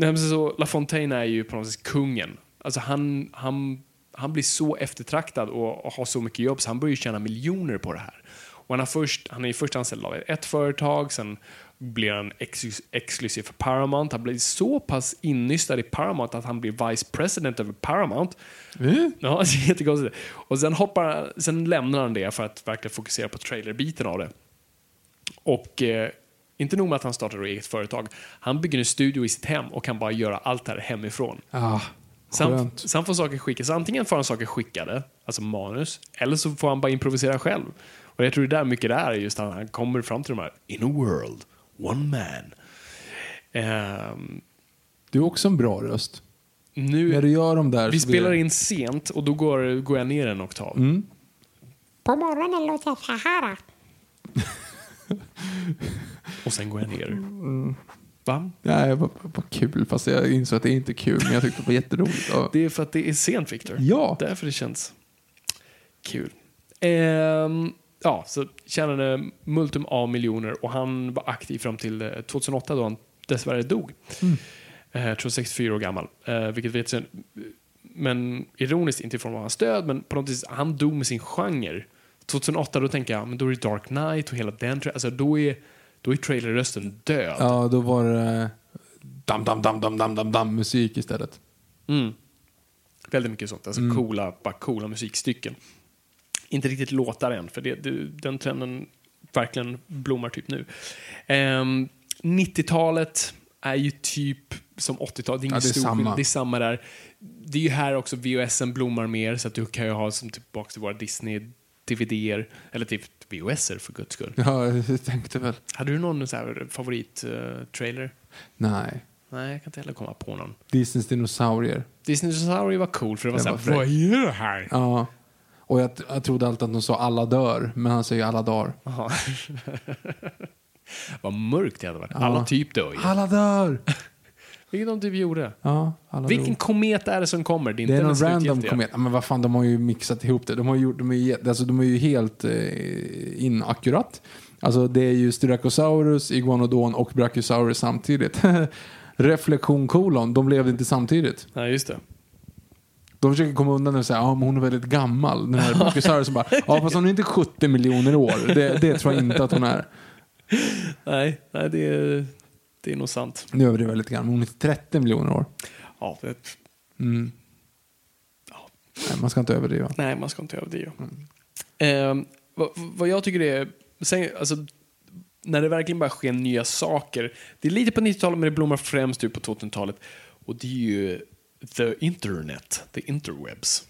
Nej, men så LaFontaine är ju på något sätt kungen. Alltså han, han, han blir så eftertraktad och, och har så mycket jobb så han börjar tjäna miljoner på det här. Och han, har först, han är ju först anställd av ett företag, sen blir han ex, exklusiv för Paramount. Han blir så pass innystad i Paramount att han blir vice president över Paramount. Mm. Ja, det är jättekonstigt. Och sen, hoppar, sen lämnar han det för att verkligen fokusera på trailerbiten av det. Och eh, inte nog med att han startar eget företag, han bygger en studio i sitt hem och kan bara göra allt det här hemifrån. Ah, så han får saker skickas. Antingen får han saker skickade, alltså manus, eller så får han bara improvisera själv. Och jag tror det där mycket det är just att han kommer fram till de här In a world, one man. Ehm, Du är också en bra röst. nu, När du gör de där vi spelar in sent och då går, går jag ner en oktav. Mm. På morgonen låter jag så här. Och sen går jag ner. Mm. Va? Nej, vad, vad kul. Fast jag insåg att det inte är kul, men jag tyckte det var jätteroligt. Ja. Det är för att det är sent, Victor. Ja. Därför det känns kul. Ehm, ja, så tjänade multum av miljoner och han var aktiv fram till eh, 2008 då han dessvärre dog. Mm. Eh, jag tror 64 år gammal. Eh, vilket vet sen, men ironiskt inte från hans död, men på något vis, han dog med sin genre. 2008 då tänker jag, men då är det Dark Knight och hela den, alltså då är, då är trailerrösten död. ja, då var det dam, dam, dam, dam, dam, dam, dam musik istället. Mm. Väldigt mycket sånt. Mm. Alltså coola, bara coola musikstycken. Inte riktigt låtar än, för det, det, den trenden verkligen blommar typ nu. Ehm, 90-talet är ju typ som 80-talet. Det är ingen Ja, det är stor samma. Det är samma där. Det är ju här också VHSen blommar mer, så att du kan ju ha som tillbaka till våra Disney-DVD-er, eller typ VHSer för guds skull. Ja, jag tänkte väl. Hade du någon så här favorit-trailer? Nej. Nej, jag kan inte heller komma på någon. Disneys dinosaurier. Disney Dinosaurier var cool, för det var Det så var här, fräckt. vad är det här? Ja. Och jag, jag trodde alltid att de sa alla dör, men han säger alla dagar. Vad mörkt det hade varit. Alla Ja. typ dör ju. Alla dör! Vilket de typ gjorde. Ja, Vilken dog. komet är det som kommer? Det är Det är någon random komet. Men vad fan, de har ju mixat ihop det. De, har gjort, de, är, ju, alltså, de är ju helt eh, inakkurat. Alltså det är ju Styracosaurus, Iguanodon och Brachiosaurus samtidigt. Reflektion kolon, de levde inte samtidigt. Ja, just det. De försöker komma undan och säga men hon är väldigt gammal. Den här Brachiosaurus bara, ja fast hon är inte 70 miljoner år. Det, det tror jag inte att hon är. Nej, nej det, är, det är nog sant. Nu överdriver jag lite grann, men hon är 30 miljoner år. Ja, det, Mm. Nej, man ska inte överdriva. Nej, man ska inte överdriva. Eh, vad, vad jag tycker är, sen, alltså, när det verkligen bara sker nya saker. Det är lite på 90-talet men det blommar främst ut på 2000-talet. Och det är ju the internet, the interwebs.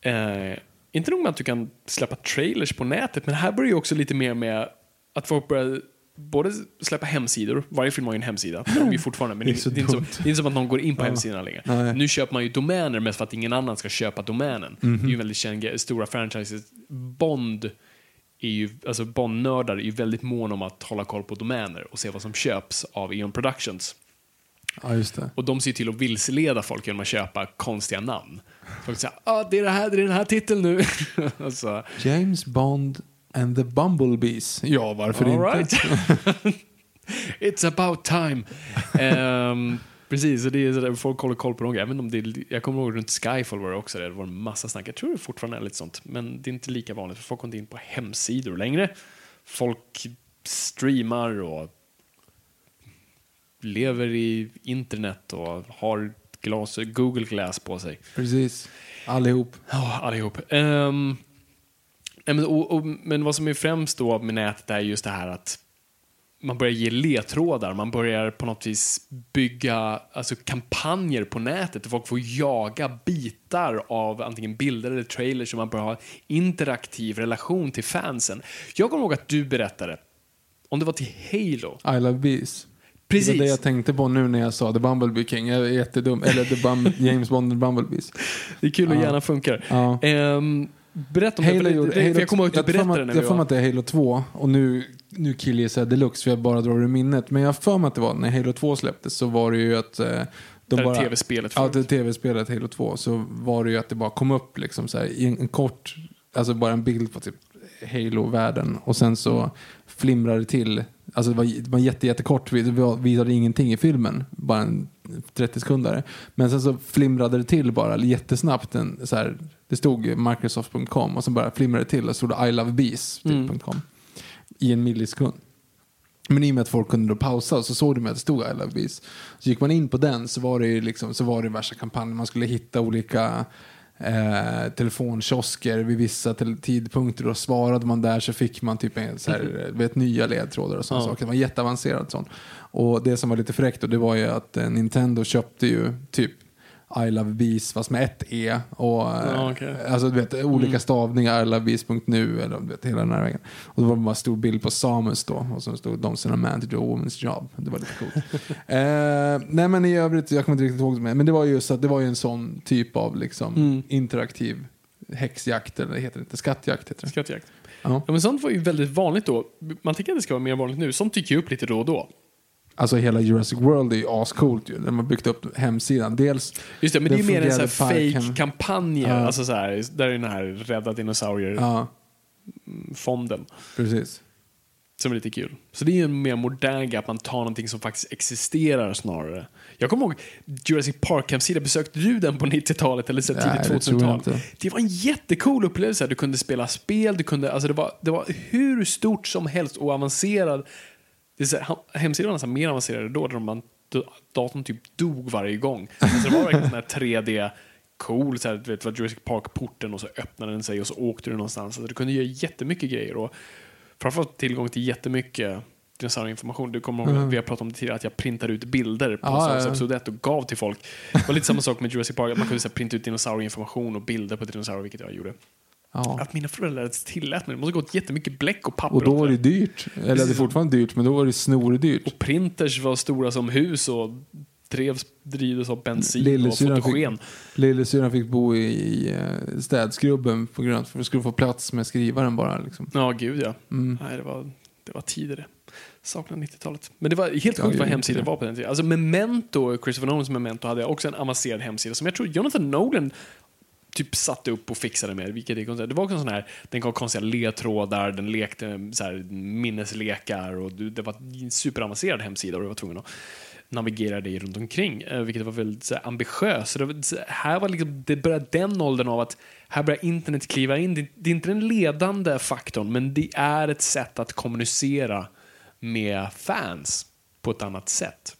Eh, inte nog med att du kan släppa trailers på nätet, men här börjar ju också lite mer med att folk börjar både släppa hemsidor, varje film har ju en hemsida, det de ju fortfarande, men Det det är så är, inte, som, det är inte som att någon går in på hemsidorna längre. Nej. Nu köper man ju domäner mest för att ingen annan ska köpa domänen. Mhm. Det är ju en väldigt känd stora franchises. Bond är ju, alltså Bond-nördar är ju väldigt mån om att hålla koll på domäner och se vad som köps av Eon Productions. Ja, just det. Och de ser till att vilseleda folk genom att köpa konstiga namn. Folk säger ah, det är det här, det är den här titeln nu. alltså, James Bond and the Bumblebees. Ja, varför all inte? right. It's about time. Ehm, precis, och det är så där, folk håller koll på dem. Även om det är, jag kommer ihåg runt Skyfall var det också det, det var en massa snack. Jag tror det fortfarande är lite sånt, men det är inte lika vanligt för folk går inte in på hemsidor längre. Folk streamar och lever i internet och har glas, Google Glass på sig. Precis. Allihop. Ja, allihop. Um, men, och, och, men vad som är främst då med nätet är just det här att man börjar ge ledtrådar, man börjar på något vis bygga alltså, kampanjer på nätet där folk får jaga bitar av antingen bilder eller trailers och man börjar ha interaktiv relation till fansen. Jag kommer ihåg att du berättade, om det var till Halo, I love bees. Precis. Det var det jag tänkte på nu när jag sa The Bumblebee King. Jag är jättedum. Eller The Bum James Bond the Bumblebees. det är kul och Ja. gärna funkar. Ja. Ehm, berätta om det, Halo, för, gjorde- det, för jag kommer ihåg att du berättade att- när Jag får att det är Halo 2 och nu, nu killgissar jag deluxe för jag bara drar ur minnet. Men jag har för mig att det var när Halo 2 släpptes så var det ju att eh, de Det bara, tv-spelet Ja, det tv-spelet Halo 2 så var det ju att det bara kom upp liksom så här, i en, en kort, alltså bara en bild på typ Halo-världen och sen så flimrade det till. Alltså det var, det var jätte, jättekort, var- visade ingenting i filmen, bara en 30 sekunder. Men sen så flimrade det till bara jättesnabbt. En, så här, det stod Microsoft.com och så bara flimrade det till och så stod det I love bees typ, Mm. i en millisekund. Men i och med att folk kunde då pausa så såg de att det stod I love bees. Så gick man in på den så var det liksom, så var det värsta kampanjen. Man skulle hitta olika eh, telefonkiosker vid vissa tidpunkter och svarade man där så fick man typ en, så här, vet, nya ledtrådar och sådana Ja. saker. Det var jätteavancerat sånt. Och det som var lite fräckt då, det var ju att eh, Nintendo köpte ju typ I love bees fast med ett E. Och, eh, Ja, okej. Alltså du vet, olika stavningar, I love bees.nu eller du vet, hela den här vägen. Och då var det bara en stor bild på Samus då och så stod de sina man to do a woman's job. Det var lite coolt. eh, nej men i övrigt, jag kommer inte riktigt ihåg det men det var ju så att det var ju en sån typ av liksom Mm. interaktiv häxjakt eller heter det inte, skattjakt heter det. Skattjakt. Ja. Ja, men sånt var ju väldigt vanligt då. Man tänker att det ska vara mer vanligt nu. Sånt dyker ju upp lite då och då. Alltså hela Jurassic World är ju ascoolt ju. När man byggt upp hemsidan. Dels, Just det, men det är ju Det mer en sån fake-kampanjer. Ja. Alltså så här, där är den här rädda dinosaurier-fonden. ja, precis. Som är lite kul. Så det är ju en mer modern grej att man tar någonting som faktiskt existerar snarare. Jag kommer ihåg Jurassic Park-hemsida, besökte du den på 90-talet eller så tidigt det tror jag 2000-tal? inte. Det var en jättecool upplevelse. Du kunde spela spel, du kunde, alltså det, var, det var hur stort som helst och avancerad. Det är så här, hemsidan var nästan mer avancerad då, där man, datorn typ dog varje gång. Alltså det var verkligen sån här 3D cool, så här, du vet, var Jurassic Park-porten och så öppnade den sig och så åkte du någonstans. Alltså, du kunde göra jättemycket grejer. Och framförallt tillgång till jättemycket dinosaurieinformation. Du kommer ihåg, vi har pratat om det tidigare, att jag printade ut bilder på ja. Episod 1 och gav till folk. Det var lite samma sak med Jurassic Park, att man kunde så här, printa ut dinosaurieinformation och bilder på dinosaurier, vilket jag gjorde. Ja. Att mina föräldrar tillät mig, det måste gått jättemycket bläck och papper Och då var det dyrt. Eller det är fortfarande dyrt, men då var det snordyrt. Och printers var stora som hus och drevs, drivdes av bensin och Lillasyrran fotogen. fick, lillasyrran fick bo i, eh, städskrubben på grund av att vi skulle få plats med skrivaren bara. Liksom. Ja, gud ja. Mm. Nej, det var, det var det. Saknar 90-talet. Men det var helt sjukt jag vad hemsidor inte. var på den tiden. Alltså Memento, Christopher Nolans Memento hade också en avancerad hemsida som jag tror Jonathan Nolan typ satte upp och fixade med. Vilket är konstigt. Det var också en sån här, den gav konstiga ledtrådar, den lekte så här, minneslekar och det var en superavancerad hemsida och du var tvungen att navigera dig runt omkring, eh, vilket var väldigt så här, ambitiöst. Så det, var, så här var liksom, det började den åldern av att här börjar internet kliva in. Det, det är inte den ledande faktorn, men det är ett sätt att kommunicera med fans på ett annat sätt.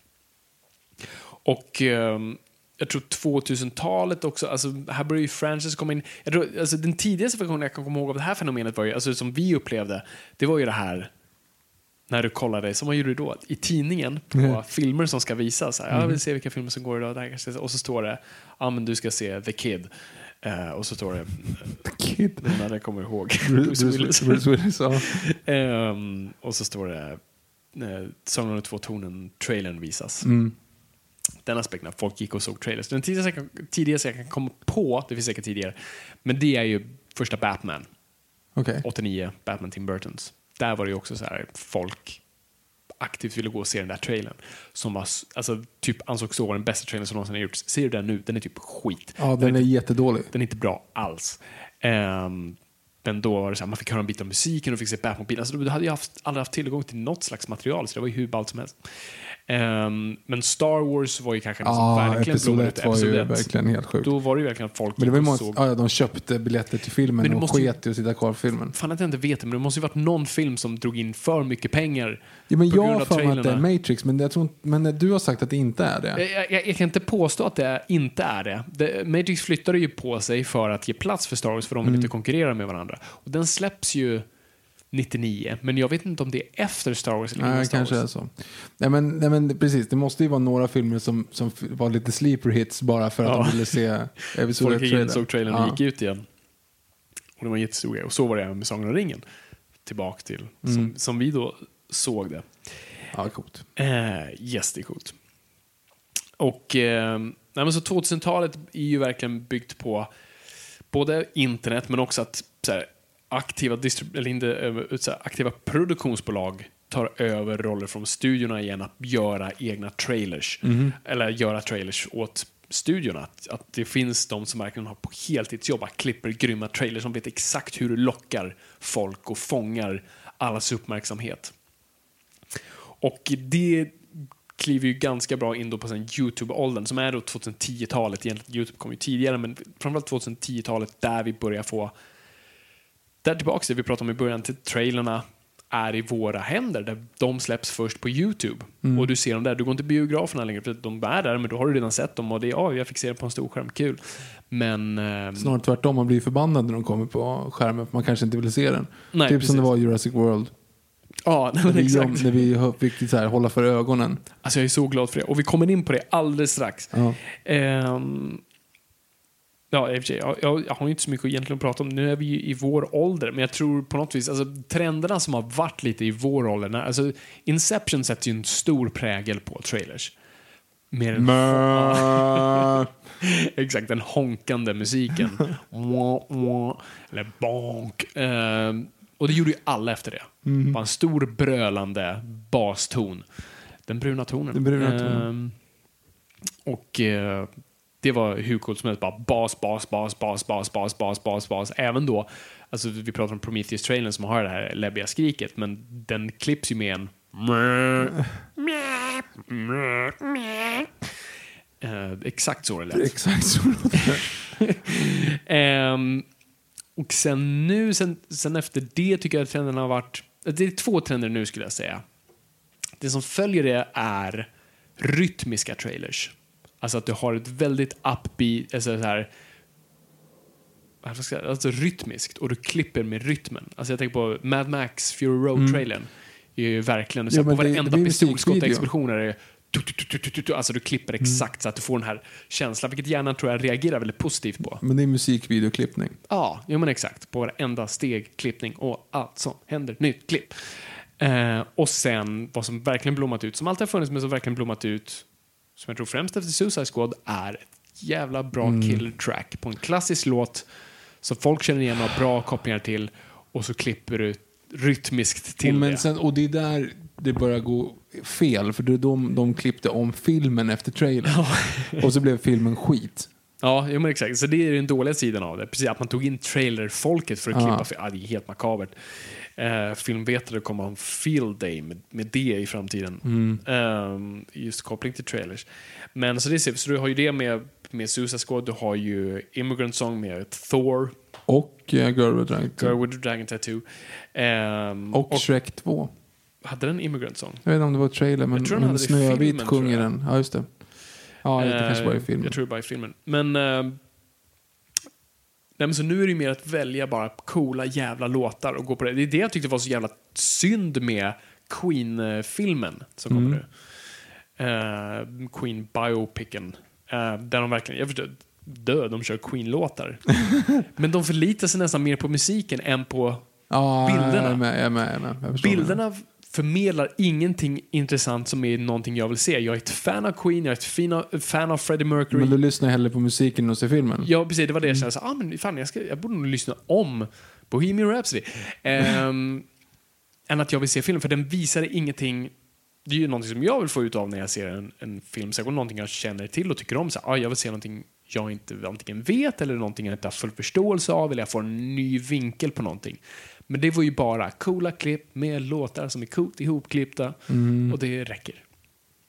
Och ehm, jag tror 2000-talet också, alltså här börjar ju franchise komma in. Jag tror, alltså den tidigaste versionen jag kan komma ihåg av det här fenomenet var ju, alltså som vi upplevde, det var ju det här när du kollade, som man gjorde då, i tidningen på Mm. filmer som ska visas. Här, Jag vill se vilka filmer som går idag. Där och så står det, ja men du ska se The Kid. Eh, och så står det, Kid. nu när jag kommer ihåg, Bruce Willis. Bruce Willis. Ehm, och så står det, eh, Sagan om de två tornen, trailern visas. Mm. Den aspekten att folk gick och såg trailers. Den tidigaste jag, kan, tidigaste jag kan komma på, det finns säkert tidigare, men det är ju första Batman, Okej. 89, Batman Tim Burtons. Där var det ju också så här, folk aktivt ville gå och se den där trailern. Som var, alltså, typ ansågs vara den bästa trailern som någonsin har gjorts. Ser du den nu? Den är typ skit. Ja, den är jättedålig. Den är inte bra alls. Ehm, men då var det så här, man fick höra en bit av musiken och fick se Batmobilen. Alltså, du hade ju haft, aldrig haft tillgång till något slags material, så det var ju hur ballt som helst. Ehm, men Star Wars var ju kanske den som Ja, verkligen blommade ut. var ju verkligen helt sjukt. Då var det ju verkligen folk Men det var ju många, såg. ja, ja, de köpte biljetter till filmen och måste sket i att sitta kvar på filmen. Fan att jag inte vet det, men det måste ju varit någon film som drog in för mycket pengar. Ja, men jag har för mig att det är. Matrix, men, jag tror, men du har sagt att det inte är det. Jag, jag, jag kan inte påstå att det inte är det. det. Matrix flyttade ju på sig för att ge plats för Star Wars, för de vill Mm. inte konkurrera med varandra. Och den släpps ju 99, men jag vet inte om det är efter Star Wars eller innan Nej, Star kanske är Wars. så. Nej men, nej, men precis, det måste ju vara några filmer som, som var lite sleeper hits bara för att Ja. de ville se episod Folk gick in, 1 såg trailern och ja. gick ut igen. Och det var en jättestor grej. Och så var det även med Sagan om ringen. Tillbaka till, Mm. som, som vi då såg det. Ja, coolt. Eh, yes, det är coolt. Och eh, nej, men så 2000-talet är ju verkligen byggt på både internet men också att så här, aktiva, eller inte, eh, så här, aktiva produktionsbolag tar över roller från studiorna igen att göra egna trailers. Eller göra trailers åt studiorna. Att, att det finns de som verkligen har på heltidsjobb klipper grymma trailers som vet exakt hur du lockar folk och fångar allas uppmärksamhet. Och det kliver ju ganska bra in då på sen Youtube-åldern som är då 2010-talet. Egentligen Youtube kom ju tidigare men framförallt 2010-talet där vi börjar få där tillbaka det vi pratade om i början till trailerna är i våra händer där de släpps först på Youtube. Och du ser dem där. Du går inte biograferna längre för de är där men då har du redan sett dem och det är ja, jag fick se det på en stor skärm, kul. Men ehm, Snarare tvärtom, man blir förbannad när de kommer på skärmen för man kanske inte vill se den. Nej, typ precis. som det var Jurassic World. Ja, nej, När vi, exakt. när vi fick så här, hålla för ögonen. Alltså jag är så glad för det. Och vi kommer in på det alldeles strax. Ja. Ehm, ja, i och för sig, jag, jag, jag har ju inte så mycket egentligen att prata om. Nu är vi ju i vår ålder, men jag tror på något vis, alltså trenderna som har varit lite i vår ålder, alltså Inception sätter ju en stor prägel på trailers. Mer än, exakt, den honkande musiken. Eller bonk. Ehm, och det gjorde ju alla efter det. Bara en stor brölande baston. Den bruna tonen. Den bruna tonen. Ehm, och eh, det var hur coolt som helst. Bara bas, bas, bas, bas, bas, bas, bas, bas, bas. Även då, alltså vi pratar om Prometheus-trailern som har det här läbbiga skriket, men den klipps ju med en Eh, exakt så det lät. Exakt så. Ehm, och sen nu, sen, sen efter det tycker jag att trenden har varit... Det är två trender nu skulle jag säga. Det som följer det är rytmiska trailers. Alltså att du har ett väldigt upbeat, alltså så här, alltså rytmiskt och du klipper med rytmen. Alltså jag tänker på Mad Max Fury Road-trailern. är ju verkligen, så Mm. Ja, på varenda pistolskott och explosioner är Alltså du klipper Mm. exakt så att du får den här känslan, vilket hjärnan tror jag reagerar väldigt positivt på. Men det är musikvideoklippning. Ja, jo men exakt. På varenda steg, klippning och allt som händer. Nytt klipp. Eh, och sen vad som verkligen blommat ut, som alltid har funnits men som verkligen blommat ut, som jag tror främst efter Suicide Squad, är ett jävla bra Mm. killer track på en klassisk låt som folk känner igen och har bra kopplingar till och så klipper du rytmiskt till men det. sen, och det är där det börjar gå fel, för det är de, de klippte om filmen efter trailern. Och så blev filmen skit. Ja, jo, men exakt. Så det är den dåliga sidan av det. Precis, att man tog in trailerfolket för att Ja. klippa. För, ja, det är helt makabert. Eh, filmvetare kommer ha en field day med, med det i framtiden. Ehm, just koppling till trailers. Men så det vi. Så du har ju det med, med Suicide Squad. Du har ju Immigrant Song med Thor, Och uh, Girl with Dragon. Girl with Dragon Tattoo. Ehm, Och, Shrek 2. hade den Immigrant Song? Jag vet inte om det var trailer, men, men Snövit sjunger den. Ja, just det. Ja, det Eh, kanske var i filmen. Jag tror det bara i filmen. Men... Eh, nej, men så nu är det ju mer att välja bara coola jävla låtar och gå på det. Det är det jag tyckte var så jävla synd med Queen-filmen som kommer Mm. nu. Eh, Queen biopicen. Uh, där de verkligen, jag förstår, dö, de kör Queen-låtar. men de förlitar sig nästan mer på musiken än på Ja, bilderna. Jag med, jag med. Jag med. Bilderna förmedlar ingenting intressant som är någonting jag vill se. Jag är ett fan av Queen, jag är ett fina- fan av Freddie Mercury. Men du lyssnar hellre på musiken än att se filmen? Ja, precis. Det var det jag kände. så, Ah, men fan, jag, ska, jag borde nog lyssna om Bohemian Rhapsody. Ehm, än att jag vill se filmen, för den visar ingenting. Det är ju någonting som jag vill få ut av när jag ser en, en film. Säkert någonting jag känner till och tycker om. Så, ah, jag vill se någonting jag inte antingen vet eller någonting jag inte har full förståelse av eller jag får en ny vinkel på någonting. Men det var ju bara coola klipp med låtar som är coolt ihopklippta och det räcker.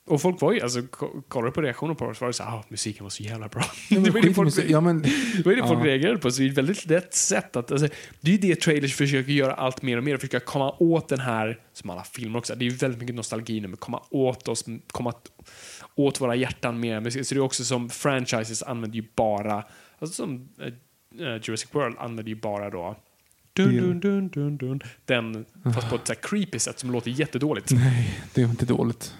Och folk var ju, alltså ko- kollar du på reaktioner på så var det så här, ah, musiken var så jävla bra. Ja, det var ju det folk, ja, men, det var det folk Ja. reagerade på, så det är ett väldigt lätt sätt att, alltså, det är det trailers försöker göra allt mer och mer, försöka komma åt den här, som alla filmer också, det är ju väldigt mycket nostalgi nu, men komma åt oss, komma åt våra hjärtan med musik. Så det är också som franchises använder ju bara, alltså som eh, Jurassic World använder ju bara då Dun, dun, dun, dun, dun. Den, fast på ett så creepy sätt som låter jättedåligt. nej, det var inte dåligt.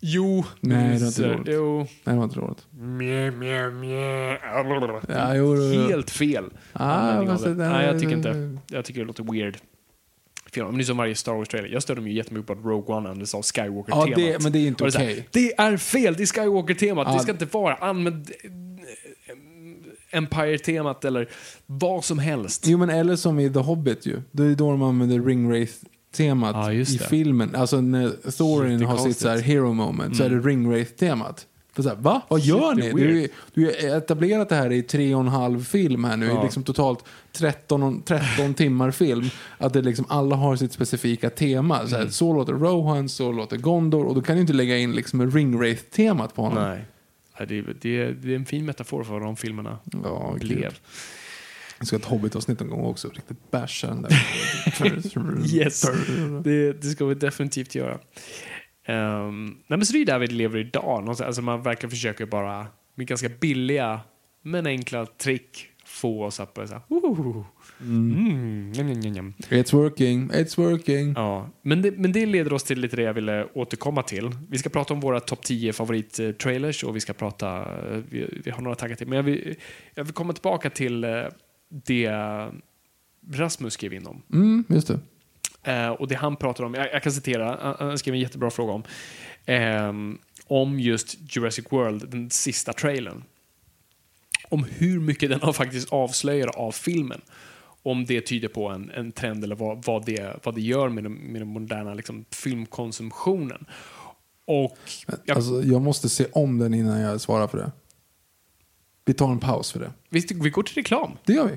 Jo. Nej, det var inte dåligt. Jo. Nej, det var inte dåligt. Mjau, mjau, mjau. Ja, jo. Helt fel. Ah, användning av det- Nej, jag tycker inte. Jag tycker det låter weird. Film. Men det är som varje Star Wars-trailer. Jag störde mig ju jättemycket på att Rogue One användes av Skywalker-temat. Ja, det, men det är inte okej. här, det är fel, det är Skywalker-temat. Ja. Det ska inte vara använd eh, Empire-temat eller vad som helst. Jo, men eller som i The Hobbit ju. Det är då de använder Ringwraith-temat just i filmen. Alltså när Thorin har sitt så här hero moment så är det Ringwraith-temat. För så här, va? Vad gör ni? Du, du har etablerat det här i tre och en halv film här nu. Ja. Liksom totalt 13, och- 13 timmar film. Att det liksom alla har sitt specifika tema. Så, här, så låter Rohan, så låter Gondor. Och då kan du inte lägga in liksom Ringwraith-temat på honom. Nej. Det, det, det är en fin metafor för vad de filmerna Ja, gud. blev. Jag ska ha ett Hobbit-avsnitt någon gång också. Riktigt den där. Yes. Det, det ska vi definitivt göra. Um, nej, men så det är där vi lever idag. Alltså man verkligen försöker bara med ganska billiga men enkla trick få oss att börja "Ooh, mm, njam." It's working, it's working. Ja, men det, men det leder oss till lite det jag ville återkomma till. Vi ska prata om våra topp 10 favorit-trailers och vi ska prata, eh, vi, vi har några tankar till, men jag vill, jag vill komma tillbaka till eh, det Rasmus skrev in om. Mm, just det. Eh, och det han pratar om, jag, jag kan citera, han- skrev en jättebra fråga om, ehm, om just Jurassic World, den sista trailern. Om hur mycket den har faktiskt avslöjar av filmen. Om det tyder på en, en trend eller vad, vad, det, vad det gör med den, med den moderna liksom, filmkonsumtionen. Och jag, Alltså, jag måste se om den innan jag svarar för det. Vi tar en paus för det. visst, vi går till reklam. Det gör vi.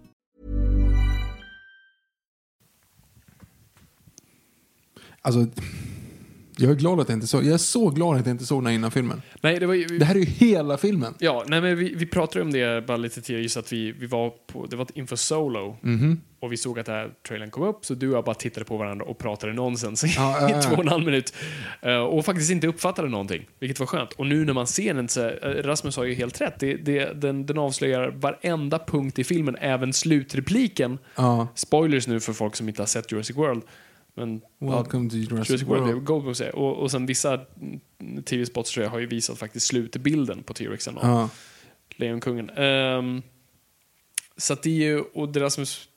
Alltså, jag är glad att jag inte såg, jag är så glad att jag inte såg den här innan filmen. Nej, det var ju... Det här är ju hela filmen. Ja, nej men vi, vi pratade om det bara lite tidigare, just att vi, vi var på, det var inför Solo. Mhm. Och vi såg att den här trailern kom upp, så du och jag bara tittade på varandra och pratade nonsens i Ja, ja, ja. två och en halv minut. Eh, och faktiskt inte uppfattade någonting, vilket var skönt. Och nu när man ser den, så, eh, Rasmus har ju helt rätt, det, det, den, den avslöjar varenda punkt i filmen, även slutrepliken. Ja. Spoilers nu för folk som inte har sett Jurassic World. Men, Welcome to Jurassic, Jurassic World, World. Go. Och, och sen vissa tv-spots tror jag har ju visat faktiskt slutbilden på T-Rexen och Ja. Lejonkungen. Ehm, så att det är ju, och det Rasmus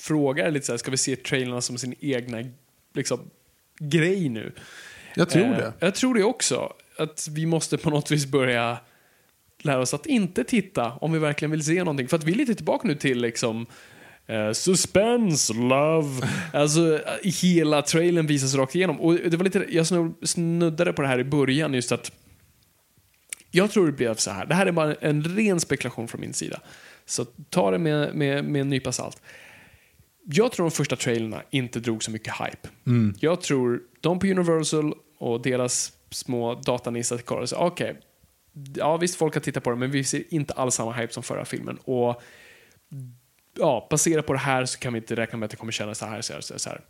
frågar är lite så här, ska vi se trailerna som sin egna liksom, grej nu? Jag tror Eh, det. Jag tror det också. Att vi måste på något vis börja lära oss att inte titta om vi verkligen vill se någonting. För att vi är lite tillbaka nu till liksom eh, suspense, love. Alltså hela trailern visas rakt igenom. Och det var lite, jag snu- snuddade på det här i början just att jag tror det blev så här. Det här är bara en ren spekulation från min sida. Så ta det med, med, med en nypa salt. Jag tror de första trailerna inte drog så mycket hype. Jag tror de på Universal och deras små datanissar kollade så okej, ja visst folk har tittat på det men vi ser inte alls samma hype som förra filmen. Och ja, baserat på det här så kan vi inte räkna med att det kommer kännas så här, så här, så här, så här.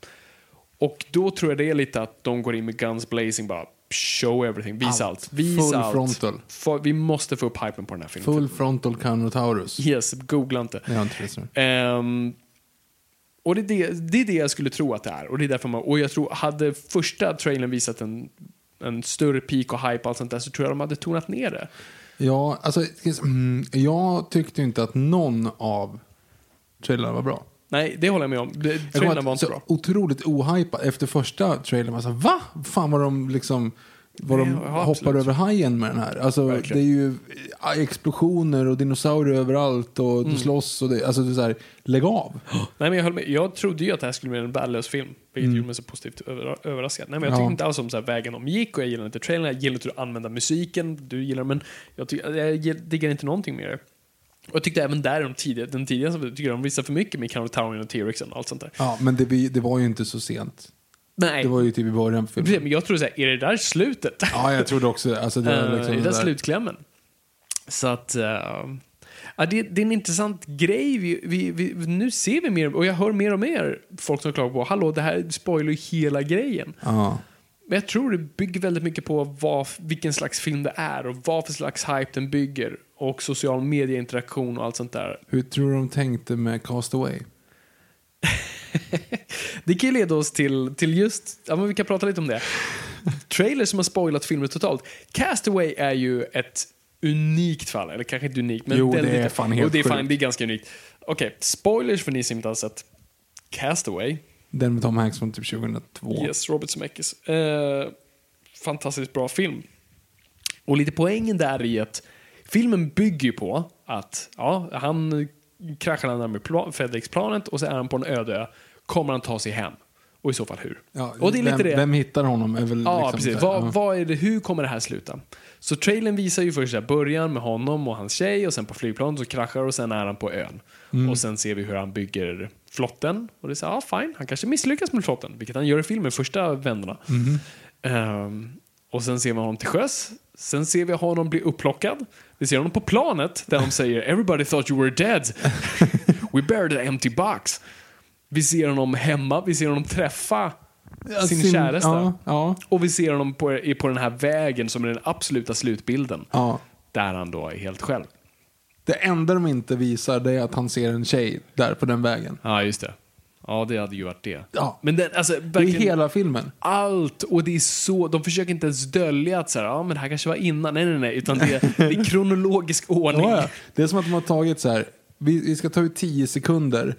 Och då tror jag det är lite att de går in med guns blazing bara show everything, visa allt. Allt. Visa Full allt. frontal. Få- vi måste få upp hypen på den här filmen. Full frontal Carnotaurus. Yes, googla inte. Har inte. Ehm, och det är det, det är det jag skulle tro att det är. Och, det är därför man, och jag tror, hade första trailern visat en, en större peak och hype och allt sånt där så tror jag de hade tonat ner det. Ja, alltså, mm, jag tyckte inte att någon av trailerna var bra. Nej, det håller jag med om. Det- Trailern var inte så bra. otroligt ohypad. Efter första trailern var jag så här, va? Fan vad de liksom vad de Ja, hoppar absolut. över hajen med den här. Alltså, det är ju explosioner och dinosaurier överallt och Mm. du slåss och det, alltså det är så här, lägg av. Nej, men jag, höll med. jag trodde ju att det här skulle bli en värdelös film, vilket gjorde mig så positivt över, överraskad. Nej, men jag Mm. Ja. tyckte inte alls om så här, vägen de gick och jag gillar inte trailern, jag gillar inte att använda musiken, du gillar men jag, ty- jag diggar inte någonting med det. Och jag tyckte även där, de tidiga, den tidiga, som jag tycker de visar för mycket med Carnotaurien och T-Rexen och allt sånt där. Ja, men det, det var ju inte så sent. Nej, Det var ju typ i början på Precis, filmen. men jag tror såhär, är det där slutet? Ja, jag trodde också alltså, det. Var Eh, liksom är det där där. slutklämmen? Så att... eh, ja, det, det är en intressant grej. Vi, vi, vi, nu ser vi mer, och jag hör mer och mer folk som klagar på hallå, det här spoilar ju hela grejen. Ja. Men jag tror det bygger väldigt mycket på vad, vilken slags film det är och vad för slags hype den bygger. Och social medieinteraktion och allt sånt där. Hur tror du de tänkte med Castaway? Det kan ju leda oss till, till just, ja men vi kan prata lite om det. Trailers som har spoilat filmer totalt. Castaway är ju ett unikt fall, eller kanske inte unikt, men Jo, det är lite- fan helt och det är, fan, sjukt. det är ganska unikt. Okej, spoilers för ni som inte har sett Castaway. Den med Tom Hanks från typ 2002. Yes, Robert Zemeckis. Eh, fantastiskt bra film. Och lite poängen där i att filmen bygger på att ja, han kraschar med pla- FedEx-planet och så är han på en öde ö. Kommer han ta sig hem? Och i så fall hur? Ja, och det är lite vem, det. vem hittar honom? Är väl Ja, liksom precis. Vad, ja. vad är det, hur kommer det här sluta? Så trailern visar ju först början med honom och hans tjej och sen på flygplanet så kraschar och sen är han på ön. Mm. Och sen ser vi hur han bygger flotten. Och det är så här, ja fine, han kanske misslyckas med flotten, vilket han gör i filmen, första vändorna. Mm-hmm. Ehm, och sen ser vi honom till sjöss. Sen ser vi honom bli upplockad. Vi ser honom på planet där de säger “Everybody thought you were dead. We buried an empty box”. Vi ser honom hemma, vi ser honom träffa Ja, sin, käresta. Ja, ja, Och vi ser honom på, på den här vägen som är den absoluta slutbilden. Där han då är helt själv. Det enda de inte visar det är att han ser en tjej där på den vägen. Ja, just det. Ja, det hade ju varit det. Ja. Men den, alltså, Det är hela filmen. allt. Och det är så, de försöker inte ens dölja att så här, ja, men det här kanske var innan. Nej, nej, nej. Utan det är, det är kronologisk ordning. Ja, ja. Det är som att de har tagit så här, vi, vi ska ta ut 10 sekunder.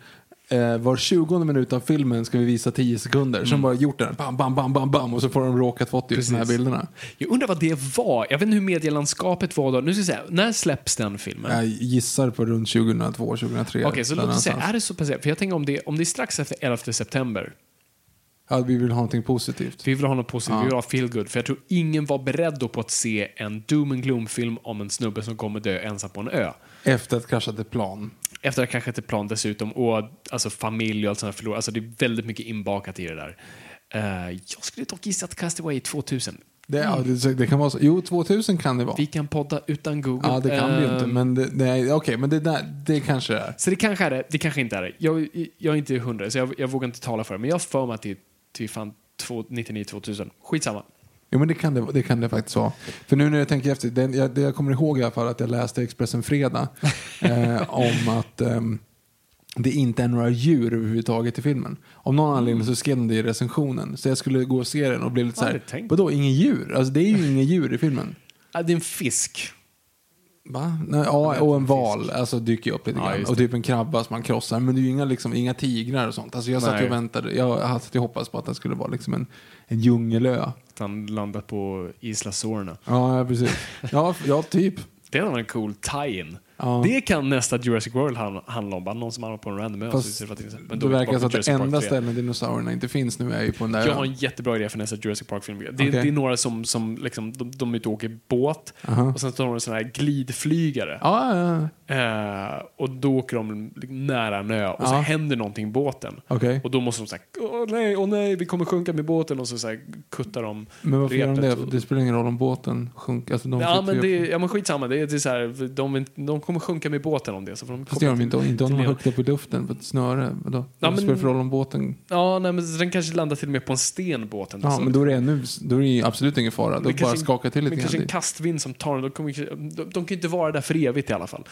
Eh, var 20 minut av filmen ska vi visa 10 sekunder. Mm. Som bara gjort den, bam, bam, bam, bam, bam. Och så får de råkat fått ut de här bilderna. Jag undrar vad det var. Jag vet inte hur medielandskapet var då. Nu ska jag säga, när släpps den filmen? Jag gissar på runt 2002, 2003. Okej, så där låt oss säga, är det så pass? För jag tänker om det, om det är strax efter 11 september. Ja, vi vill ha någonting positivt. Vi vill ha något positivt, Ja. vi vill ha feel good. För jag tror ingen var beredd då på att se en doom and gloom-film om en snubbe som kommer dö ensam på en ö. Efter att kraschat ett plan. Efter att kraschat ett plan dessutom och alltså familj och allt sånt förlorat. Alltså det är väldigt mycket inbakat i det där. Eh, jag skulle dock gissa att Castaway är 2000. Det, ja, det, det kan vara så. Jo, 2000 kan det vara. Vi kan podda utan Google. Ja, det kan vi ju inte. Ehm, Men det, det, okej, men det, där, det kanske är. Så det kanske är det, det kanske inte är det. Jag, jag är inte hundra, så jag, jag vågar inte tala för det. Men jag har för mig att det är till fan 99-2000. Skitsamma. Jo, men det kan det, det kan det faktiskt vara. För nu när jag tänker efter, det jag, det jag kommer ihåg i alla fall att jag läste Expressen Fredag eh, om att ehm, det inte är några djur överhuvudtaget i filmen. Om någon anledning så skrev de det i recensionen. Så jag skulle gå och se den och bli lite så här, vadå, ingen djur? Alltså det är ju inga djur i filmen. Ah, det är en fisk. Va? Nej, ja, och en val alltså, dyker upp lite Ja, grann. Och typ en krabba som man krossar. Men det är ju inga, liksom, inga tigrar och sånt. Alltså, jag satt och väntade. Jag hade hoppats på att det skulle vara liksom en, en djungelö. Han landat på Isla Sorna. Ja, precis. Ja, ja typ. Det hade varit en cool tie-in. Ja. Det kan nästa Jurassic World hand- handla om. Bara någon som hamnar på en random ö. Så men Det då verkar som att det enda 3. stället dinosaurierna inte finns nu är ju på den där Jag har en jättebra idé för nästa Jurassic Park-film. Det, Okej. det är några som, som liksom, de, de är ute och åker båt Aha. och sen står de en sån här glidflygare. Ja, ja. Eh, och då åker de nära en ö och så Ja. händer någonting i båten. Okej. Och då måste de säga åh nej, åh nej, vi kommer sjunka med båten och så, så här, kuttar de Men varför gör de det? repet det spelar ingen roll om båten sjunker. Alltså, de Ja men, det, ja men skitsamma, det är, det är så här, de, de kommer sjunka med båten om det. Så de Fast det gör de inte. Inte om de det. högt upp i luften på ett snöre. Vadå? Ja, men- spelar det för roll om båten... Ja, nej, men den kanske landar till och med på en sten, båten. Ja, Så- men då är det ännu... Då är det absolut ingen fara. Då Men bara kanske- skaka till lite Men kanske en grann. kastvind som tar den. De, kommer, de, de kan inte vara där för evigt i alla fall.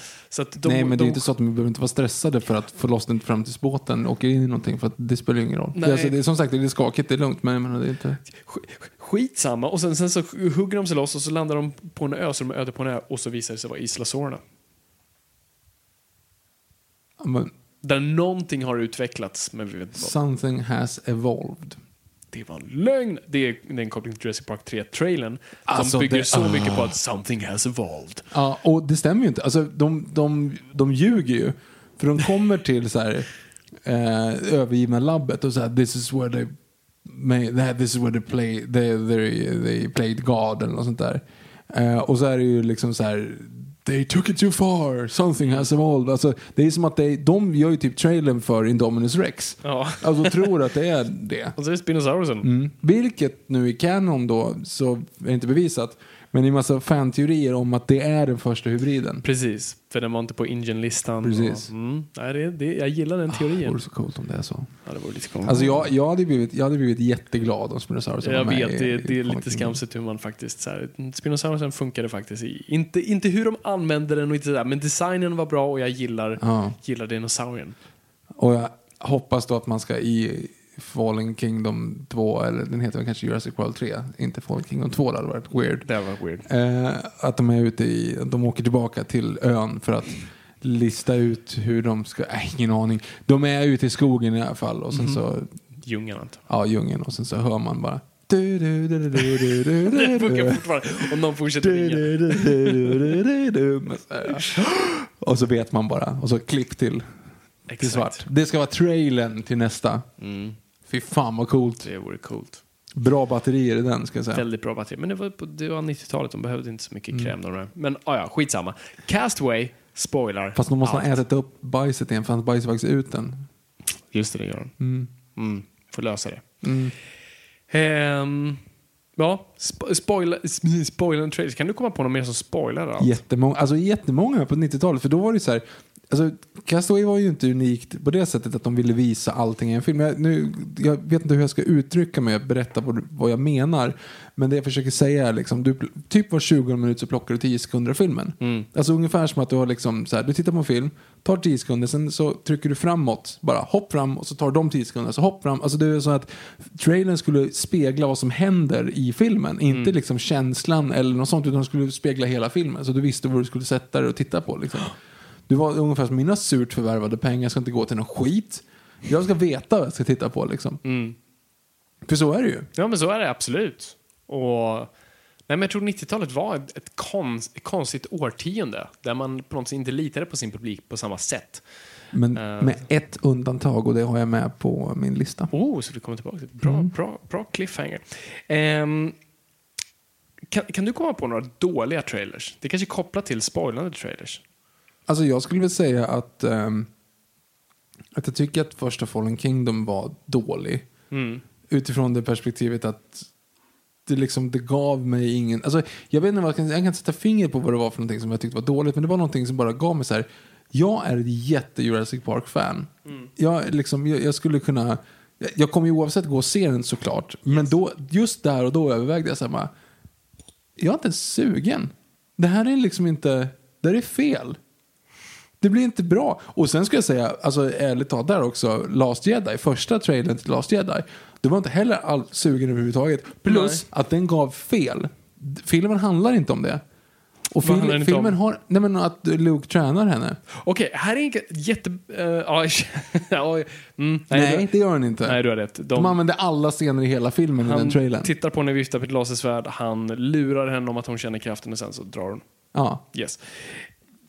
De, Nej, men det de, är inte så att de behöver inte vara stressade för att få loss den fram tills båten åker in i någonting. För att det spelar ju ingen roll. Det, Nej. är alltså, det är som sagt det är skakigt, det är lugnt. Men menar, det är inte... sk- Skitsamma. Och sen, sen så hugger de sig loss och så landar de på en ö, så de är öde på en ö. Och så visar det sig vara Isla Sorna. Men, Där någonting har utvecklats, men vi vet inte vad. something has evolved. Det var en lögn. Det är, det är en koppling till Jurassic Park 3-trailern. Alltså, de bygger det- så mycket på ah. att something has evolved. Ja, och det stämmer ju inte. Alltså, de, de, de ljuger ju. För de kommer till så här, eh, övergivna labbet och så här, this is where they that- this is where they, play, they, they, they played God eller något sånt där. Eh, och så är det ju liksom så här, they took it too far, something has evolved. Alltså, det är som att they, de gör ju typ trailern för Indominus Rex. Ja. Alltså tror att det är det. Och så är det Spinosaurusen. Mm. Vilket nu i Canon då, så är inte bevisat, men det är massa fanteorier om att det är den första hybriden. Precis, för den var inte på Ingen-listan. Precis. Och, mm, nej, det, det, jag gillar den Det teorin. vore så coolt om det är så. Ja, det vore lite coolt. Alltså jag, jag, hade, blivit, jag hade blivit jätteglad om Spinosaurusen jag vet, i- det, i det är lite skamset hur man faktiskt... Så här, Spinosaurusen funkade faktiskt. I, inte, inte hur de använde den och inte sådär, men designen var bra och jag gillar, Ja. gillar dinosaurien. Och jag hoppas då att man ska i Fallen Kingdom 2, eller den heter väl kanske Jurassic World 3, inte Fallen Kingdom 2, det hade varit weird. Det var weird. Eh, att de är ute i, de åker tillbaka till ön för att lista ut hur de ska, äh, ingen aning. De är ute i skogen i alla fall och sen Mhm. så, Djungeln antar ja djungeln och sen så hör man bara du, du, du, Det funkar fortfarande. Om någon fortsätter ringa. Och så vet man bara. Och så klipp till, till svart. Det ska vara trailern till nästa. Mm, Fy fan vad coolt. det vore coolt. Bra batterier i den ska jag säga. Väldigt bra batteri. Men det var, på, det var 90-talet, de behövde inte så mycket Mm. kräm. De där. Men ah, ja, skitsamma. Castaway, spoilar. Fast de måste ha allt. ätit upp bajset igen för han bajsar faktiskt ut den. Just det, det gör de. Mm. Mm, får lösa det. Mm. Ehm, ja, spo spoiler, sp- spoiler trailers. Kan du komma på något mer som spoilar allt? Jättemånga, alltså jättemånga på 90-talet. För då var det så här, alltså Castaway var ju inte unikt på det sättet att de ville visa allting i en film. Jag, nu, jag vet inte hur jag ska uttrycka mig och berätta vad, vad jag menar. Men det jag försöker säga är liksom, du, typ var 20 minut så plockar du 10 sekunder av filmen. Mm. Alltså ungefär som att du har liksom så här, du tittar på en film, tar 10 sekunder, sen så trycker du framåt, bara hopp fram och så tar de 10 sekunder, så hopp fram. Alltså det är så att trailern skulle spegla vad som händer i filmen, inte liksom känslan eller något sånt, utan skulle spegla hela filmen. Så du visste vad du skulle sätta dig och titta på liksom. Du var ungefär som mina surt förvärvade pengar ska inte gå till någon skit. Jag ska veta vad jag ska titta på liksom. Mm. För så är det ju. Ja, men så är det absolut. Och, nej, men jag tror 90-talet var ett, ett, konst, ett konstigt årtionde där man på något sätt inte litade på sin publik på samma sätt. Men Eh. med ett undantag och det har jag med på min lista. Oh, så du kommer tillbaka till bra, Mm. bra, bra cliffhanger. Ehm, kan, kan du komma på några dåliga trailers? Det kanske är kopplat till spoilande trailers. Alltså jag skulle väl säga att, ehm, att jag tycker att första Fallen Kingdom var dålig. Mm. utifrån det perspektivet att det, liksom, det gav mig ingen... Alltså, jag vet inte vad jag kan, jag kan sätta fingret på vad det var för någonting som jag tyckte var dåligt, men det var någonting som bara gav mig så här. Jag är ett jätte Jurassic Park-fan. Jag, liksom, jag, jag skulle kunna... Jag, jag kommer ju oavsett gå och se den såklart, men då, just där och då övervägde jag så här, bara, jag är inte ens sugen. Det här är liksom inte... Det här är fel. Det blir inte bra. Och sen ska jag säga, alltså ärligt talat där också, Last Jedi, första trailern till Last Jedi, det var inte heller all sugen överhuvudtaget. Plus att den gav fel. Filmen handlar inte om det. Och Vad handlar fil, den inte filmen om? har, nej men att Luke tränar henne. Okej, här är en jätte... Uh, mm, Nej, du, det gör den inte. nej, du har rätt. De, De använde alla scener i hela filmen i den han trailern. tittar på henne vifta på ett lasersvärd, han lurar henne om att hon känner kraften och sen så drar hon. Ja. Yes.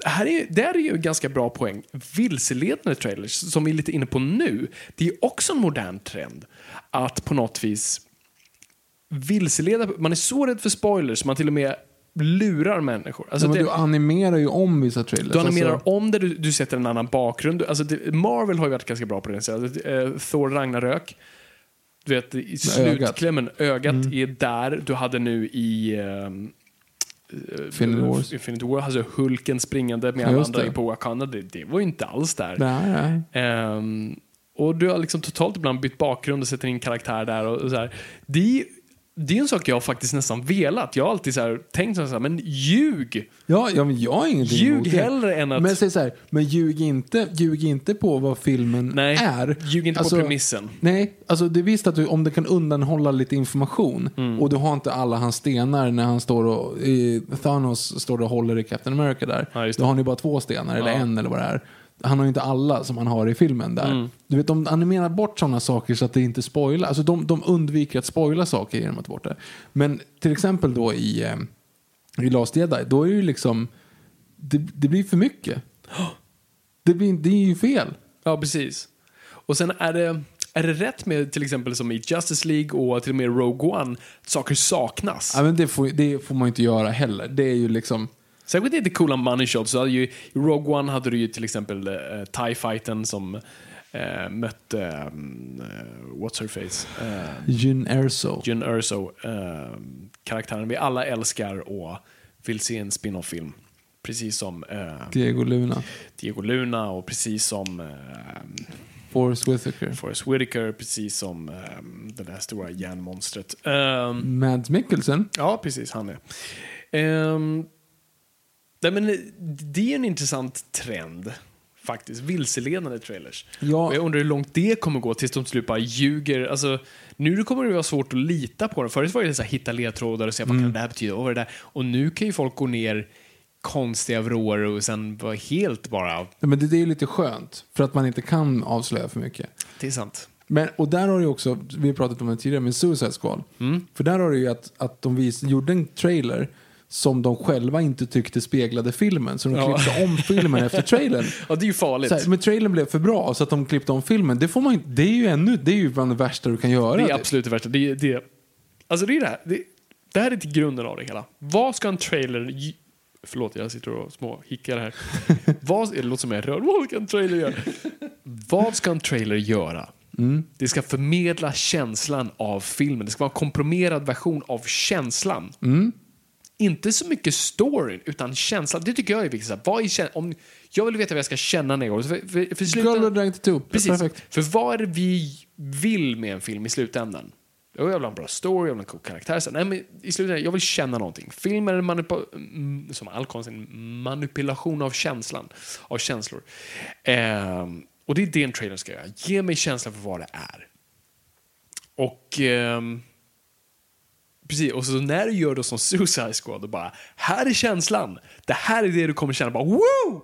Här är, det här är ju ganska bra poäng. Vilseledande trailers, som vi är lite inne på nu, det är också en modern trend. Att på något vis vilseleda, man är så rädd för spoilers, man till och med lurar människor. Alltså Ja, men det, du animerar ju om vissa trailers. du animerar alltså, om det, du, du sätter en annan bakgrund. Du- Alltså det, Marvel har ju varit ganska bra på det. Så, uh, Thor Ragnarök. Du vet, i slutklämmen, ögat, Mm. är där. Du hade nu i um, Infinity Wars. Infinity War, alltså Hulken springande med alla andra det. på Wakanda. Det, det var ju inte alls där. Nej, nej. Ehm, och du har liksom totalt ibland bytt bakgrund och sätter in karaktär där. Och, och så här. Det, det är en sak jag faktiskt nästan velat. Jag har alltid så här, tänkt så här, men ljug! Ja, ja, men jag har ingenting Ljug emot det. hellre än att- Men säg så här, men ljug inte, ljug inte på vad filmen Nej, är. ljug inte på premissen. Nej, alltså det är visst att du, om det kan undanhålla lite information Mm. och du har inte alla hans stenar när han står och, i, Thanos står och håller i Captain America där. Ja, då har ju bara två stenar, eller Ja. en eller vad det är. Han har ju inte alla som han har i filmen där. Mm. Du vet, de animerar bort sådana saker så att det inte spoilar. Alltså de, de undviker att spoila saker genom att ta bort det. Men till exempel då i, eh, i Last Jedi, då är det ju liksom, det, det blir för mycket. Det, blir, det är ju fel. Ja, precis. Och sen är det, är det rätt med till exempel som i Justice League och till och med Rogue One, att saker saknas? Ja, men det, får, det får man inte göra heller. Det är ju liksom... Särskilt inte coola money shots. Hade ju, I Rogue One hade du ju till exempel uh, TIE Fighten som eh, mötte, um, uh, what's her face? Uh, Jyn Erso. Jyn Erso, eh, karaktären vi alla älskar och vill se en spin-off-film. Precis som Diego Luna. Diego Luna och precis som Forrest Whitaker. Forrest Whitaker, precis som eh, det där stora järnmonstret. Um, Mads Mikkelsen. Ja, precis. Han är. Ehm, nej, men det är en intressant trend. Faktiskt. Vilseledande trailers. Ja. Och jag undrar hur långt det kommer gå tills de till slut bara ljuger. Alltså, nu kommer det vara svårt att lita på det. Förut var det så här, hitta ledtrådar och se vad kan det här betyda. Och, vad det där? och nu kan ju folk gå ner konstiga vrår och sen vara helt bara... Ja, men det, det är ju lite skönt. För att man inte kan avslöja för mycket. Det är sant. Men, och där har du också, vi har pratat om det tidigare, med Suicide Squad. För där har du ju att, att de vis, gjorde en trailer som de själva inte tyckte speglade filmen. Så de Ja. klippte om filmen efter trailern. Ja, det är ju farligt. Här, men trailern blev för bra så att de klippte om filmen. Det, får man, inte- det är ju ännu, det är ju bland det värsta du kan göra. Det är absolut det värsta. Det, det, alltså det är det här. Det, det här är till grunden av det hela. Vad ska en trailer... Förlåt, jag sitter och små hickar här. Vad, det låter som jag är rörd. Vad ska en trailer göra? Vad ska en trailer göra? Det ska förmedla känslan av filmen. Det ska vara en komprimerad version av känslan. Inte så mycket storyn, utan känslan. Det tycker jag är viktigt. Vad är om, jag vill veta vad jag ska känna när jag går. För, för, för slutet- Girl. Precis. Perfekt. För vad är det vi vill med en film i slutändan? Jag vill ha en bra story, jag vill ha en cool karaktär. Så, nej, men I slutändan, jag vill känna någonting. Film är en manipu- mm, som all konst, en manipulation av känslan. Av känslor. Ehm, och det är det en trailer ska göra. Ge mig känslan för vad det är. Och... ehm, Precis, och så när du gör det som Suicide Squad och bara här är känslan. Det här är det du kommer känna. Bara woo!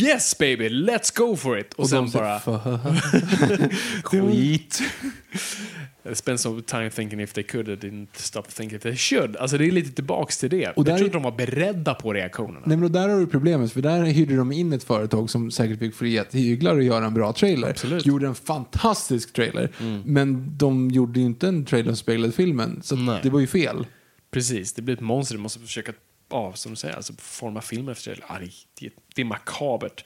Yes baby, let's go for it. Och, Och sen säger, bara... Skit. Spend some time thinking if they could, didn't stop thinking if they should. Alltså det är lite tillbaks till det. Och jag där tror är- inte de var beredda på reaktionerna. Nej, men och där har du problemet, för där hyrde de in ett företag som säkert fick fria tyglar och göra en bra trailer. Absolut. Gjorde en fantastisk trailer. Men de gjorde ju inte en trailer som speglade filmen, så det var ju fel. Precis, det blir ett monster. Du måste försöka, ja, som du säger, alltså forma filmen efter det. Ja, det, det, är makabert.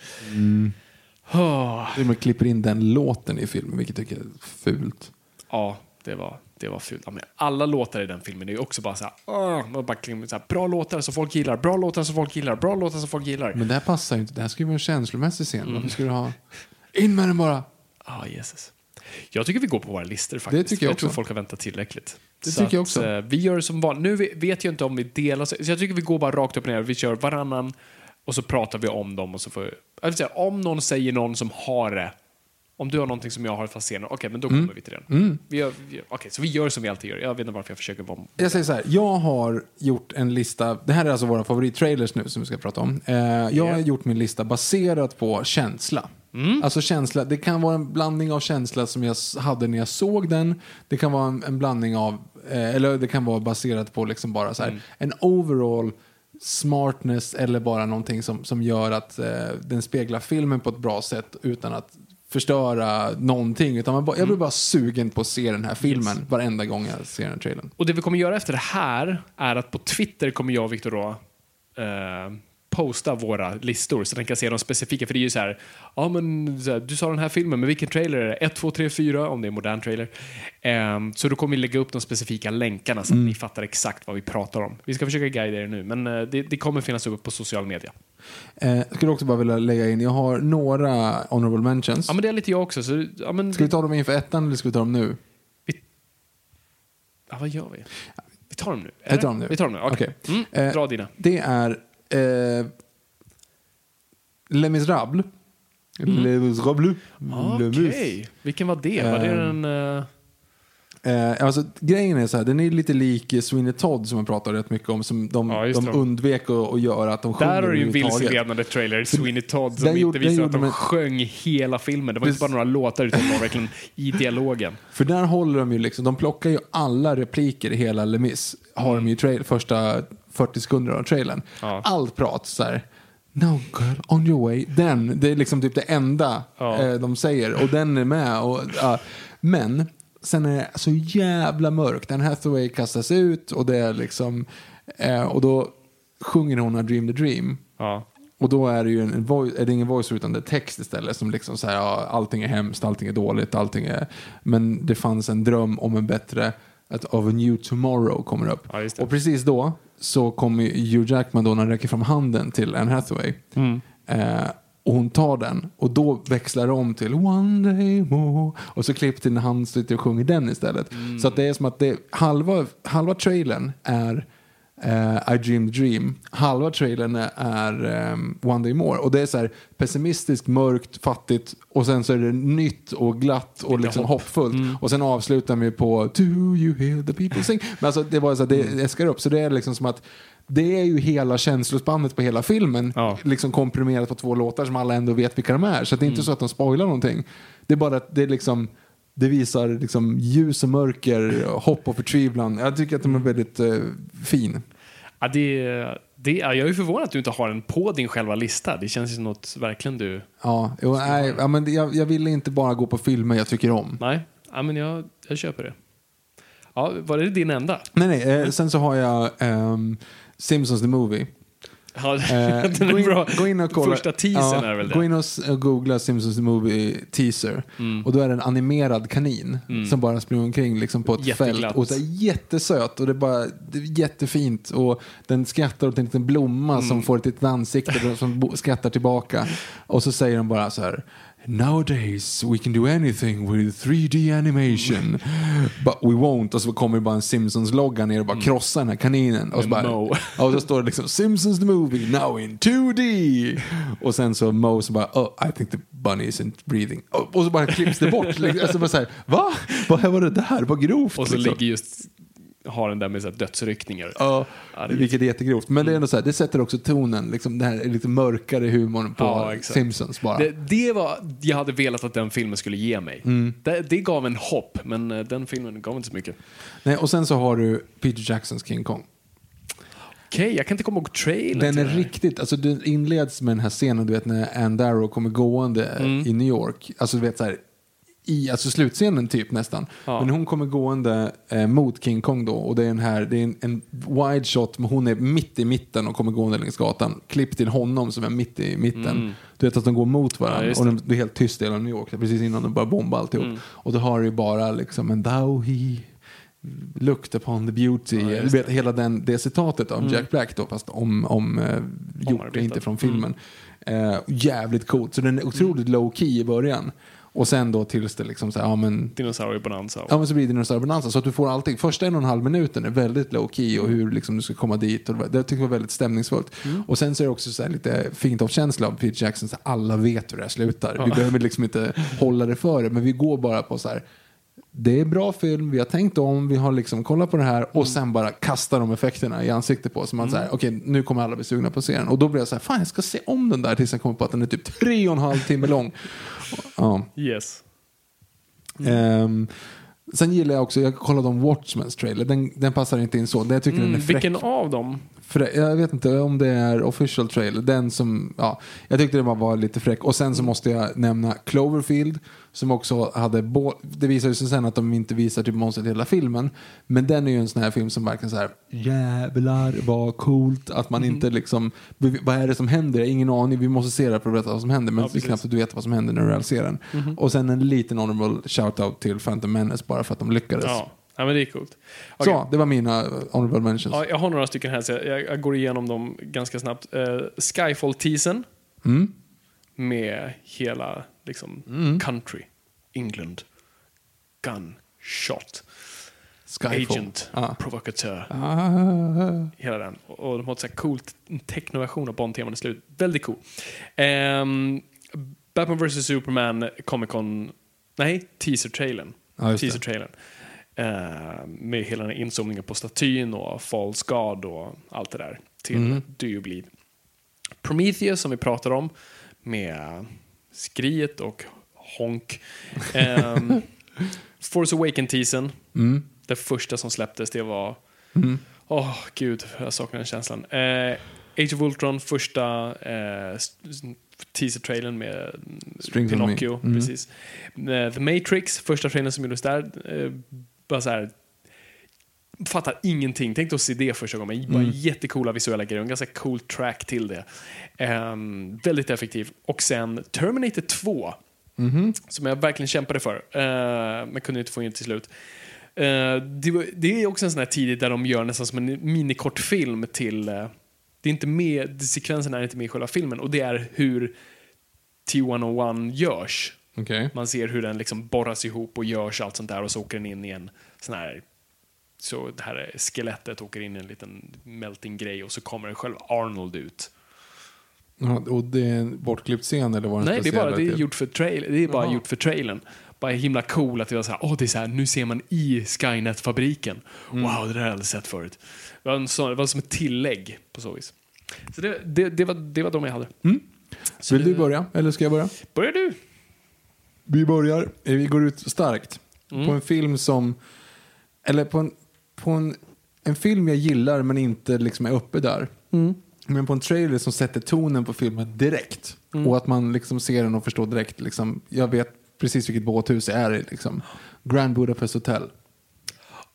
Oh, De klipper in den låten i filmen, vilket jag tycker är fult. ja, det var, det var fult. Ja, alla låtar i den filmen är också bara så här, man bara, så här, bra låtar som folk gillar, bra låtar som folk gillar, bra låtar som folk gillar. Men det här passar ju inte. Det här ska ju vara en känslomässig scen. Varför ska du ha... In med den bara! Ah, Jesus. Jag tycker vi går på våra listor faktiskt. Det tycker jag jag tror folk har väntat tillräckligt. Det Så tycker jag också. eh, vi gör som vanligt. Nu vet jag inte om vi delar, så jag tycker vi går bara rakt upp och ner. Vi kör varannan och så pratar vi om dem och så får jag säga, om någon säger någon som har det, om du har någonting som jag har fast senare, okej, men då Mm. kommer vi till den. Vi gör, vi, okej, så vi gör som vi alltid gör. Jag vet inte varför jag försöker vara... Jag säger så här, jag har gjort en lista, det här är alltså våra favorittrailers nu som vi ska prata om. Eh, jag har gjort min lista baserat på känsla. Alltså känsla, det kan vara en blandning av känsla som jag hade när jag såg den. Det kan vara en, en blandning av, eh, eller det kan vara baserat på liksom bara så här, en overall smartness eller bara någonting som, som gör att eh, den speglar filmen på ett bra sätt utan att förstöra någonting. Utan man bara, jag blir bara sugen på att se den här filmen varenda gång jag ser den trailern. Och det vi kommer göra efter det här är att på Twitter kommer jag och Viktor då eh, posta våra listor så den kan se de specifika. För det är ju så här, ja men här, du sa den här filmen, men vilken trailer är det? 1, 2, 3, 4 om det är en modern trailer. Ehm, så då kommer vi lägga upp de specifika länkarna så att ni fattar exakt vad vi pratar om. Vi ska försöka guida er nu, men eh, det, det kommer finnas uppe på social media. Eh, skulle också bara vilja lägga in, jag har några honorable mentions. Ja men det är lite jag också. Så, ja, men, Ska vi ta dem inför ettan eller ska vi ta dem nu? ja, vad gör vi? Vi tar dem nu. Eller? tar dem nu. Vi tar dem nu, okej. Okej. Mm, Eh, dra dina. Det är eh, Les Misérables. Les Misérables. Les Mis. Okej, vilken var det? Var det den... eh, Eh, alltså, grejen är så här, den är lite lik Sweeney Todd som jag pratar rätt mycket om. Som de, Ja, de det. undvek att, att göra att de sjunger Där har du ju en vilseledande trailer, Sweeney Todd, som inte gjorde- där visar att de de en- sjöng hela filmen. Det var inte bara några låtar, utan det var verkligen i dialogen. För där håller de ju liksom, de plockar ju alla repliker i hela Les Mis. Har de ju i trail, första 40 sekunder av trailern. Ja. Allt prat så här. No girl, on your way. Den, det är liksom typ det enda Ja. eh, de säger. Och den är med. Och, ja. men sen är det så jävla mörkt. Den Hathaway kastas ut och det är liksom, eh, och då sjunger hon A Dream the Dream. Ja. Och då är det ju en, voice, är det ingen voice utan det är text istället som liksom säger ja, allting är hemskt, allting är dåligt, allting är... Men det fanns en dröm om en bättre, att of a new tomorrow kommer upp. Ja, och precis då så kommer Hugh Jackman då när han räcker fram handen till Anne Hathaway. Mm. Eh, och hon tar den och då växlar det om till One day more. Och så klipper till när han sitter och sjunger den istället. Mm. Så att det är som att det, halva, halva trailern är eh, I dream dream. Halva trailern är ehm, One day more. Och det är så här pessimistiskt, mörkt, fattigt och sen så är det nytt och glatt och liksom hopp. hoppfullt. Mm. Och sen avslutar vi på Do you hear the people sing? Men alltså det var så här, det Mm. äskar upp. Så det är liksom som att det är ju hela känslospannet på hela filmen Ja. liksom komprimerat på två låtar som alla ändå vet vilka de är. Så det är inte Mm. så att de spoilar någonting. Det är bara att det är liksom det visar liksom ljus och mörker, hopp och förtvivlan. Jag tycker att de är väldigt eh, fin. Ja, det, det, är- jag är förvånad att du inte har den på din själva lista. Det känns som något verkligen du... Ja, jo, nej, ja, men jag, jag ville inte bara gå på filmer jag tycker om. Nej, ja, men jag, jag köper det. Ja, var det din enda? Nej, nej, eh, sen så har jag ehm, Simpsons the Movie. Ja, Eh, den gå, in, bra. gå in och kolla. Första teasern Ja, är väl Gå det? in och, googla Simpsons Movie teaser. Och då är det en animerad kanin som bara springer omkring liksom på ett Mm. Jätteglatt. fält. Och så är jättesöt och det är bara det är jättefint. Och den skrattar åt en liten blomma Mm. som får ett litet ansikte och som skrattar tillbaka. Och så säger de bara så här. Nowadays we can do anything with 3D animation. But we won't. Och så kommer bara en Simpsons-logga ner och bara krossar den här kaninen. Och så, bara, och så står det liksom Simpsons the movie now in 2D. Och sen så Mo så bara oh, I think the bunny isn't breathing. Och, och så bara klipps det bort. Liksom. Alltså bara så här, va? Vad var det där? Vad grovt. Och så liksom. ligger just, har den där med så här dödsryckningar. Ja, Ja, det vilket är jättegrovt. Men det är ändå så här, det sätter också tonen. Liksom, det här är lite mörkare humorn på Ja. Simpsons bara. Det, det var, jag hade velat att den filmen skulle ge mig. Mm. Det, det gav en hopp, men eh, den filmen gav inte så mycket. Nej, och sen så har du Peter Jacksons King Kong. Okej, jag kan inte komma ihåg trailern Den är riktigt, alltså den inleds med den här scenen du vet när Ann Darrow kommer gående Mm. i New York. Alltså du vet så här i alltså slutscenen typ nästan. Ja. Men hon kommer gående eh, mot King Kong då och det är, en här, det är en, en wide shot men hon är mitt i mitten och kommer gående längs gatan. Klipp till honom som är mitt i mitten. Du vet att de går mot Mm. Ja, varandra just och de, det är helt tyst i hela New York precis innan de börjar bomba alltihop. Mm. Och då har du ju bara liksom en he looked upon the beauty. Ja, du vet hela den, det citatet av Jack Black då fast om, om eh, gjort inte från filmen. Eh, jävligt coolt. Så den är otroligt low key i början. Och sen då tills det liksom så här, ja men Dinosauriebonanza. Ja men så blir det dinosauriebonanza. Så att du får allting. Första en och en halv minuten är väldigt low key och hur liksom du ska komma dit. Och det, det tycker jag var väldigt stämningsfullt. Och sen så är det också så här lite fint av känsla av Peter Jackson. Så här, alla vet hur det här slutar. Vi behöver liksom inte hålla det för det. Men vi går bara på så här. Det är bra film, vi har tänkt om, vi har liksom kollat på det här och sen bara kastar de effekterna i ansiktet på oss. Säger, okej nu kommer alla bli sugna på serien. Och då blir jag så här, fan jag ska se om den där tills jag kommer på att den är typ tre och en halv timme lång. Ja. Yes. Ehm, sen gillar jag också, jag kollade om Watchmens trailer, den, den passar inte in så. Den- Jag tycker den är Mm, fräck. vilken av dem? frä, jag vet inte om det är official trailer, den som, ja, jag tyckte den var, var lite fräck. Och sen så måste jag nämna Cloverfield, som också hade, det visar ju sig sen att de inte visar typ monstret i hela filmen. Men den är ju en sån här film som verkligen så här, jävlar vad coolt att man inte liksom, vad är det som händer? Ingen aning, vi måste se det för att veta vad som händer. Men Ja, det är knappt att du vet vad som händer när du väl ser den. Och sen en liten honorable shout-out till Phantom Menace bara för att de lyckades. Ja, ja men det är coolt. Okej. Så, det var mina honorable mentions. Ja, jag har några stycken här, så jag, jag går igenom dem ganska snabbt. Uh, Skyfall-teasern Mm. med hela liksom, country, England, gun, shot, Skyfall. agent, Ja. provokatör. Ah. Hela den. Och de har ett så här coolt technoversion av Bond-teman i slut. Väldigt cool. Um, Batman vs Superman Comic Con, nej, teaser-trailern. Det. teaser-trailern. Eh, med hela den här inzoomningen på statyn och False God och allt det där till Mm. Do You Bleed. Prometheus som vi pratar om med skriet och honk. Um, Force Awaken-teasern. Mm. Det första som släpptes det var... Åh, gud, jag saknar den känslan. Eh, Age of Ultron, första s- teaser-trailern med mm, me. Pinocchio. Mm. Precis. Eh, The Matrix, första trailern som gjordes där. Eh, bara så här, fattar ingenting. Tänkte att se det första gången. Bara Mm. jättekola visuella grejer. En ganska cool track till det. Ehm, väldigt effektiv. Och sen Terminator 2. Mhm. Som jag verkligen kämpade för. Uh, men kunde inte få in till slut. Eh, det, det är också en sån här tid där de gör nästan som en minikortfilm till... eh, det är inte med, sekvensen är inte med i själva filmen och det är hur T101 görs. Okej. Man ser hur den liksom borras ihop och görs allt sånt där och så åker den in i en sån här så det här skelettet åker in i en liten melting-grej och så kommer själv Arnold ut. Ja, och det är en bortklippt scen eller var det Nej, det är bara det är gjort för trail, det är bara gjort för trailern. Bara himla cool att det var så här, åh det är så här, nu ser man i Skynet-fabriken. Mm. Wow, det där har jag aldrig sett förut. Det var, en sån, det var som ett tillägg på så vis. Så det, det, det, var, det var de jag hade. Så Vill du börja eller ska jag börja? Börjar du? Vi börjar, vi går ut starkt. Mm. På en film som, eller på en, på en, en film jag gillar men inte liksom är uppe där. Mm. Men på en trailer som sätter tonen på filmen direkt. Mm. Och att man liksom ser den och förstår direkt. Liksom, jag vet precis vilket båthus det är i. Liksom. Grand Budapest Hotel.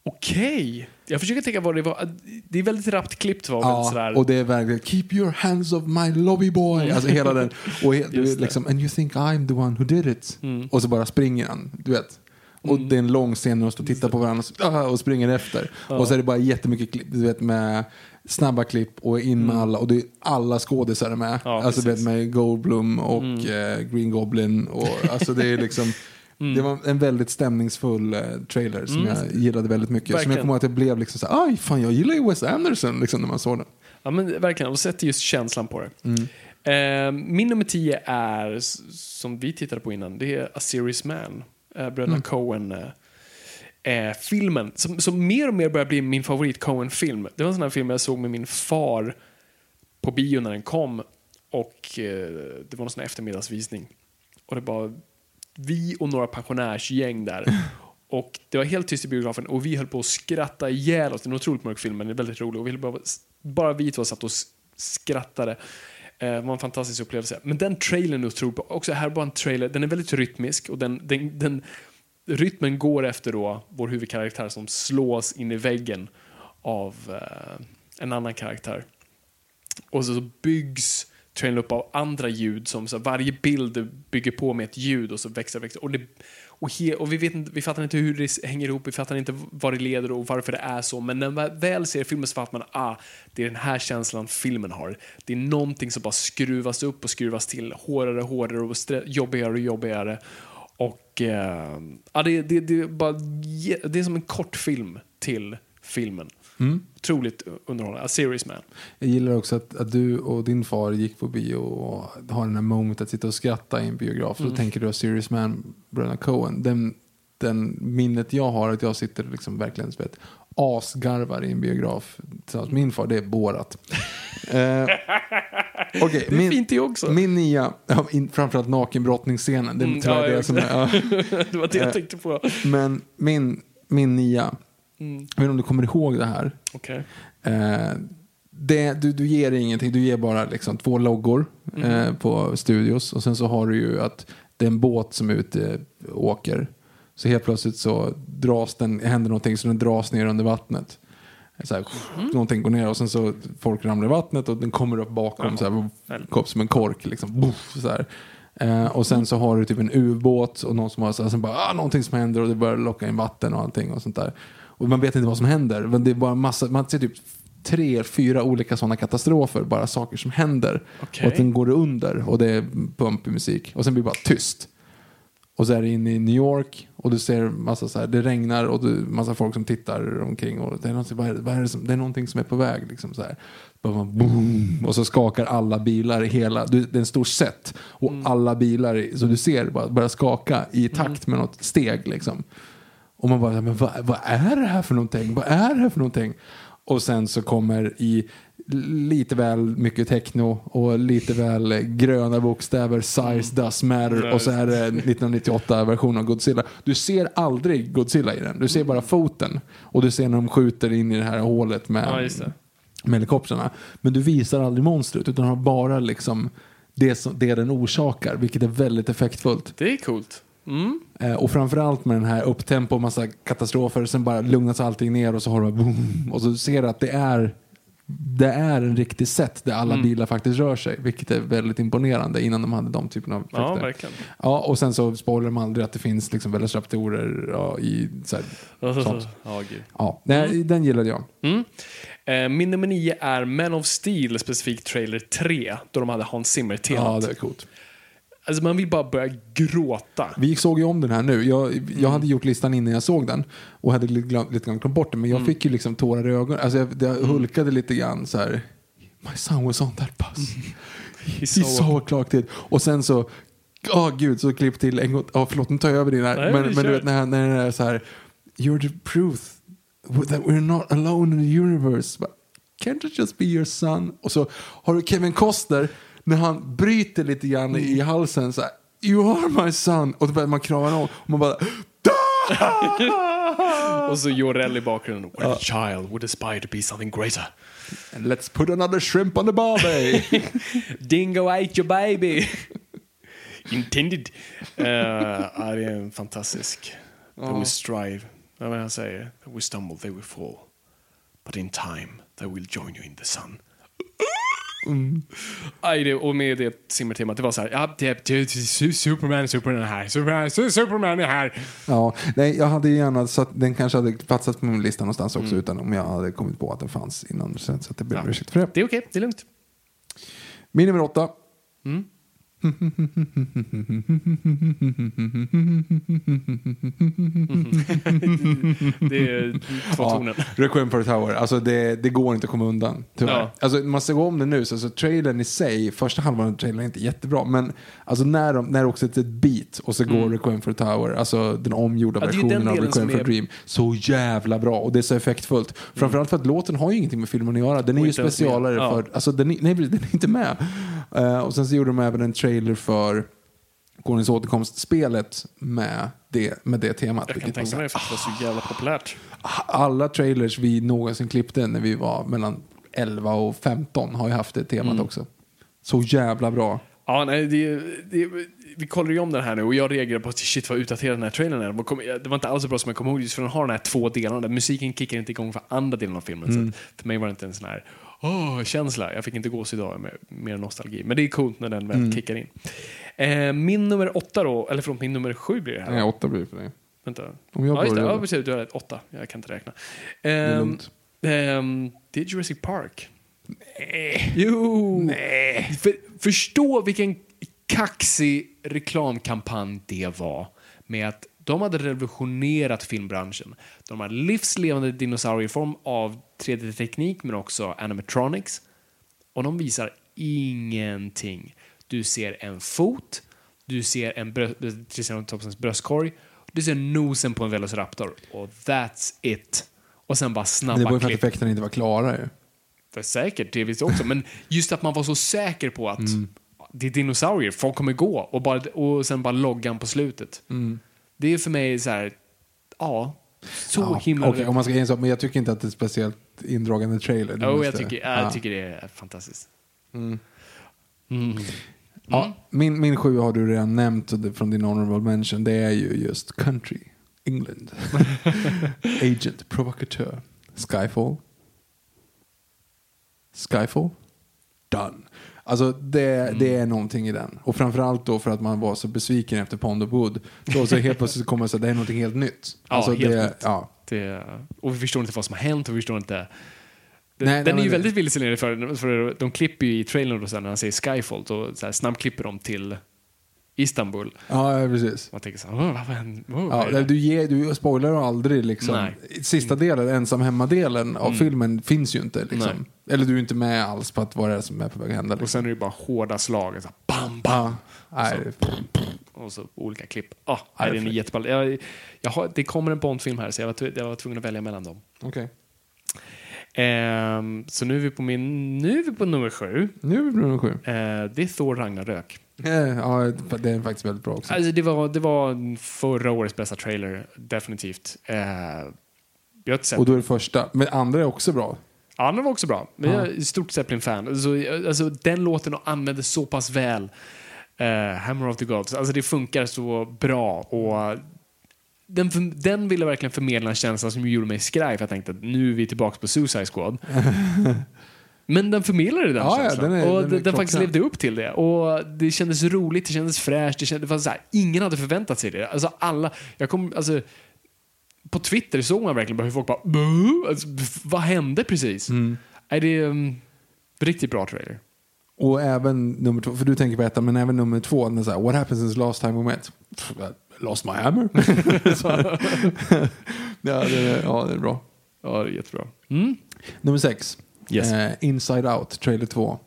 Okej. Jag försöker tänka vad det var. Det är väldigt rappt klippt var väl sådär. och det är verkligen Keep your hands off my lobby boy. Alltså hela den. Och he, liksom, And you think I'm the one who did it. Mm. Och så bara springer han. Du vet. Och det är en lång scen när de står och tittar på varandra och, ah, och springer efter. Och så är det bara jättemycket klipp, du vet med snabba klipp och in med alla. Och det är alla skådisar med. Mm. Ja, alltså vet. Mm. med Goldblum och eh, Green Goblin. Och, alltså det är liksom Mm. Det var en väldigt stämningsfull eh, trailer som jag gillade väldigt mycket. Som Verkligen. jag kommer ihåg att jag blev liksom så här, aj fan jag gillar ju Wes Anderson liksom när man såg den. Ja men verkligen, och sätter just känslan på det. Mm. Eh, min nummer 10 är, som vi tittade på innan, det är A Serious Man. Eh, Bröderna Mm. Coen. Eh, filmen, som, som mer och mer börjar bli min favorit Coen-film. Det var en sån här film jag såg med min far på bio när den kom. Och eh, det var en sån eftermiddagsvisning. Och det var vi och några pensionärsgäng där. Och det var helt tyst i biografen och vi höll på att skratta ihjäl oss. Det är en otroligt mörk film men den är väldigt rolig. Och vi bara, bara vi två satt och skrattade. Det var en fantastisk upplevelse. Men den trailern är otrolig. Också här bara en trailer, den är väldigt rytmisk och den, den, den rytmen går efter då vår huvudkaraktär som slås in i väggen av eh, en annan karaktär. Och så byggs trailern upp av andra ljud som så varje bild bygger på med ett ljud och så växer och växer. Och, det, och, he, och vi, vet inte, vi fattar inte hur det hänger ihop, vi fattar inte vad det leder och varför det är så. Men när man väl ser filmen så fattar man ah, det är den här känslan filmen har. Det är någonting som bara skruvas upp och skruvas till hårdare och hårdare och jobbigare och jobbigare. Och eh, ja, det, det, det, är bara, det är som en kortfilm till filmen. Otroligt underhållande. A Serious Man. Jag gillar också att, att du och din far gick på bio och har den här moment att sitta och skratta i en biograf. Mm. Så tänker du att Serious Man, bröderna Coen. Den, den minnet jag har att jag sitter liksom verkligen vet, asgarvar i en biograf tillsammans med min far, det är Borat. eh, okej, Det är fint det också. Min ja, in, framförallt nakenbrottningsscenen. Det är Mm, tyvärr ja, det som är, ja. det var det jag tänkte på. Men min, min nia, Mm. jag vet inte om du kommer ihåg det här. Okej. Eh, det, du, du ger ingenting, du ger bara liksom två loggor eh, på studios och sen så har du ju att det är en båt som är ute och åker. Så helt plötsligt så dras den, händer någonting så den dras ner under vattnet. Så här, Någonting går ner och sen så folk ramlar i vattnet och den kommer upp bakom så här, som en kork. Liksom, Buff, så här. Eh, och sen så har du typ en ubåt och någon som har så här, sen bara, ah, någonting som händer och det börjar locka in vatten och allting och sånt där. Och man vet inte vad som händer. Men det är bara massa, man ser typ tre, fyra olika sådana katastrofer. Bara saker som händer. Okej. Och att den går under och det är bumpig musik. Och sen blir det bara tyst. Och så är det inne i New York och du ser massa så här, det regnar och du, massa folk som tittar omkring och det är, någonting, vad är, det- vad är det, som, det är någonting som är på väg. Liksom så här. Man, boom, och så skakar alla bilar i hela, du, det är en stor set och alla bilar så du ser bara börjar skaka i takt med något steg liksom. Och man bara, men vad, vad är det här för någonting? Vad är det här för någonting? Och sen så kommer i lite väl mycket techno och lite väl gröna bokstäver, size does matter och så är det 1998 version av Godzilla. Du ser aldrig Godzilla i den, du ser bara foten och du ser när de skjuter in i det här hålet med, Ja, med helikoptrarna. Men du visar aldrig monstret utan har bara liksom det, som, det den orsakar, vilket är väldigt effektfullt. Det är coolt. Mm. Eh, och framförallt med den här upptempo, massa katastrofer, sen bara lugnas allting ner och så har du boom. Och så ser du att det är, det är en riktig set där alla bilar faktiskt rör sig. Vilket är väldigt imponerande innan de hade de typerna av effekter. Ja, verkligen. Ja, och sen så spoilar de aldrig att det finns liksom velociraptorer ja, i så här, sånt. Ja, gud. Ja, nej, den gillade jag. Mm. Eh, min nummer nio är Man of Steel, specifikt trailer 3, då de hade Hans Ja, Zimmer-temat. det är coolt. Alltså man vill bara börja gråta. Vi såg ju om den här nu. Jag, jag hade gjort listan innan jag såg den och hade lite grann lite grann glömt bort den. Men jag fick ju liksom tårar i ögonen. Alltså jag, jag hulkade lite grann så här. My son was on that bus. He saw- saw a clock did. Och sen så, åh gud, så klipp till en gång. Oh, förlåt, nu tar jag över din här. Nej, men men du vet när, när det är så här. You're the proof that we're not alone in the universe. But Can't it just be your son? Och så har du Kevin Costner när han bryter lite grann i halsen så här. You are my son. Och då börjar man krama honom och man bara Och så Jorell i bakgrunden. When a child would aspire to be something greater. And let's put another shrimp on the barbie. Dingo ate your baby. Intended. Uh, ja, det är en fantastisk. They will strive. Det han säger? They will stumble, they will fall. But in time they will join you in the sun. Aj, det, och med det simmertemat, det var så här, ja, det, det, Superman, Superman är här, Superman, Superman är här. ja, nej, jag hade gärna så att den kanske hade platsat på min lista någonstans också utan om jag hade kommit på att den fanns innan. Så att det ber om Ja. ursäkt för det. Det är okej, det är lugnt. Min nummer åtta. Det är två tonen. Requiem for a Tower. Alltså det, det går inte att komma undan. Tyvärr. Ja. Alltså, man ska gå om den nu, så alltså, trailern i sig, första halvan av trailern är inte jättebra. Men alltså, när, de, när det också är ett beat och så går Requiem for a Tower, alltså den omgjorda Mm. Ja, det versionen den av Requiem for a är- Dream, så jävla bra. Och det är så effektfullt. Framförallt för att låten har ju ingenting med filmen att göra. Den är ju specialare. Ja. för, alltså den är, nej, den är inte med. Eh, och sen så gjorde de även en trailer för Konungens återkomst-spelet med det, med det temat. Jag kan så tänka mig för att det var så jävla populärt. alla trailers vi någonsin klippte när vi var mellan 11 och 15 har ju haft det temat Mm. också. Så jävla bra. Ja, nej, det, det, vi kollar ju om den här nu och jag reagerade på att shit vad utdaterad den här trailern är. De Det var inte alls så bra som jag kommer ihåg just för den har den här två delarna. Musiken kickar inte igång för andra delen av filmen. Så att för mig var det inte en sån här åh, känsla. Jag fick inte gås idag med mer nostalgi. Men det är coolt när den väl kickar in. Eh, min nummer åtta då, eller förlåt, min nummer sju blir det här. Nej, åtta blir det för dig. Vänta. Om jag ja, just det. Ja, precis. Du har rätt. Åtta. Jag kan inte räkna. Ehm, lugnt. ehm, det är Jurassic Park. Nej. Jo. Nej. För, förstå vilken kaxig reklamkampanj det var. Med att de hade revolutionerat filmbranschen. De har livslevande dinosaurier i form av 3D-teknik men också animatronics. Och de visar ingenting. Du ser en fot, du ser en brö- Triceratopsens bröstkorg, du ser nosen på en velociraptor och that's it. Och sen bara Men det snabba var för att klipp. effekterna inte var klara ju. För säkert, det jag också. Men just att man var så säker på att Mm. det är dinosaurier, folk kommer gå och, bara, och sen bara loggan på slutet. Mm. Det är för mig så här, ja, så Ja, himla okej, om man ska ensa, men jag tycker inte att det är speciellt indragande trailer. Jo, måste- jag tycker, jag ja. tycker det är fantastiskt. Ja, min, min sju har du redan nämnt från din honorable mention. Det är ju just Country, England. Agent, provokatör, Skyfall. Skyfall, done. Alltså det, Mm. det är någonting i den. Och framförallt då för att man var så besviken efter Pond of Wood. Så, så helt plötsligt kommer det så att det är någonting helt nytt. Ja, alltså helt det, nytt. Ja. Det, och vi förstår inte vad som har hänt och vi förstår inte... Den, Nej, nej, den är ju väldigt vilseledande för, för de klipper ju i trailern och sen när han säger Skyfall och så här snabbklipper de till Istanbul. ja, precis. Man tänker så här, "Åh, vad vad Ja, är det?" du, ger, du spoilar aldrig liksom. Nej. Sista delen, ensam hemma-delen av filmen finns ju inte. Liksom. Eller du är inte med alls på att vad det är som är på väg att hända. Och Liksom. sen är det bara hårda slag. Så här, bam, bam. Ja, nej, det- Och så olika klipp. Ah, nej, det är är fräckt. jätteball. Jag, jag har, det kommer en Bond-film här så jag var, tv- jag var tvungen att välja mellan dem. Okej. Ehm, så nu är vi på min, nu är vi på nummer sju. Nu är vi på nummer sju. Eh, det är Thor Ragnarök. Eh, Ja, det är faktiskt väldigt bra också. Alltså, det, var, det var förra årets bästa trailer, definitivt. Eh, jag har Och då är det första. Men andra är också bra. Andra var också bra. Men Ja. jag är stort Zeppelin-fan. Alltså, alltså, den låten användes så pass väl. Eh, Hammer of the Gods. Alltså, det funkar så bra. Och den, den ville verkligen förmedla en känsla som gjorde mig skraj. För jag tänkte att nu är vi tillbaka på Suicide Squad. Men den förmedlade den Ja, ja, känslan. den är- och den är den, den faktiskt levde upp till det. Och det kändes roligt, det kändes fräscht. Det, kändes, det så här, ingen hade förväntat sig det. Alltså alla, jag kom, alltså, på Twitter såg man verkligen bara hur folk bara alltså, Vad hände precis? Mm. Nej, det är um, riktigt bra trailer. Och även nummer två, för du tänker på ettan, men även nummer två, den är så här, What happens since last time we met? Lost my hammer. Ja, det är, ja, det är bra. Ja, det är jättebra. Mm. Nummer sex. Yes. Eh, Inside Out, trailer 2.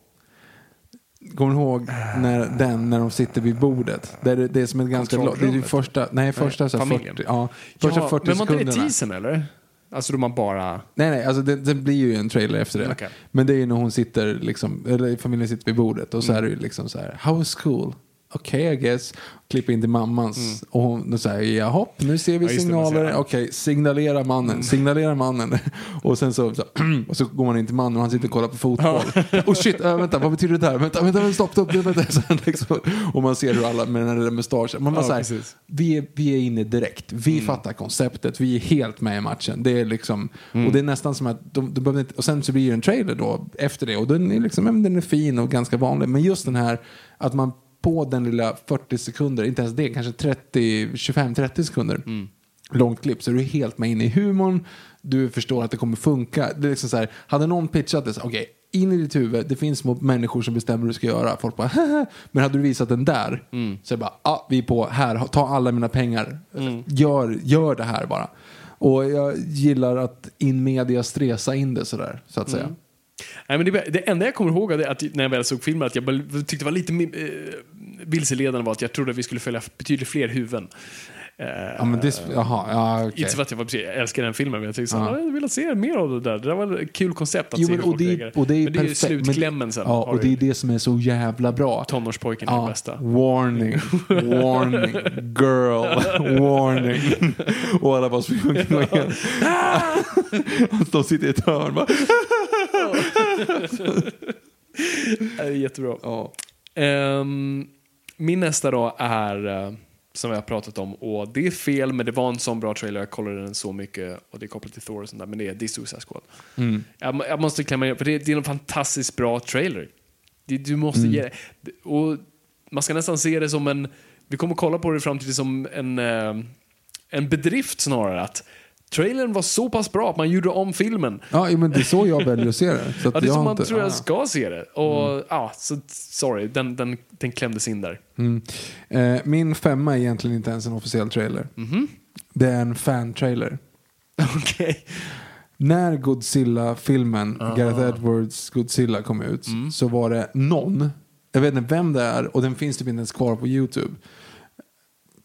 Kommer du ihåg när, den när de sitter vid bordet? Det är, det är som ett ganska långt... Det är första, nej, första så här familjen. 40, ja, första ja, 40 men var inte det sekunderna. teasern eller? Alltså då man bara... Nej, nej, alltså det, det blir ju en trailer efter det. Okej. Men det är ju när hon sitter, liksom, eller familjen sitter vid bordet och så Mm. är det ju liksom så här, how was school? Okej, I guess. Klipper in till mammans och hon säger, jaha, nu ser vi Mm. Ja, signaler. Okej, signalera mannen, signalera mannen. och sen så, så, och så går man in till mannen och han sitter och kollar på fotboll. oh shit, äh, vänta, vad betyder det här? Vänta, vänta, stopp, stopp. Vänta. Här, liksom, och man ser hur alla med den här mustaschen. Man bara Ja, här, vi, är, vi är inne direkt. Vi fattar konceptet. Vi är helt med i matchen. Det är liksom, Och det är nästan som att de, de behöver inte, och sen så blir det en trailer då efter det och den är, liksom, ja, den är fin och ganska vanlig. Men just den här att man på den lilla 40 sekunder, inte ens det, kanske 30, 25-30 sekunder långt klipp så är du helt med inne i humorn. Du förstår att det kommer funka. Det är liksom så här, hade någon pitchat det, okej, in i ditt huvud, det finns små människor som bestämmer hur du ska göra. Folk bara, "Haha." Men hade du visat den där, så är det bara, ja, vi är på, här, ta alla mina pengar. Gör, gör det här bara. Och jag gillar att in media stresa in det sådär, så att säga. Nej, men det, det enda jag kommer ihåg är att när jag väl såg filmen att jag bara tyckte det var lite eh, vilseledande var att jag trodde att vi skulle följa betydligt fler huvuden. Eh, Ja, men det, jaha, ja, okej. Inte för att jag, var, precis- jag älskar den filmen, men jag tänkte Ja. här, jag vill se mer av det där. Det där var ett kul koncept att Jo, se hur och, folk det, reagerar. och det är men det är perfekt. Men- slutklämmen sen. Ja, och det är det som är så jävla bra. Tonårspojken är det bästa. Warning, warning, girl, warning. Och alla bara springer omkring De sitter i ett hörn bara. Det är jättebra. Ja. Ehm, min nästa då är, eh, som vi har pratat om, och det är fel, men det var en sån bra trailer, jag kollade den så mycket, och det är kopplat till Thor och sånt där, men det är, det är Suicide Squad. Jag, må- jag måste klämma in, för det, det är en fantastiskt bra trailer. Det, du måste ge och Man ska nästan se det som en, vi kommer kolla på det i framtiden som en, eh, en bedrift snarare, att trailern var så pass bra att man gjorde om filmen. Ja, men det är så jag väljer att se det. Så att Ja, det är har man inte- tror jag ja. ska se det. Och ja, så sorry, den, den, den klämdes in där. Mm. Eh, min femma är egentligen inte ens en officiell trailer. Mhm. Det är en fan-trailer. Okej. När Godzilla-filmen, Gareth Edwards Godzilla kom ut, Mm. så var det någon, jag vet inte vem det är, och den finns typ inte ens kvar på YouTube.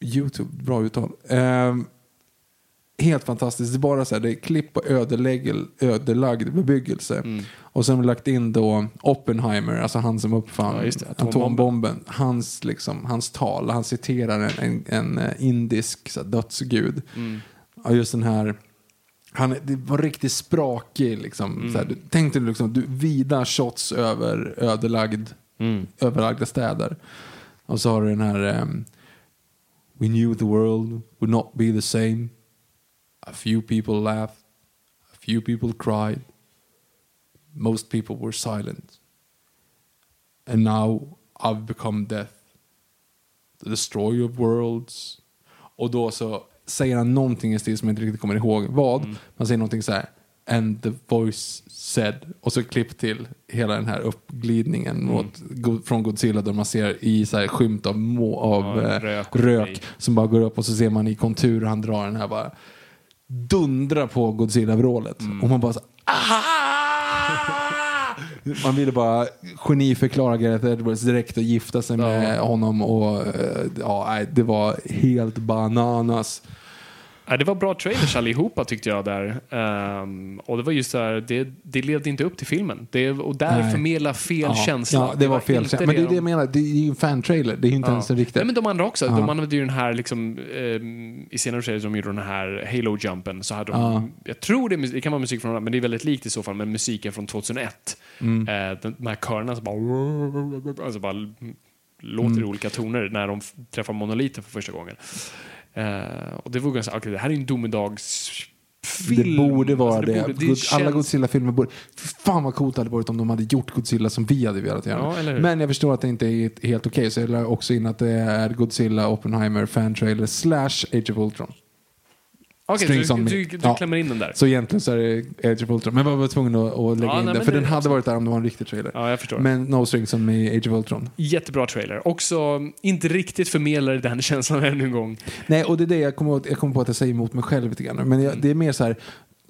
YouTube, bra uttal. Ehm, helt fantastiskt. Det är bara så här, det är klipp på ödelägg- ödelagd bebyggelse. Mm. Och sen har vi lagt in då Oppenheimer, alltså han som uppfann Ja, det, atombomben. atombomben. Hans, liksom, hans tal, han citerar en, en, en eh, indisk så här, dödsgud. Mm. Ja, just den här han, det var riktigt sprakig. Liksom. Så här, du, tänk dig liksom, du, vida shots över ödelagd, överlagda städer. Och så har du den här ehm, We knew the world would not be the same. A few people laughed. A few people cried. Most people were silent. And now I've become death. The destroyer of worlds. Och då så säger han någonting i stil som jag inte riktigt kommer ihåg vad. Man säger någonting så här. And the voice said. Och så klipp till hela den här uppglidningen mot, Go- från Godzilla där man ser i så här skymt av, må, av Ja, eh, rök rök, som bara går upp och så ser man i kontur han drar den här bara dundra på Godzilla-vrålet. Och man bara så! Man ville bara geniförklara Gareth Edwards direkt och gifta sig med honom. Och eh, ja, Det var helt bananas. Ja, det var bra trailers allihopa tyckte jag där. Ehm, och det var just där, det, det levde inte upp till filmen. Det, och där Nej. förmedla fel ja, känsla. Ja, det, var fel känsla. Men det är det de- jag menar, det är ju en fan-trailer. Det är ju inte ens en riktig. Nej, men de andra också. Ja. De använde ju den här, liksom, ehm, i senare trailers de gjorde den här Halo-jumpen, så hade de, Ja. jag tror det, det kan vara musik från men det är väldigt likt i så fall med musiken från 2001. Mm. Eh, den, de här körerna som bara, alltså bara låter Mm. i olika toner när de träffar monoliten för första gången. Eh, och det var ganska, okej, det här är en domedagsfilm. Det borde vara Alltså, det. borde- God- Alla känns- Godzilla-filmer borde... Fan vad coolt det hade varit om de hade gjort Godzilla som vi hade velat göra. Ja? Men jag förstår att det inte är helt okej. så jag la också in att det är Godzilla, Oppenheimer, fan-trailer slash Age of Ultron. Okej, Strings du, du, du Ja. klämmer in den där. Så egentligen så är det Age of Ultron. Men jag var tvungen att, att lägga Ja, in nej, det. men För den hade varit där om det var en riktig trailer. Ja, jag förstår. Men No Strings on Me, Age of Ultron. Jättebra trailer. Också inte riktigt förmedlar den känslan ännu en gång. Nej, och det är det jag kommer, jag kommer på att jag säger emot mig själv lite grann. Men Mm. jag, det är mer så här,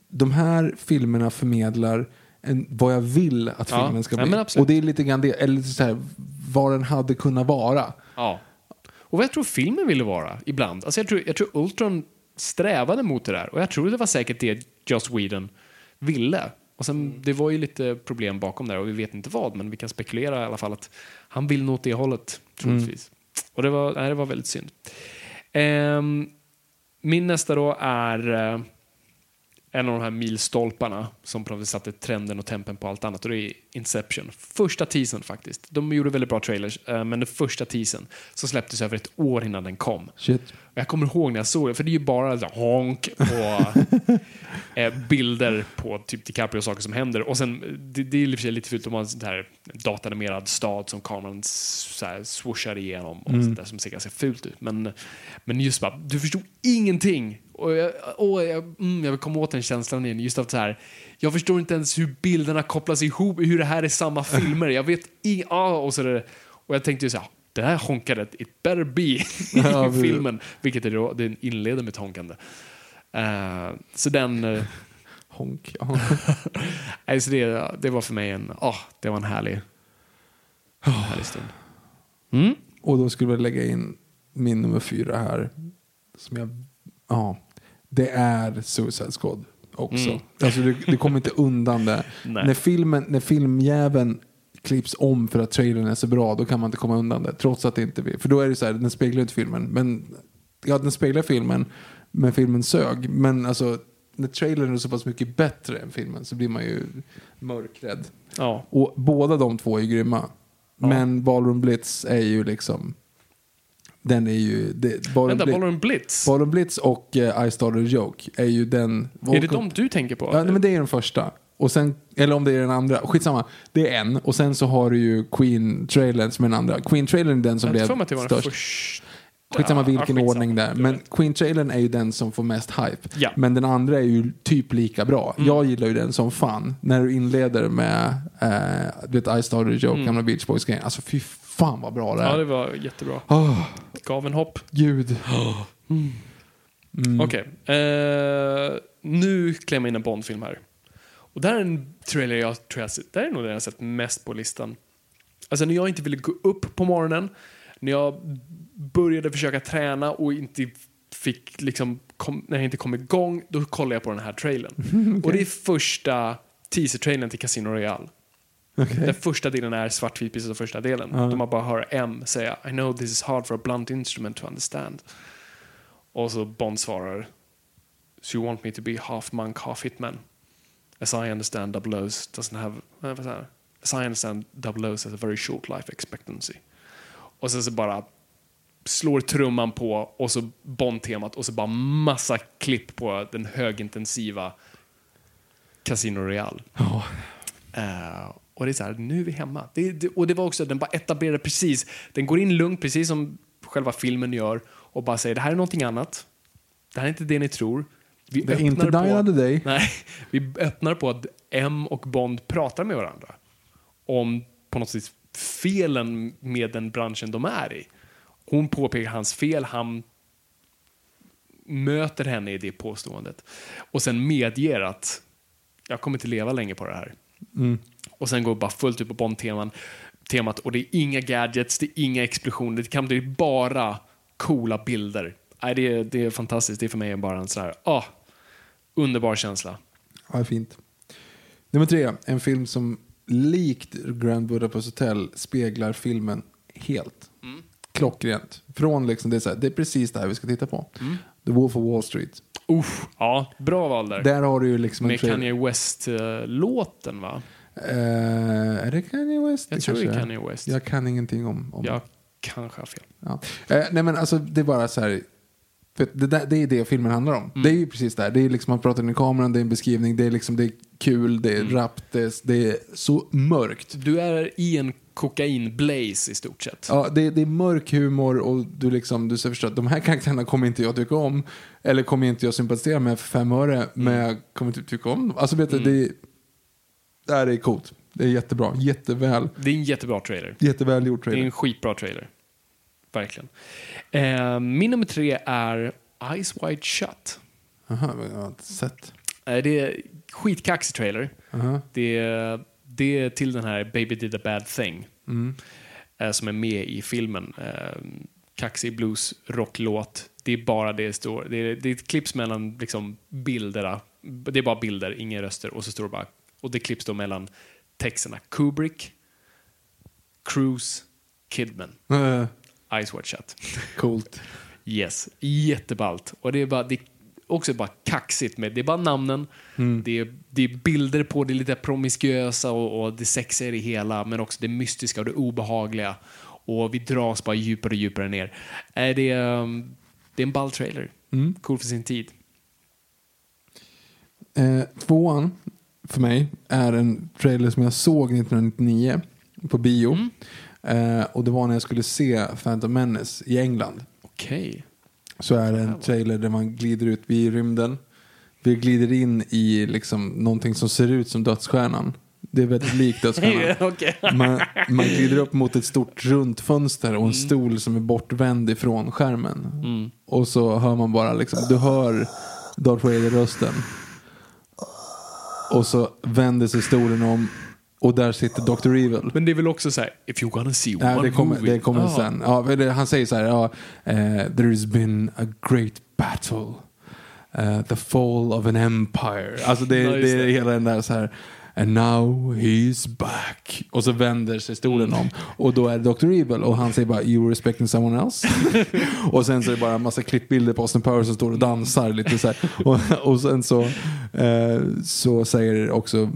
de här filmerna förmedlar en, vad jag vill att Ja, filmen ska ja, bli. men absolut. och det är lite grann det, eller lite så här, vad den hade kunnat vara. Ja. Och vad jag tror filmen ville vara ibland. Alltså jag, tror, jag tror Ultron strävade mot det där. Och jag tror det var säkert det Joss Whedon ville. Och sen, det var ju lite problem bakom där och vi vet inte vad, men vi kan spekulera i alla fall att han vill nå åt det hållet, troligtvis. Och det var, nej, det var väldigt synd. Ehm, min nästa då är eh, en av de här milstolparna som på något sätt satte trenden och tempen på allt annat och det är Inception. Första teasern faktiskt. De gjorde väldigt bra trailers, eh, men den första teasern som släpptes över ett år innan den kom. Shit. Och jag kommer ihåg när jag såg det, för det är ju bara så honk och eh, bilder på typ DiCaprio och saker som händer. Och sen, det, det är i och för sig lite fult om man har en sån här datanimerad stad som kameran så här swooshar igenom och sånt där som ser ganska fult ut. Men, men just bara, du förstod ingenting. Och jag, åh, jag, mm, jag vill komma åt den känslan igen. Just av så här, jag förstår inte ens hur bilderna kopplas ihop, hur det här är samma filmer. Jag vet inget, ah, och så är det, och jag tänkte ju så här, det här honkandet, it better be i men- filmen. Vilket är då, den inleder med ett honkande. Eh, så den, uh, Honk. Ja. alltså det, det var för mig en, ah, det var en härlig, en härlig stund. Mm? Och då skulle vi lägga in min nummer fyra här. Som jag, ja, det är Suicide Squad också. Mm. Alltså du, du kommer inte undan det. När, filmen, när filmjäveln klipps om för att trailern är så bra, då kan man inte komma undan det. Trots att det inte vill. För då är det så här, den speglar inte filmen. Men, ja, den speglar filmen, men filmen sög. Men alltså, när trailern är så pass mycket bättre än filmen så blir man ju mörkrädd. Ja. Och båda de två är grymma. Men Ballroom Blitz är ju liksom... Den är ju... Det, Ballroom, Vänta, Blitz, Ballroom Blitz? Ballroom Blitz och uh, I started a joke är ju den... är det de du tänker på? Ja, nej, men det är den första. Och sen, eller om det är den andra. Skitsamma. Det är en. Och sen så har du ju Queen-trailern som är den andra. Queen-trailern är den som blev det störst. första. Skitsamma vilken Ja, skitsamma. ordning där. Du Men. Queen-trailern är ju den som får mest hype. Ja. Men den andra är ju typ lika bra. Mm. Jag gillar ju den som fan. När du inleder med uh, du vet, I started a joke, gamla Beach Boys-grejen. Alltså fy fan vad bra det är. Mm. Ja, det var jättebra. Åh, Gav en hopp. gud. Mm. Okej. Eh, nu klämmer jag in en Bond-film här. Och där är en trailer jag tror jag där är nog den jag sett mest på listan. Alltså när jag inte ville gå upp på morgonen, när jag började försöka träna och inte fick liksom, kom, när jag inte kom igång, då kollade jag på den här trailern. Och det är första teaser-trailern till Casino Royale. Den första delen är svartvit precis som första delen. Ja. De man bara hör M säga I know this is hard for a blunt instrument to understand. Och så Bond svarar So you want me to be half monk, half hitman? As I understand double O's doesn't have... jag? As I understand double O's has a very short life expectancy. Och sen så bara slår trumman på och så Bond-temat och så bara massa klipp på den högintensiva Casino Royale. Eh, och det är så här, nu är vi hemma. Det, det, och det var också, den bara etablerade precis, den går in lugnt precis som själva filmen gör och bara säger det här är någonting annat. Det här är inte det ni tror. Vi Det är inte på- Day. Nej, vi öppnar på att M och Bond pratar med varandra om på något sätt felen med den branschen de är i. Hon påpekar hans fel, han möter henne i det påståendet och sen medger att jag kommer inte leva länge på det här. Och sen går bara fullt ut på Bond-teman temat och det är inga gadgets, det är inga explosioner, det kan bli bara coola bilder. Nej, det, är, det är fantastiskt, det är för mig bara en sån här, ah, underbar känsla. Ja, fint. Nummer tre, en film som likt Grand Budapest Hotel speglar filmen helt. Mm. Klockrent. Från liksom, det, är så här, det är precis det här vi ska titta på. Mm. The Wolf of Wall Street. Uff, ja, bra val där. Där har du ju liksom Med. Kanye West-låten va? Eh, är det Kanye West? Jag Det tror det är Kanye West. Jag kan ingenting om, om Jag kanske har fel. Ja. Eh, nej men alltså det är bara så här. för Det, där, det är det filmen handlar om. Mm. Det är ju precis det här. Det är liksom man pratar i kameran, det är en beskrivning, det är liksom det är kul, det är Mm. rappt, det är så mörkt. Du är i en kokain-blaze i stort sett. Ja, det, det är mörk humor och du liksom, du ska förstå att de här karaktärerna kommer inte jag tycka om. Eller kommer inte jag sympatisera med för fem öre, Mm. men jag kommer inte tycka om dem. Alltså vet du, det, det här är coolt. Det är jättebra, jätteväl, Det är en jättebra trailer. jätteväl gjort Det är trailer. en skitbra trailer. Verkligen. Eh, min nummer tre är Eyes Wide Shut. Aha, jag har inte sett. Eh, det är skitkaxig trailer. Aha. Det är, det är till den här Baby Did a Bad Thing. Mm. som är med i filmen. Eh, kaxig blues rocklåt. Det är bara det står. Det är, det är ett klipps mellan liksom, bilderna. Det är bara bilder, inga röster. Och så står det bara, och det klipps då mellan texterna. Kubrick, Cruise, Kidman. Eh, Eyes Wide Shut. coolt. Yes, jätteballt. Och det är bara, det är också bara kaxigt med, det är bara namnen, det, är, det är bilder på det lite promiskuösa och, och det sexiga i det hela, men också det mystiska och det obehagliga. Och vi dras bara djupare och djupare ner. Är det, um, det är en ball trailer. Cool för sin tid. Eh, tvåan för mig är en trailer som jag såg 1999 på bio. Eh, och det var när jag skulle se Phantom Menace i England. Okej. Så är det en trailer där man glider ut vid rymden. Vi glider in i liksom någonting som ser ut som dödsstjärnan. Det är väldigt likt dödsstjärnan. Man, man glider upp mot ett stort runt fönster och en stol som är bortvänd ifrån skärmen. Och så hör man bara liksom, du hör Darth Vader-rösten. Och så vänder sig stolen om och där sitter Dr. Evil. Men det är väl också så här, if you're gonna see Nej, one det kommer, movie. det kommer Ah. sen. Ja, han säger så här, ja, eh, there's been a great battle. Eh, the fall of an empire. Alltså det, just det är hela den där så här. And now he's back. Och så vänder sig stolen om. Och då är det Dr. Evil och han säger bara You respecting someone else. och sen så är det bara en massa klippbilder på Austin Powers som står och dansar lite så här. Och, och sen så, eh, så säger också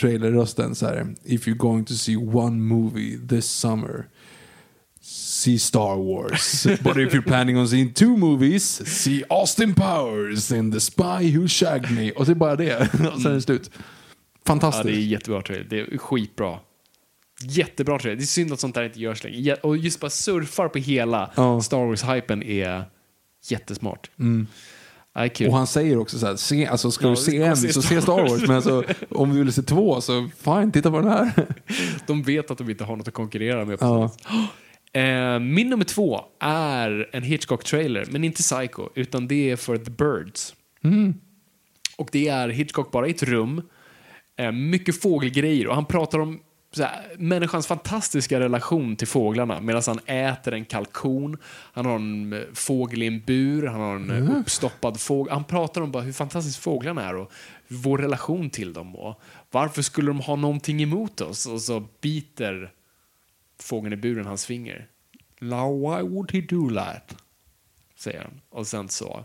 trailerrösten så här If you're going to see one movie this summer see Star Wars. But if you're planning on seeing two movies, see Austin Powers in The Spy Who Shagged Me. Och så är det bara det. Och sen är det slut. Ja, Fantastiskt. det är jättebra trailer. Det är skitbra. Jättebra trailer. Det är synd att sånt där inte görs längre. Och just bara surfar på hela Ja. Star Wars-hypen är jättesmart. Ja, kul. Och han säger också så här, se, alltså ska Ja, du se en se så se Star Wars. Men alltså, om du vill se två så fine, titta på den här. De vet att de inte har något att konkurrera med. På Ja. Eh, min nummer två är en Hitchcock-trailer, men inte Psycho, utan det är för The Birds. Och det är Hitchcock bara i ett rum, mycket fågelgrejer och han pratar om här, människans fantastiska relation till fåglarna medan han äter en kalkon, han har en eh, fågel i en bur, han har en mm. uppstoppad fågel. Han pratar om bara hur fantastiskt fåglarna är och vår relation till dem och varför skulle de ha någonting emot oss? Och så biter fågeln i buren hans finger. Now why would he do that? Säger han. Och sen så eh,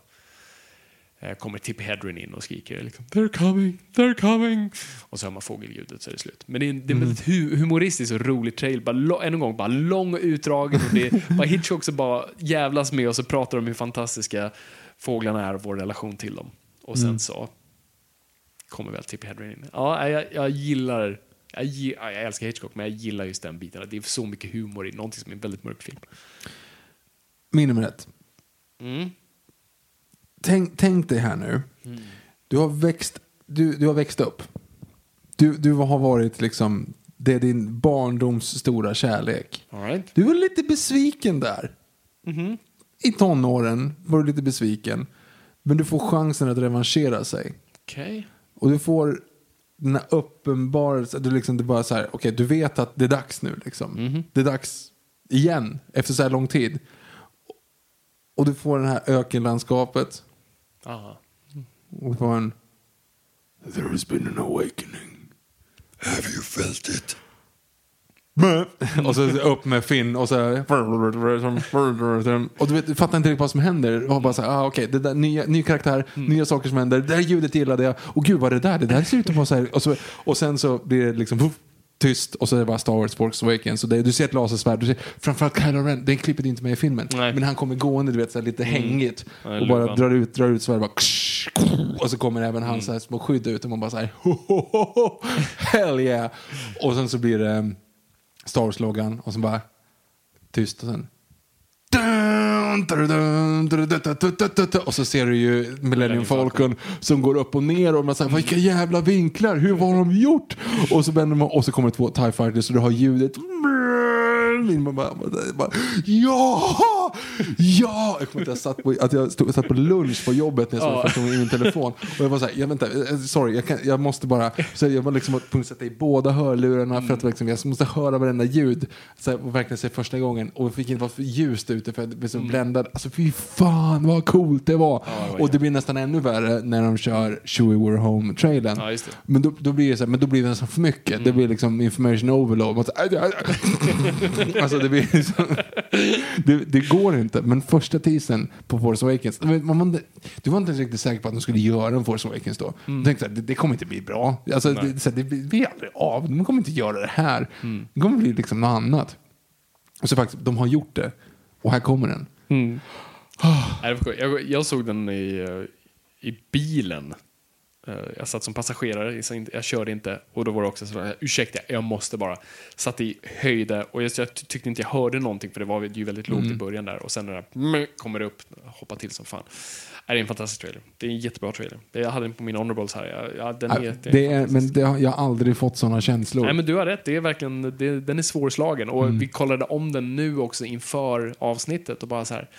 kommer Tippi Hedren in och skriker liksom, They're coming, they're coming. Och så hör man fågelljudet så är det slut. Men det är, en- det är en väldigt hu humoristisk och rolig trail. Bara, än en gång, bara lång och utdragen. Och det är bara Hitchcock som bara jävlas med och så pratar de om hur fantastiska fåglarna är och vår relation till dem. Och sen så kommer väl Tippi Hedren in. Ja, jag, jag gillar jag, jag älskar Hitchcock, men jag gillar just den biten. Det är så mycket humor i någonting som är en väldigt mörk film. Min nummer ett. Mm. Tänk, tänk dig här nu. Du har växt, du, du har växt upp. Du, du har varit liksom, det är din barndoms stora kärlek. Right. Du var lite besviken där. I tonåren var du lite besviken. Men du får chansen att revanschera sig. Okej. Och du får den här uppenbarelsen, du liksom, är bara så här, okej du vet att det är dags nu liksom. Det är dags igen, efter så här lång tid. Och du får det här ökenlandskapet. Aha. Och får en... There has been an awakening. Have you felt it? och så upp med Finn och så och du, vet, du fattar inte riktigt vad som händer. Och bara så här, ah, okej, det där, nya, ny karaktär, nya saker som händer. Det där ljudet gillade jag. Och gud vad är det där? Det där ser ut att vara så här. Och, så, och sen så blir det liksom tyst och så är det bara Star Wars Force Awakens. Och det, du ser ett lasersvärd. Du ser, framförallt Kylo Ren, det klippet är inte med i filmen. Nej. Men han kommer gående du vet, så här, lite hängigt. Ja, och bara drar ut, drar ut svärd. Bara, och så kommer även hans så här små skydd ut och man bara så här, ho, ho, ho, ho, hell yeah. Och sen så blir det um, Star Wars-loggan och så bara tyst och sen och så ser du ju Millennium Falcon. Som går upp och ner och man säger vilka jävla vinklar, hur har de gjort? Och så, vänder man, och så kommer två TIE Fighters och du har ljudet man bara, bara, ja! Ja! Jag kommer inte jag satt på, att jag stod, satt på lunch på jobbet när jag såg första gången i min telefon. Och jag var så här, jag, vänta, eh, sorry, jag, kan, jag måste bara, så jag var liksom tvungen att sätta i båda hörlurarna för att liksom, jag måste höra varenda ljud. Så här, och verkligen se första gången. Och jag fick inte vara för ljust ute för jag blev så bländad. Alltså fy fan vad coolt det var. det var och det blir nästan ännu värre när de kör Chewie We're Home-trailern. Ja, det. Men då, då blir det så här, men då blir det nästan för mycket. Det blir liksom information overload. Man så. alltså det blir liksom, det, det går inte. Men första teasern på Force Awakens, man, man, du var inte riktigt säker på att de skulle göra en Force Awakens då. Du tänkte att det, det kommer inte bli bra. Alltså, det, så det blir aldrig av. De kommer inte göra det här. Det kommer bli liksom något annat. Och så faktiskt, de har gjort det. Och här kommer den. Var sjukt. Jag, jag såg den i, eh, i bilen. Eh, Jag satt som passagerare, jag körde inte. Och då var det också så här, ursäkta, jag måste bara. Satt i höjde och jag, jag tyckte inte jag hörde någonting för det var ju väldigt lågt i början där. Och sen när det mm, kommer det upp, hoppar till som fan. Det är en fantastisk trailer. Det är en jättebra trailer. Jag hade den på mina honorables här. Ja, den är, Äh, det är, men det har, jag har aldrig fått sådana känslor. Nej men du har rätt, det är verkligen, det, den är svårslagen. Och Mm. vi kollade om den nu också inför avsnittet och bara så här.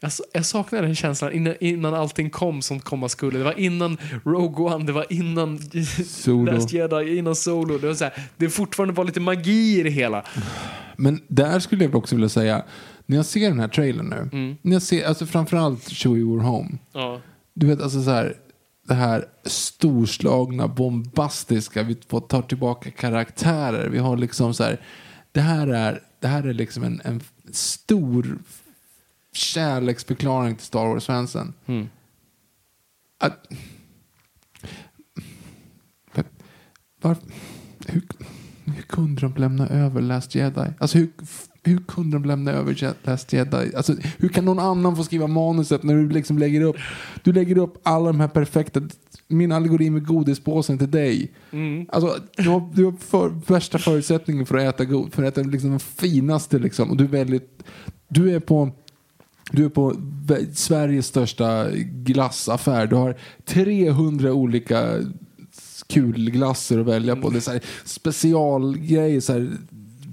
Jag, jag saknar den känslan innan, innan allting kom som komma skulle. Det var innan Rogue One, det var innan Solo. Last Jedi, innan Solo. Det var så här, det fortfarande var lite magi i det hela. Men där skulle jag också vilja säga, när jag ser den här trailern nu, Mm. när jag ser, alltså framförallt Chewie We're Home, Ja. du vet alltså så här, det här storslagna, bombastiska. Vi får ta tillbaka karaktärer. Vi har liksom så här. Det här är, det här är liksom en, en stor kärleksförklaring till Star Wars-fansen. Mm. Att, var, hur, hur kunde de lämna över Last Jedi? Alltså hur, hur kunde de lämna över Last Jedi? Alltså, hur kan någon annan få skriva manuset när du liksom lägger upp, du lägger upp alla de här perfekta, min algoritm med godispåsen till dig. Alltså, du har, du har för, värsta förutsättningen för att äta, god, för att äta liksom de finaste liksom. Och du är väldigt, du är på du är på Sveriges största glassaffär. Du har 300 olika kulglasser att välja på. Det är så här specialgrejer så här,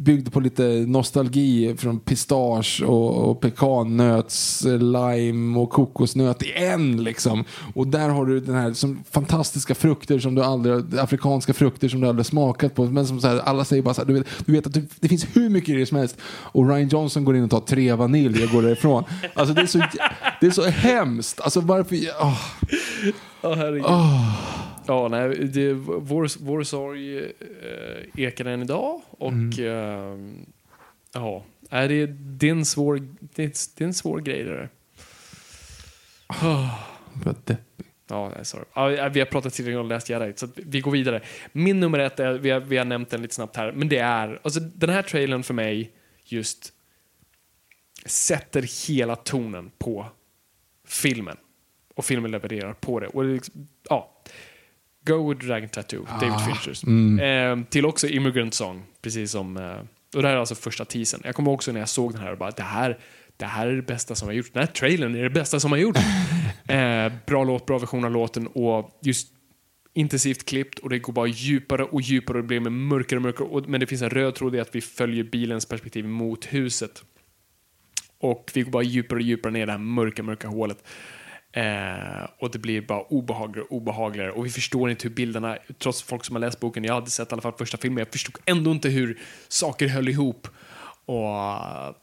byggd på lite nostalgi från pistage och, och pekannöts, lime och kokosnöt i en liksom. Och där har du den här som fantastiska frukter som du aldrig, afrikanska frukter som du aldrig smakat på. Men som så här, alla säger bara så här, du vet, du vet att det, det finns hur mycket grejer som helst. Och Ryan Johnson går in och tar tre vanilj och går därifrån. Alltså det är så, det är så hemskt. Alltså varför, åh. Ja, herregud. Ja, nej, det, vår, vår sorg eh, ekar än idag och eh, ja, är det, det, är en svår, det, är, det är en svår grej det där. Vad deppigt. Ja, sorry. Ja, vi har pratat tillräckligt om Last Jedi, så vi går vidare. Min nummer ett, är, vi har, vi har nämnt den lite snabbt här, men det är, alltså den här trailern för mig just sätter hela tonen på filmen. Och filmen levererar på det. Och det liksom, ja. Go with Dragon Tattoo, David Finchers. Eh, till också Immigrant Song, precis som... Eh, och det här är alltså första teasern. Jag kommer också när jag såg den här och bara, det här, det här är det bästa som har gjorts. Den här trailern är det bästa som har gjorts. eh, bra låt, bra version av låten och just intensivt klippt och det går bara djupare och djupare och det blir med mörkare och mörkare. Och, men det finns en röd tråd i att vi följer bilens perspektiv mot huset. Och vi går bara djupare och djupare ner i det här mörka, mörka hålet. Eh, och det blir bara obehagligare och obehagligare. Och vi förstår inte hur bilderna, trots folk som har läst boken, jag hade sett i alla fall första filmen, jag förstod ändå inte hur saker höll ihop. Och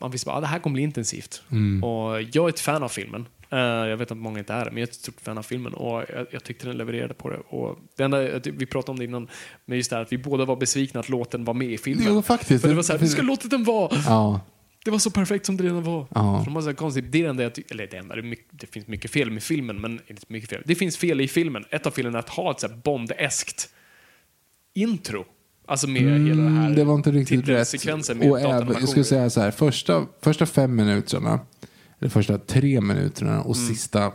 man visste bara, ah, det här kommer bli intensivt. Och jag är ett fan av filmen. Eh, jag vet att många inte är det, men jag är ett stort fan av filmen och jag, jag tyckte den levererade på det. Och det enda, vi pratade om det innan, men just det här att vi båda var besvikna att låten var med i filmen. Jo, faktiskt. För det var så här, vi ska låta den vara. Ja. Det var så perfekt som det redan var. Ja. För de var så konstigt. Det enda jag eller det enda, det, mycket, det finns mycket fel med filmen, men inte mycket fel. Det finns fel i filmen. Ett av felen är att ha ett så här Bond-eskt intro. Alltså med hela det här Mm, det var inte riktigt rätt. med Och även, jag skulle säga så här, första, första fem minuterna, eller första tre minuterna och Mm. sista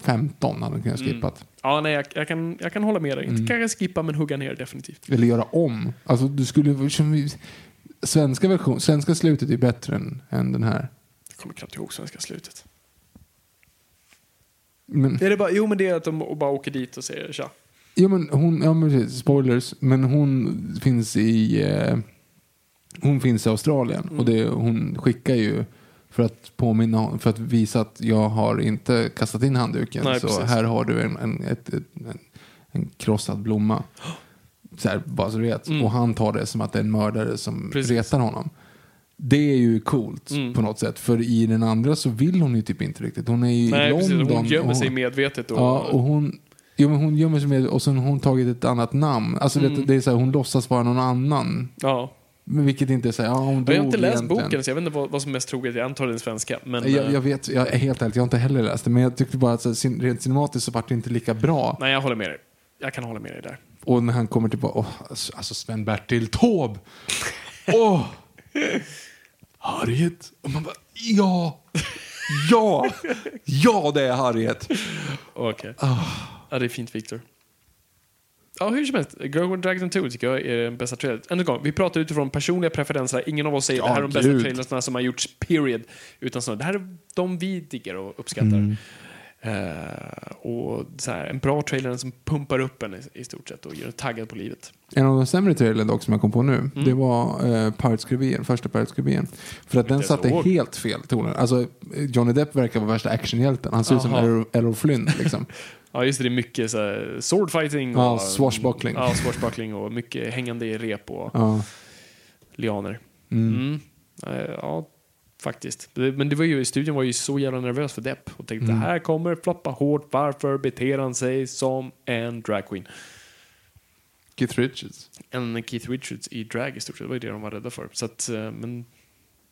15 hade de kunnat skippat. Ja, nej, jag, jag, kan, jag kan hålla med dig. Mm. Inte kanske skippa, men hugga ner definitivt. Eller göra om. Alltså du skulle, som vi- svenska, version, svenska slutet är bättre än, än den här. Jag kommer knappt ihåg svenska slutet. Men, Är det bara, jo, men det är att de bara åker dit och säger tja. ja, men hon, ja, men precis, spoilers, men hon finns i eh, hon finns i Australien Mm. och det, hon skickar ju för att påminna, för att visa att jag har inte kastat in handduken. Nej, så precis. här har du en, en, ett, en, en krossad blomma. Så här, bara så du vet. Mm. Och han tar det som att det är en mördare som Precis. retar honom. Det är ju coolt Mm. på något sätt. För i den andra så vill hon ju typ inte riktigt. Hon är ju Nej, i precis. London. Hon gömmer sig medvetet. Och, Ja, och hon, jo, men hon gömmer sig med och sen har hon tagit ett annat namn. Alltså Mm. det, det är så här, hon låtsas vara någon annan. ja. Men vilket inte är så här, ja hon dog Jag har inte läst egentligen. boken, så jag vet inte vad, vad som är mest troligt. Jag antar den svenska. Men, Jag, eh, jag vet, jag är helt ärligt, jag har inte heller läst det. Men jag tyckte bara att så, här, rent cinematiskt så var det inte lika bra. Nej, jag håller med dig. Jag kan hålla med dig där. Och när han kommer tillbaka, oh, alltså Sven-Bertil Taube! Åh! Harriet! Och man bara, ja! Ja! Ja, det är Harriet! Okej. Ah. Ja, det är fint, Victor. Ja, hur som helst. Girl with Dragon 2 tycker jag är den bästa trailern. Än en gång, vi pratar utifrån personliga preferenser. Ingen av oss säger Ja, det här är de bästa trailersna som har gjorts, period. Utan så, det här är de vi diggar och uppskattar. Mm. Eh, och så här, en bra trailer som pumpar upp en i, i stort sett och gör en taggad på livet. En av de sämre trailern dock som jag kom på nu, Mm. det var uh, Pirates Caribbean, första Pirates Caribbean. För att den satte helt fel tonen. Alltså, Johnny Depp verkar vara värsta actionhjälten. Han ser ut som. Errol, Flynn liksom. Ja, just det. Det är mycket så här, swordfighting och Ja, swashbuckling. Ja, swashbuckling och mycket hängande i rep och Ja. lianer. Mm. Mm. Eh, Ja, Faktiskt. Men det var ju, studion var ju så jävla nervös för Depp och tänkte Mm. det här kommer floppa hårt. Varför beter han sig som en dragqueen? Keith Richards. En Keith Richards i drag i stort sett. Det var ju det de var rädda för. Så att, eh, men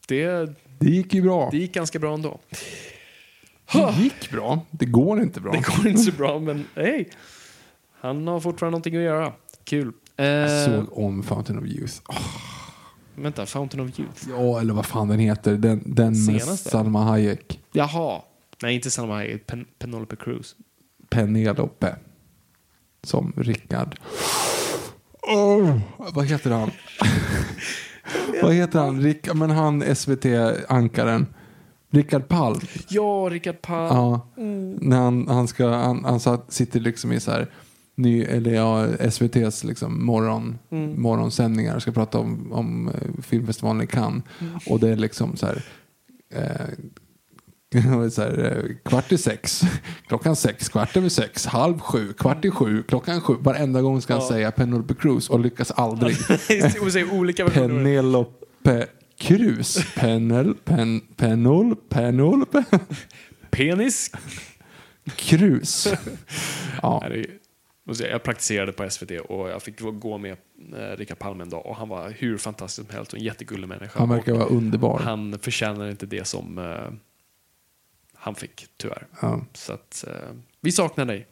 det, Det gick ju bra. det gick ganska bra ändå. Det gick bra. Det går inte bra. Det går inte så bra, men hej. Han har fortfarande någonting att göra. Kul. Eh, Jag såg om Fountain of Youth. Åh, Vänta, Fountain of Youth. ja, eller vad fan den heter. Den, den med? Salma Hayek. Jaha. Nej, inte Salma Hayek. Pen- Penelope Cruz. Penelope. Som Rickard. Oh, vad heter han? vad heter han? Rick, men han SVT-ankaren. Rickard Palm. Ja, Rickard Palm. Ja. När han, han, ska, han, han satt, sitter liksom i så här, ny, eller ja, SVTs liksom morgon, morgonsändningar och ska prata om, om eh, filmfestivalen i Cannes. Och det är liksom så här, eh, så här eh, kvart i sex, klockan sex, kvart över sex, halv sju, kvart i sju, klockan sju. Varenda gång ska han säga Penelope Cruz och lyckas aldrig. Och säger olika versioner. Penelope Cruz. Penel, pen, penol, penolpe. Penis. Cruz. Ja. Jag praktiserade på SVT och jag fick gå med eh, Rickard Palm en dag och han var hur fantastisk som helst och en jättegullig människa. Han verkar vara underbar. han förtjänar inte det som eh, han fick, tyvärr. Ja, Så att eh, vi saknar dig.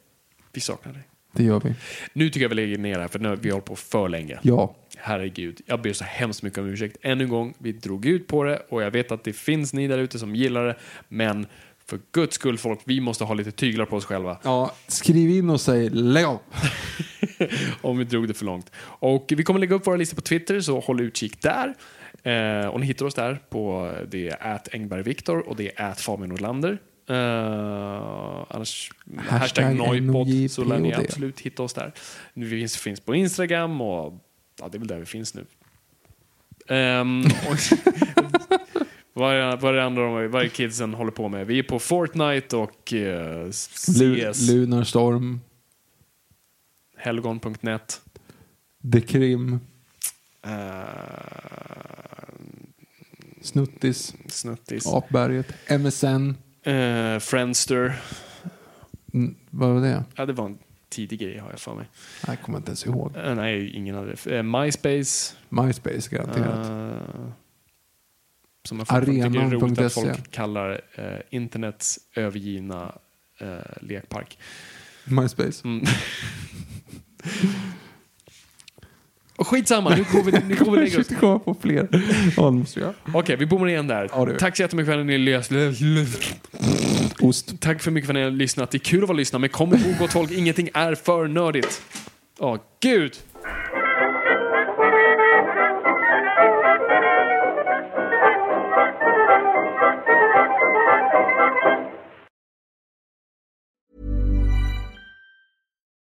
Vi saknar dig. det gör vi. Nu tycker jag vi lägger ner det här för nu har vi hållit på för länge. Ja, Herregud, jag ber så hemskt mycket om ursäkt. Ännu en gång, vi drog ut på det och jag vet att det finns ni där ute som gillar det. Men för guds skull folk, vi måste ha lite tyglar på oss själva. ja skriv in och säg lägg av. om vi drog det för långt. Och vi kommer lägga upp våra listor på Twitter, så håll utkik där. Eh, och ni hittar oss där på det är at Engbergviktor och det är at Fabian Nordlander. Eh, annars hashtag, Hashtag Noipod så lär ni absolut hitta oss där. Vi finns, finns på Instagram och ja, det är väl där vi finns nu. Ehm, och, vad, är, vad är det andra de, vad är kidsen håller på med? Vi är på Fortnite och uh, Lu- CS, Lunarstorm, helgon.net. The Krim, Uh, Snuttis, Snuttis. Apberget, MSN. Eh, Friendster. Mm, vad var det? Ja, det var en tidig grej har jag för mig. Jag kommer inte ens ihåg. Eh, nej, ingen hade det. Eh, MySpace. MySpace garanterat. Som jag fortfarande är roligt att folk kallar eh, internets övergivna eh, lekpark. MySpace. Mm. Och skitsamma, nu går vi, nu går vi lägger oss. komma på fler. Okej, vi bommar igen där. Ja. Tack så jättemycket för att ni lyssnade. Ost. Tack för mycket för att ni har lyssnat. Det är kul att vara lyssnare, men kom ihåg gott folk, ingenting är för nördigt. Åh, gud!